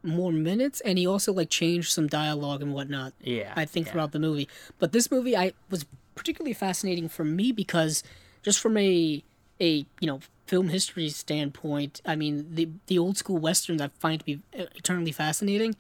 Speaker 1: more minutes, and he also like changed some dialogue and whatnot.
Speaker 2: Yeah,
Speaker 1: I think
Speaker 2: yeah.
Speaker 1: throughout the movie. But this movie, I was particularly fascinating for me because just from a a you know film history standpoint, I mean the the old school westerns I find to be eternally fascinating.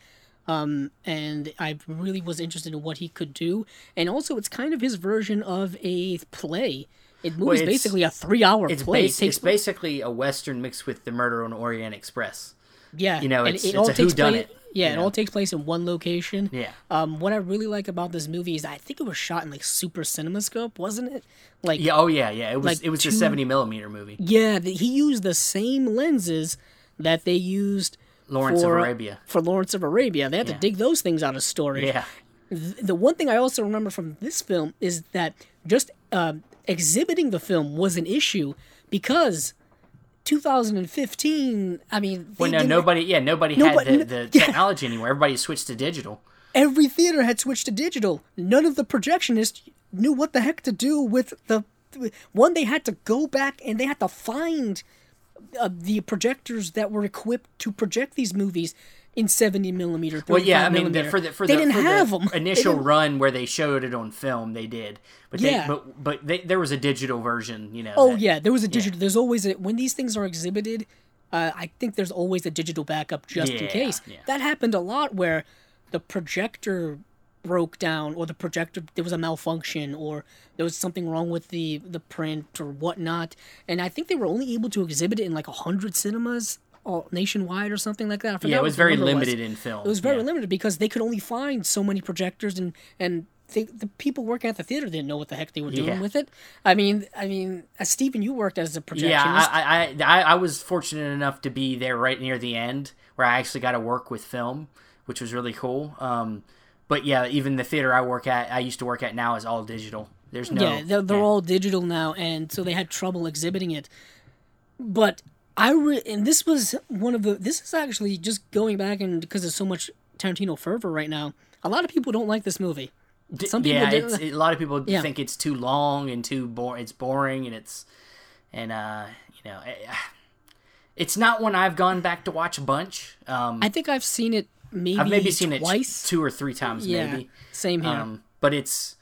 Speaker 1: Um, and I really was interested in what he could do, and also it's kind of his version of a play. It moves
Speaker 2: it's-
Speaker 1: basically a three-hour
Speaker 2: It's,
Speaker 1: play.
Speaker 2: bas-
Speaker 1: It
Speaker 2: it's basically a western mixed with the Murder on Orient Express.
Speaker 1: Yeah,
Speaker 2: You know, it's- it's a
Speaker 1: takes
Speaker 2: whodunit,
Speaker 1: place. Yeah, it
Speaker 2: know?
Speaker 1: all takes place in one location.
Speaker 2: Yeah.
Speaker 1: Um, what I really like about this movie is I think it was shot in like super CinemaScope, wasn't it? Like,
Speaker 2: Yeah. Oh yeah. Yeah. It was.
Speaker 1: Like
Speaker 2: it was
Speaker 1: two-
Speaker 2: a seventy millimeter movie.
Speaker 1: yeah, the, he used the same lenses that they used
Speaker 2: Lawrence
Speaker 1: for,
Speaker 2: of Arabia.
Speaker 1: For Lawrence of Arabia, they had
Speaker 2: Yeah.
Speaker 1: to dig those things out of storage.
Speaker 2: Yeah.
Speaker 1: Th- The one thing I also remember from this film is that just uh, exhibiting the film was an issue because 2015. I mean,
Speaker 2: Well, no, nobody. Yeah, nobody
Speaker 1: Nobody-
Speaker 2: had the, the
Speaker 1: yeah.
Speaker 2: technology anymore. Everybody switched to digital.
Speaker 1: every theater had switched to digital. None of the projectionists knew what the heck to do with the one. They had to go back and they had to find uh, the projectors that were equipped to project these movies in 70 millimeter.
Speaker 2: Well, yeah, I mean, the, for the for
Speaker 1: they
Speaker 2: the,
Speaker 1: didn't
Speaker 2: for the
Speaker 1: have them.
Speaker 2: initial run where they showed it on film, they did, but they,
Speaker 1: Yeah.
Speaker 2: but but they, there was a digital version, you know.
Speaker 1: Oh
Speaker 2: that-
Speaker 1: yeah, there was a digital. There's always a when these things are exhibited. Uh, I think there's always a digital backup just in case.
Speaker 2: yeah.
Speaker 1: That happened a lot where the projector broke down, or the projector there was a malfunction, or there was something wrong with the the print or whatnot. And I think they were only able to exhibit it in like a hundred cinemas all nationwide or something like that.
Speaker 2: Yeah, it was very limited in film.
Speaker 1: It was very
Speaker 2: yeah.
Speaker 1: limited because they could only find so many projectors and and they, the people working at the theater didn't know what the heck they were doing
Speaker 2: Yeah.
Speaker 1: with it. I mean, I mean, as Steven, you worked as a projectionist.
Speaker 2: Yeah, I, I, I, I was fortunate enough to be there right near the end where I actually got to work with film, which was really cool. Um, but yeah, even the theater I work at, I used to work at now is all digital. There's no.
Speaker 1: yeah, they're, they're
Speaker 2: yeah.
Speaker 1: all digital now, and so they had trouble exhibiting it. But I re- and this was one of the. This is actually just going back and because there's so much Tarantino fervor right now. A lot of people don't like this movie.
Speaker 2: D-
Speaker 1: some people
Speaker 2: yeah,
Speaker 1: didn't-
Speaker 2: it's, a lot of people
Speaker 1: Yeah.
Speaker 2: think it's too long and too boring. It's boring and it's and uh, you know, eh, it's not one I've gone back to watch a bunch. Um,
Speaker 1: I think I've seen it maybe
Speaker 2: I've maybe seen it
Speaker 1: twice.
Speaker 2: two or three times,
Speaker 1: yeah,
Speaker 2: maybe.
Speaker 1: same here.
Speaker 2: Um, but it's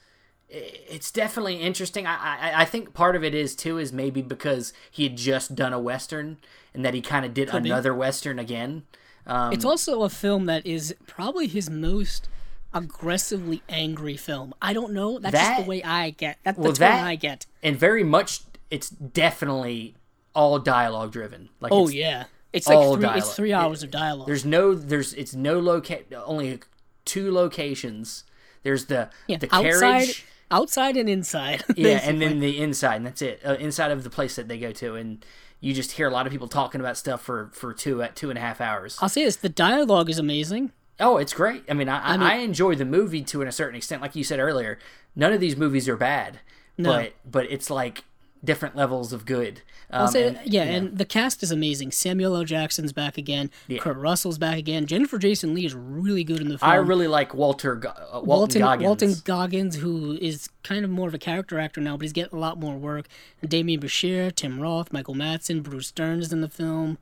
Speaker 2: it's definitely interesting. I, I I think part of it is too is maybe because he had just done a western and that he kind of did
Speaker 1: be.
Speaker 2: another western again. Um,
Speaker 1: It's also a film that is probably his most aggressively angry film. I don't know. That's just the way I get. That,
Speaker 2: well,
Speaker 1: that's what
Speaker 2: that-
Speaker 1: I get.
Speaker 2: and very much it's definitely all dialogue driven. Like
Speaker 1: Oh
Speaker 2: it's,
Speaker 1: yeah, it's like three. It's three hours of dialogue.
Speaker 2: There's no there's it's no loca only two locations. There's the
Speaker 1: yeah,
Speaker 2: the
Speaker 1: outside,
Speaker 2: carriage.
Speaker 1: Outside and inside.
Speaker 2: Yeah, and then the inside, and that's it. Uh, inside of the place that they go to, and you just hear a lot of people talking about stuff for for two at two and a half hours.
Speaker 1: I'll say this: the dialogue is amazing.
Speaker 2: Oh, it's great. I mean, I I,
Speaker 1: mean-
Speaker 2: I enjoy the movie to a certain extent. Like you said earlier, none of these movies are bad, no. but but it's like different levels of good. Um,
Speaker 1: say,
Speaker 2: and,
Speaker 1: yeah,
Speaker 2: you know,
Speaker 1: and the cast is amazing. Samuel L. Jackson's back again. Kurt Russell's back again. Jennifer Jason Leigh is really good in the film.
Speaker 2: I really like Walter Go- uh, Walton,
Speaker 1: Walton
Speaker 2: Goggins.
Speaker 1: Walton Goggins, who is kind of more of a character actor now, but he's getting a lot more work. And Demián Bichir, Tim Roth, Michael Madsen, Bruce Dern is in the film.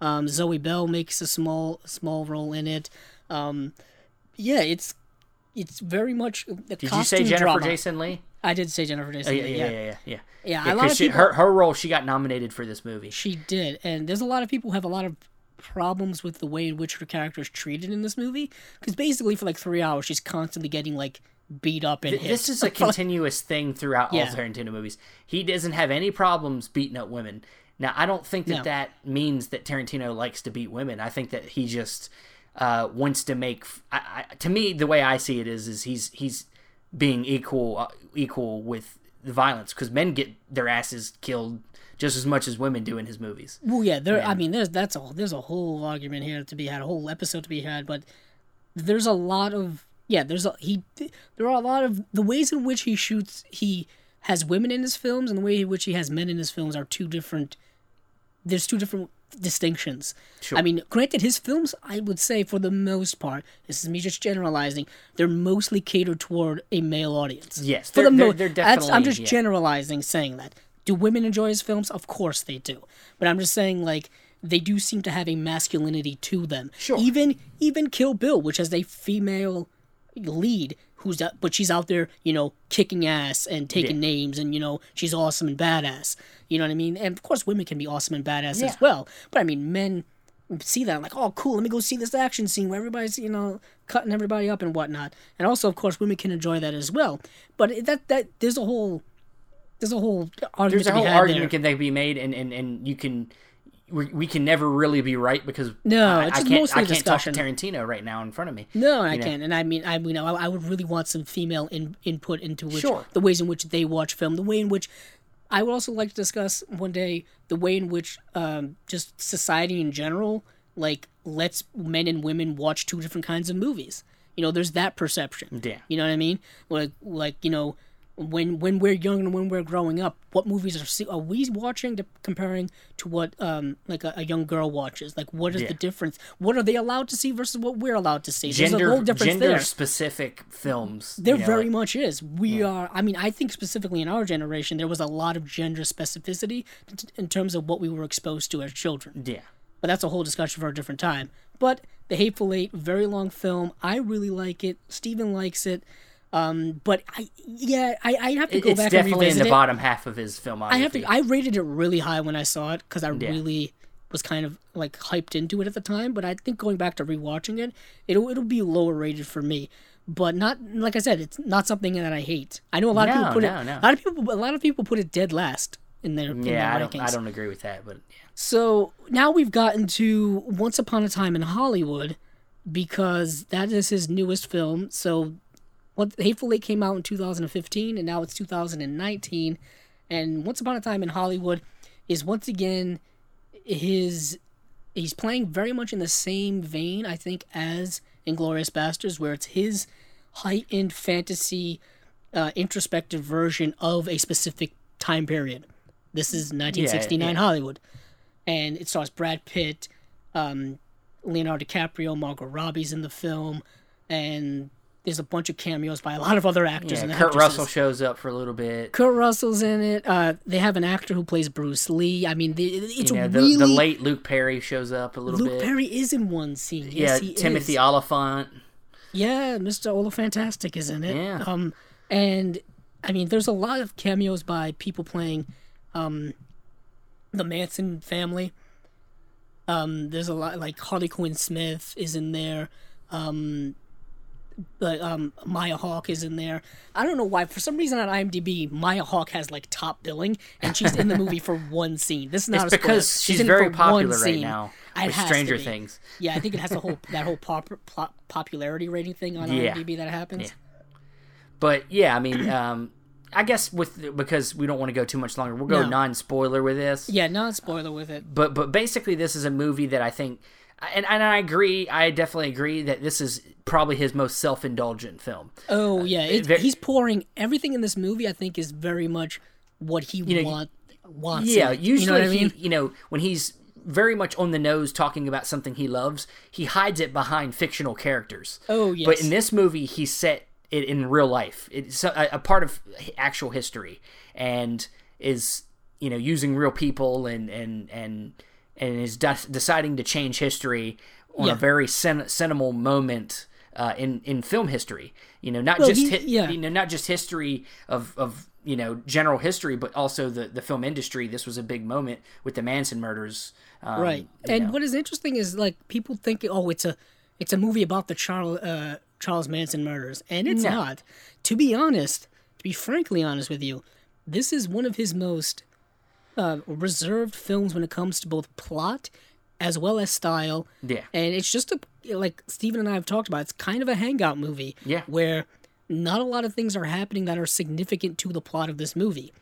Speaker 1: Um, Zoe Bell makes a small small role in it. Um, yeah, it's it's very much. The
Speaker 2: Did you say Jennifer
Speaker 1: drama.
Speaker 2: Jason Leigh?
Speaker 1: I did say Jennifer Jason.
Speaker 2: Oh, yeah,
Speaker 1: Leigh,
Speaker 2: yeah, yeah, yeah, yeah.
Speaker 1: Yeah,
Speaker 2: Yeah,
Speaker 1: a lot of
Speaker 2: she,
Speaker 1: people-
Speaker 2: her her role, she got nominated for this movie.
Speaker 1: She did, and there's a lot of people who have a lot of problems with the way in which her character is treated in this movie. Because basically, for like three hours, she's constantly getting like beat up and hit.
Speaker 2: This is a continuous thing throughout
Speaker 1: Yeah.
Speaker 2: all Tarantino movies. He doesn't have any problems beating up women. Now, I don't think that
Speaker 1: No.
Speaker 2: that means that Tarantino likes to beat women. I think that he just uh, wants to make. I, I, to me, the way I see it is, is he's he's being equal uh, equal with the violence because men get their asses killed just as much as women do in his movies.
Speaker 1: Well, yeah, there. I mean, there's that's a there's a whole argument here to be had, a whole episode to be had, but there's a lot of yeah, there's a he there are a lot of the ways in which he shoots he has women in his films and the way in which he has men in his films are two different there's two different distinctions.
Speaker 2: Sure.
Speaker 1: I mean, granted, his films, I would say, for the most part, this is me just generalizing, they're mostly catered toward a male audience.
Speaker 2: Yes,
Speaker 1: for
Speaker 2: they're-
Speaker 1: the
Speaker 2: they're-
Speaker 1: mo-
Speaker 2: they're
Speaker 1: that's- I'm just
Speaker 2: yeah.
Speaker 1: generalizing, saying that. Do women enjoy his films? Of course they do. But I'm just saying, like, they do seem to have a masculinity to them.
Speaker 2: Sure.
Speaker 1: Even even Kill Bill, which has a female lead who's out, but she's out there, you know, kicking ass and taking names, and you know, she's awesome and badass. You know what I mean? And of course, women can be awesome and badass
Speaker 2: Yeah.
Speaker 1: as well. But I mean, men see that like, oh, cool, let me go see this action scene where everybody's, you know, cutting everybody up and whatnot. And also, of course, women can enjoy that as well. But that that there's a whole there's a whole argument
Speaker 2: There's a whole argument
Speaker 1: there.
Speaker 2: can they be made, and and and you can. We, we can never really be right because
Speaker 1: No,
Speaker 2: I,
Speaker 1: it's
Speaker 2: I can't
Speaker 1: mostly
Speaker 2: I can't talk to. Tarantino right now in front of me.
Speaker 1: No, I
Speaker 2: know.
Speaker 1: can't. And I mean, I you know, I, I would really want some female in, input into which
Speaker 2: Sure.
Speaker 1: the ways in which they watch film, the way in which I would also like to discuss one day the way in which um, just society in general like lets men and women watch two different kinds of movies. You know, there's that perception.
Speaker 2: Yeah.
Speaker 1: You know what I mean? Like like you know. When when we're young and when we're growing up, what movies are see- are we watching to, comparing to what um like a, a young girl watches? Like what is
Speaker 2: Yeah.
Speaker 1: the difference? What are they allowed to see versus what we're allowed to see? There's a
Speaker 2: Gender
Speaker 1: whole difference
Speaker 2: gender
Speaker 1: there.
Speaker 2: specific films.
Speaker 1: There
Speaker 2: know,
Speaker 1: very
Speaker 2: like-
Speaker 1: much is. We are. I mean, I think specifically in our generation, there was a lot of gender specificity t- in terms of what we were exposed to as children.
Speaker 2: yeah.
Speaker 1: But that's a whole discussion for a different time. But The Hateful Eight, very long film. I really like it. Steven likes it. Um, but I, yeah, I, I have to go
Speaker 2: it's
Speaker 1: back and
Speaker 2: definitely in the
Speaker 1: it.
Speaker 2: bottom half of his filmography.
Speaker 1: I have to. I rated it really high when I saw it because I really was kind of like hyped into it at the time. But I think going back to rewatching it, it'll it'll be lower rated for me. But not like I said, it's not something that I hate. I know a lot of people put
Speaker 2: no,
Speaker 1: it.
Speaker 2: no.
Speaker 1: A lot of people. A lot of people put it dead last in their in
Speaker 2: yeah, I
Speaker 1: their
Speaker 2: don't
Speaker 1: rankings.
Speaker 2: I don't agree with that, but yeah.
Speaker 1: So now we've gotten to Once Upon a Time in Hollywood because that is his newest film. So what Hateful Eight came out in 2015 and now it's 2019 and Once Upon a Time in Hollywood is once again his he's playing very much in the same vein I think as Inglourious Basterds where it's his heightened fantasy uh, introspective version of a specific time period. This is 1969
Speaker 2: yeah.
Speaker 1: Hollywood and it stars Brad Pitt, um, Leonardo DiCaprio, Margot Robbie's in the film, and there's a bunch of cameos by a lot of other actors
Speaker 2: Yeah,
Speaker 1: and
Speaker 2: Kurt
Speaker 1: actresses.
Speaker 2: Russell shows up for a little bit.
Speaker 1: Kurt Russell's in it. Uh, they have an actor who plays Bruce Lee. I mean, the, it's
Speaker 2: You know, the,
Speaker 1: really
Speaker 2: the late Luke Perry shows up a little
Speaker 1: Luke
Speaker 2: bit.
Speaker 1: Luke Perry is in one scene.
Speaker 2: yeah,
Speaker 1: Yes, he
Speaker 2: Timothy
Speaker 1: is.
Speaker 2: Olyphant.
Speaker 1: Yeah, Mr. Fantastic is in it.
Speaker 2: Yeah.
Speaker 1: Um, and I mean, there's a lot of cameos by people playing, um, the Manson family. Um, there's a lot like Harley Quinn Smith is in there. Um, um, Maya Hawke is in there. I don't know why. For some reason on IMDb, Maya Hawke has like top billing, and she's in the movie for one scene. This is not
Speaker 2: It's
Speaker 1: spoiler.
Speaker 2: because she's
Speaker 1: in
Speaker 2: very popular right now
Speaker 1: It
Speaker 2: with Stranger. Things.
Speaker 1: Yeah, I think it has a whole that whole pop, pop, popularity rating thing on
Speaker 2: Yeah.
Speaker 1: IMDb that happens.
Speaker 2: But yeah, I mean, um, I guess with because we don't want to go too much longer, we'll go
Speaker 1: No.
Speaker 2: non-spoiler with this.
Speaker 1: Yeah, non spoiler with it.
Speaker 2: But but basically, this is a movie that I think, and and I agree, I definitely agree that this is probably his most self-indulgent film.
Speaker 1: Oh uh, yeah, it, he's pouring everything in this movie. I think is very much what he you
Speaker 2: know,
Speaker 1: want wants.
Speaker 2: Yeah,
Speaker 1: it.
Speaker 2: usually
Speaker 1: you know what I mean.
Speaker 2: he, you know, when he's very much on the nose talking about something he loves, he hides it behind fictional characters.
Speaker 1: Oh, yes.
Speaker 2: But in this movie, he set it in real life. It's a, a part of actual history, and is you know using real people and and and and is de- deciding to change history on
Speaker 1: Yeah.
Speaker 2: a very sen- sentimental moment. Uh, in in film history, you know, not
Speaker 1: Well,
Speaker 2: just
Speaker 1: he-
Speaker 2: hi-
Speaker 1: yeah.
Speaker 2: you know, not just history of of you know general history, but also the the film industry. This was a big moment with the Manson murders, um,
Speaker 1: right. And
Speaker 2: know.
Speaker 1: what is interesting is like people think, oh, it's a it's a movie about the Charles uh, Charles Manson murders, and it's
Speaker 2: No.
Speaker 1: not. To be honest, to be frankly honest with you, this is one of his most uh, reserved films when it comes to both plot as well as style.
Speaker 2: Yeah.
Speaker 1: And it's just a like Steven and I have talked about. It's kind of a hangout movie.
Speaker 2: Yeah.
Speaker 1: Where not a lot of things are happening that are significant to the plot of this movie.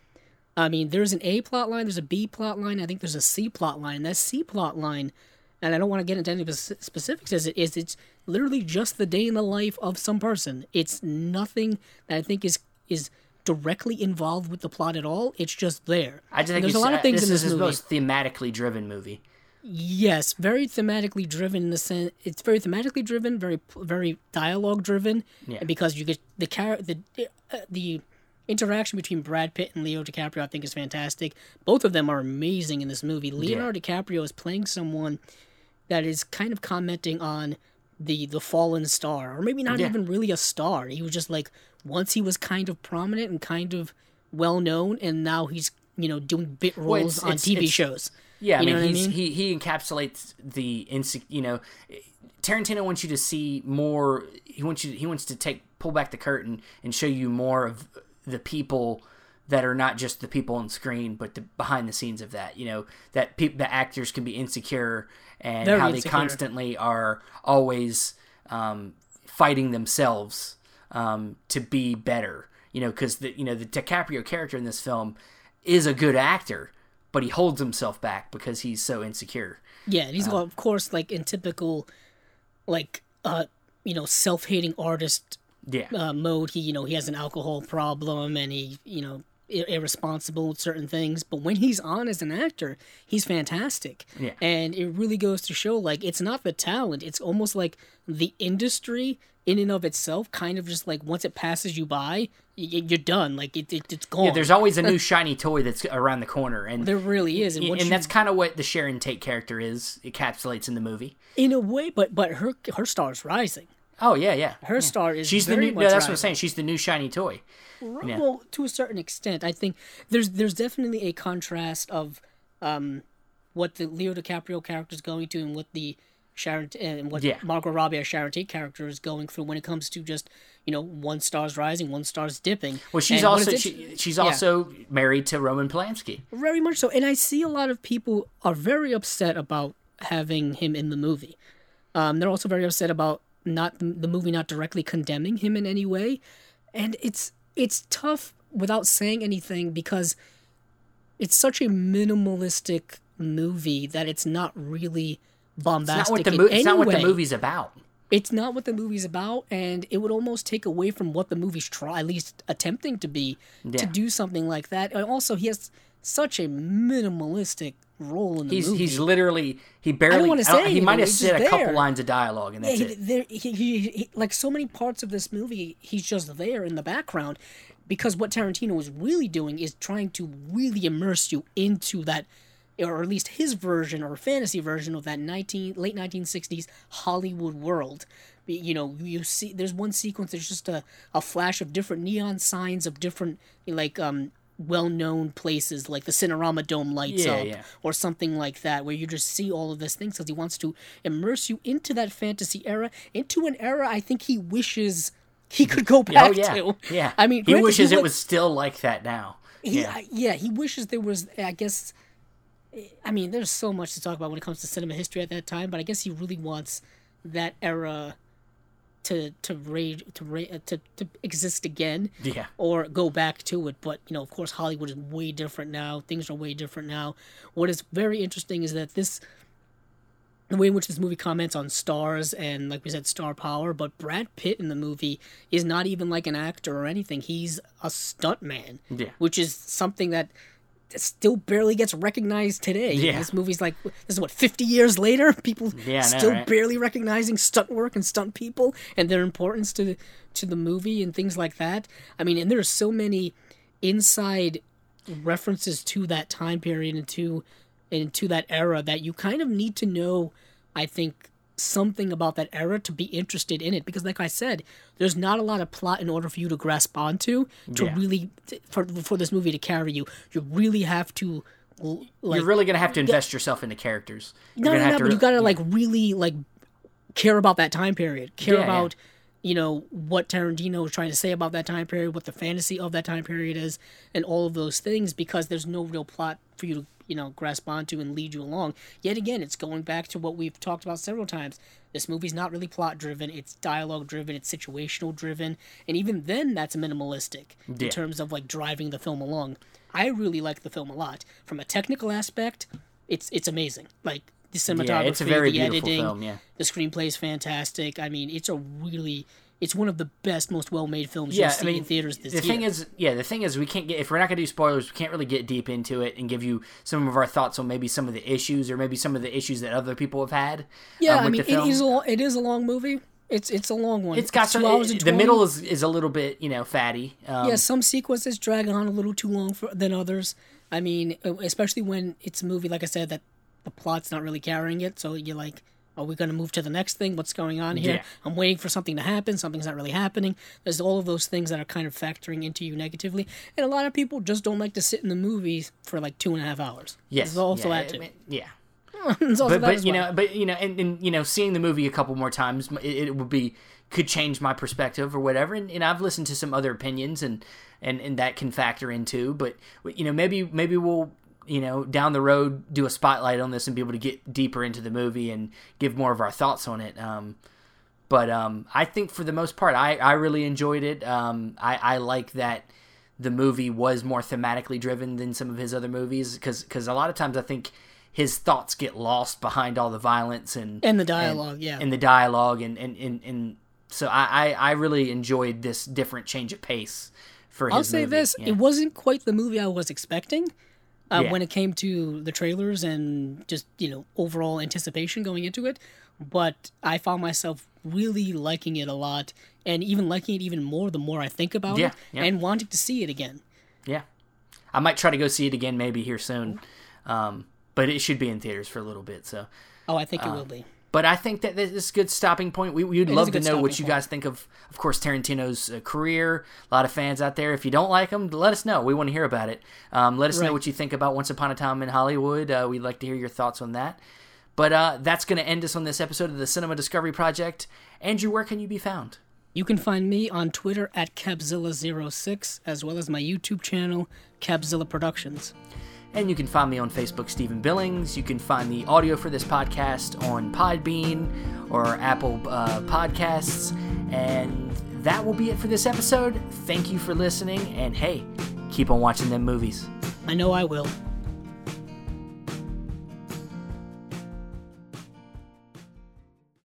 Speaker 1: I mean, there's an A plot line, there's a B plot line, I think there's a C plot line. That C plot line, and I don't want to get into any spec- specifics, is it is it's literally just the day in the life of some person. It's nothing that I think is is directly involved with the plot at all. It's just there.
Speaker 2: I just think
Speaker 1: there's a lot of things
Speaker 2: this
Speaker 1: in
Speaker 2: is
Speaker 1: this
Speaker 2: his
Speaker 1: movie.
Speaker 2: most thematically driven movie.
Speaker 1: Yes, very thematically driven in the sense it's very thematically driven, very very dialogue driven,
Speaker 2: Yeah.
Speaker 1: and because you get the char- the uh, the interaction between Brad Pitt and Leo DiCaprio, I think is fantastic. Both of them are amazing in this movie. Leonardo DiCaprio is playing someone that is kind of commenting on the the fallen star, or maybe not
Speaker 2: Yeah.
Speaker 1: even really a star. He was just like once he was kind of prominent and kind of well known, and now he's you know doing bit roles
Speaker 2: it's-
Speaker 1: on
Speaker 2: it's-
Speaker 1: TV
Speaker 2: it's-
Speaker 1: shows.
Speaker 2: Yeah, I
Speaker 1: You
Speaker 2: mean,
Speaker 1: know I mean?
Speaker 2: he he encapsulates the inse- you know, Tarantino wants you to see more. He wants you. He wants to take pull back the curtain and show you more of the people that are not just the people on screen, but the behind the scenes of that. You know that peop the actors can be insecure and how
Speaker 1: insecure.
Speaker 2: they constantly are always um, fighting themselves um, to be better. You know, because the you know the DiCaprio character in this film is a good actor, but he holds himself back because he's so insecure.
Speaker 1: Yeah, and he's well, of course like in typical, like uh, you know, self-hating artist
Speaker 2: Yeah,
Speaker 1: uh, mode. He you know he has an alcohol problem and he you know irresponsible with certain things. But when he's on as an actor, he's fantastic.
Speaker 2: Yeah.
Speaker 1: and it really goes to show like it's not the talent; it's almost like the industry in and of itself. Kind of just like once it passes you by, you're done. Like it, it it's gone.
Speaker 2: yeah. There's always a new shiny toy that's around the corner, and
Speaker 1: there really is, and,
Speaker 2: and
Speaker 1: you-
Speaker 2: that's kind of what the Sharon Tate character is. Encapsulates in the movie.
Speaker 1: in a way. But but her her star's rising.
Speaker 2: Oh yeah, yeah.
Speaker 1: Her star is
Speaker 2: She's the new. No, that's what I'm saying. She's the new shiny toy. Yeah.
Speaker 1: Well, to a certain extent, I think there's there's definitely a contrast of um, what the Leo DiCaprio character is going to and what the Sharon and what
Speaker 2: Yeah.
Speaker 1: Margot Robbie or Sharon Tate character is going through when it comes to just you know one star's rising, one star's dipping.
Speaker 2: Well, she's
Speaker 1: And
Speaker 2: also she, she's
Speaker 1: yeah.
Speaker 2: also married to Roman Polanski.
Speaker 1: Very much so. And I see a lot of people are very upset about having him in the movie. Um, they're also very upset about not the movie not directly condemning him in any way. And it's it's tough without saying anything because it's such a minimalistic movie that it's not really
Speaker 2: It's not
Speaker 1: bombastic
Speaker 2: what the mo- it's not what the movie's about.
Speaker 1: it's not what the movie's about and it would almost take away from what the movie's try at least attempting to be to do something like that and also he has such a minimalistic role in the
Speaker 2: He's
Speaker 1: movie
Speaker 2: he's literally he barely. I don't-
Speaker 1: say
Speaker 2: he might have said a couple lines of dialogue, and
Speaker 1: yeah,
Speaker 2: that's
Speaker 1: he,
Speaker 2: it.
Speaker 1: there, he, he, he, like so many parts of this movie he's just there in the background because what tarantino is really doing is trying to really immerse you into that or at least his version or fantasy version of that 19 late 1960s hollywood world you know you see there's one sequence there's just a, a flash of different neon signs of different like um well-known places like the cinerama dome lights
Speaker 2: Yeah,
Speaker 1: up
Speaker 2: yeah.
Speaker 1: or something like that where you just see all of this things because he wants to immerse you into that fantasy era into an era i think he wishes he could go oh, back
Speaker 2: Oh yeah,
Speaker 1: to
Speaker 2: yeah.
Speaker 1: i mean
Speaker 2: he wishes it
Speaker 1: would-
Speaker 2: was still like that now.
Speaker 1: he,
Speaker 2: yeah,
Speaker 1: I- yeah, he wishes there was. I guess. I mean, there's so much to talk about when it comes to cinema history at that time, but I guess he really wants that era to to rage to ra- uh, to to exist again,
Speaker 2: yeah.
Speaker 1: or go back to it. But you know, of course, Hollywood is way different now. Things are way different now. What is very interesting is that this. The way in which this movie comments on stars and, like we said, star power, but Brad Pitt in the movie is not even like an actor or anything. He's a stuntman
Speaker 2: Yeah.
Speaker 1: which is something that still barely gets recognized today.
Speaker 2: Yeah.
Speaker 1: This movie's like this is what 50 years later, people
Speaker 2: Yeah, I know,
Speaker 1: still
Speaker 2: right?
Speaker 1: barely recognizing stunt work and stunt people and their importance to to the movie and things like that. I mean, and there's so many inside references to that time period and to and to that era that you kind of need to know, I think something about that era to be interested in it because like I said there's not a lot of plot in order for you to grasp onto to
Speaker 2: Yeah.
Speaker 1: really for for this movie to carry you you really have to like
Speaker 2: You're really gonna have to invest yourself in the characters. You're
Speaker 1: no, no,
Speaker 2: have
Speaker 1: no,
Speaker 2: to
Speaker 1: but you gotta like really like care about that time period. Care
Speaker 2: Yeah, yeah.
Speaker 1: You know what Tarantino is trying to say about that time period, what the fantasy of that time period is, and all of those things because there's no real plot for you to you know grasp onto and lead you along. Yet again, it's going back to what we've talked about several times. This movie's not really plot driven; it's dialogue driven, it's situational driven, and even then, that's minimalistic
Speaker 2: Yeah.
Speaker 1: in terms of like driving the film along. I really like the film a lot. From a technical aspect, it's it's amazing. Like the cinematography,
Speaker 2: Yeah, it's a very
Speaker 1: the
Speaker 2: beautiful
Speaker 1: editing,
Speaker 2: film. Yeah.
Speaker 1: the screenplay is fantastic. I mean, it's a really it's one of the best, most well-made films
Speaker 2: Yeah,
Speaker 1: you'll
Speaker 2: I mean,
Speaker 1: in theaters this
Speaker 2: the
Speaker 1: year.
Speaker 2: The thing is, yeah, the thing is, we can't get if we're not gonna do spoilers, we can't really get deep into it and give you some of our thoughts on maybe some of the issues or maybe some of the issues that other people have had.
Speaker 1: yeah,
Speaker 2: um,
Speaker 1: I mean,
Speaker 2: the film.
Speaker 1: it is a it is a long movie. It's it's a long one.
Speaker 2: It's got some.
Speaker 1: hours and
Speaker 2: the middle is, is a little bit, you know, fatty. Um,
Speaker 1: Yeah, some sequences drag on a little too long for, than others. I mean, especially when it's a movie, like I said, that the plot's not really carrying it. So you're like, are we going to move to the next thing? What's going on here?
Speaker 2: Yeah.
Speaker 1: I'm waiting for something to happen. Something's not really happening. There's all of those things that are kind of factoring into you negatively. And a lot of people just don't like to sit in the movies for like two and a half hours.
Speaker 2: Yes.
Speaker 1: There's also
Speaker 2: yeah,
Speaker 1: that
Speaker 2: I
Speaker 1: too.
Speaker 2: mean, yeah. But but you
Speaker 1: well.
Speaker 2: know, but you know, and, and you know, seeing the movie a couple more times, it, it would be could change my perspective or whatever. And, and I've listened to some other opinions, and and and that can factor into. But you know, maybe maybe we'll you know down the road do a spotlight on this and be able to get deeper into the movie and give more of our thoughts on it. Um, but um, I think for the most part, I, I really enjoyed it. Um, I, I like that the movie was more thematically driven than some of his other movies because a lot of times I think his thoughts get lost behind all the violence and
Speaker 1: And the dialogue, yeah.
Speaker 2: and the dialogue and and, and, and so I, I, I really enjoyed this different change of pace for his
Speaker 1: I'll say
Speaker 2: movie.
Speaker 1: this:
Speaker 2: Yeah.
Speaker 1: it wasn't quite the movie I was expecting uh,
Speaker 2: Yeah.
Speaker 1: when it came to the trailers and just you know overall anticipation going into it. But I found myself really liking it a lot, and even liking it even more the more I think about
Speaker 2: Yeah,
Speaker 1: it,
Speaker 2: yeah.
Speaker 1: and wanting to see it again.
Speaker 2: yeah, I might try to go see it again maybe here soon, um, but it should be in theaters for a little bit. So
Speaker 1: Oh, I think it
Speaker 2: Uh,
Speaker 1: will be.
Speaker 2: But I think that this is a good stopping point. We, we'd
Speaker 1: is
Speaker 2: love to know what you
Speaker 1: point.
Speaker 2: guys think of, of course, Tarantino's uh, career. A lot of fans out there. If you don't like him, let us know. We want to hear about it. Um, let us know what you think about Once Upon a Time in Hollywood. Uh, we'd like to hear your thoughts on that. But uh, that's going to end us on this episode of the Cinema Discovery Project. Andrew, where can you be found?
Speaker 1: You can find me on Twitter at Cabzilla06, as well as my YouTube channel, Cabzilla Productions.
Speaker 2: And you can find me on Facebook, Steven Billings. You can find the audio for this podcast on Podbean or Apple uh, Podcasts. And that will be it for this episode. Thank you for listening. And hey, keep on watching them movies.
Speaker 1: I know I will.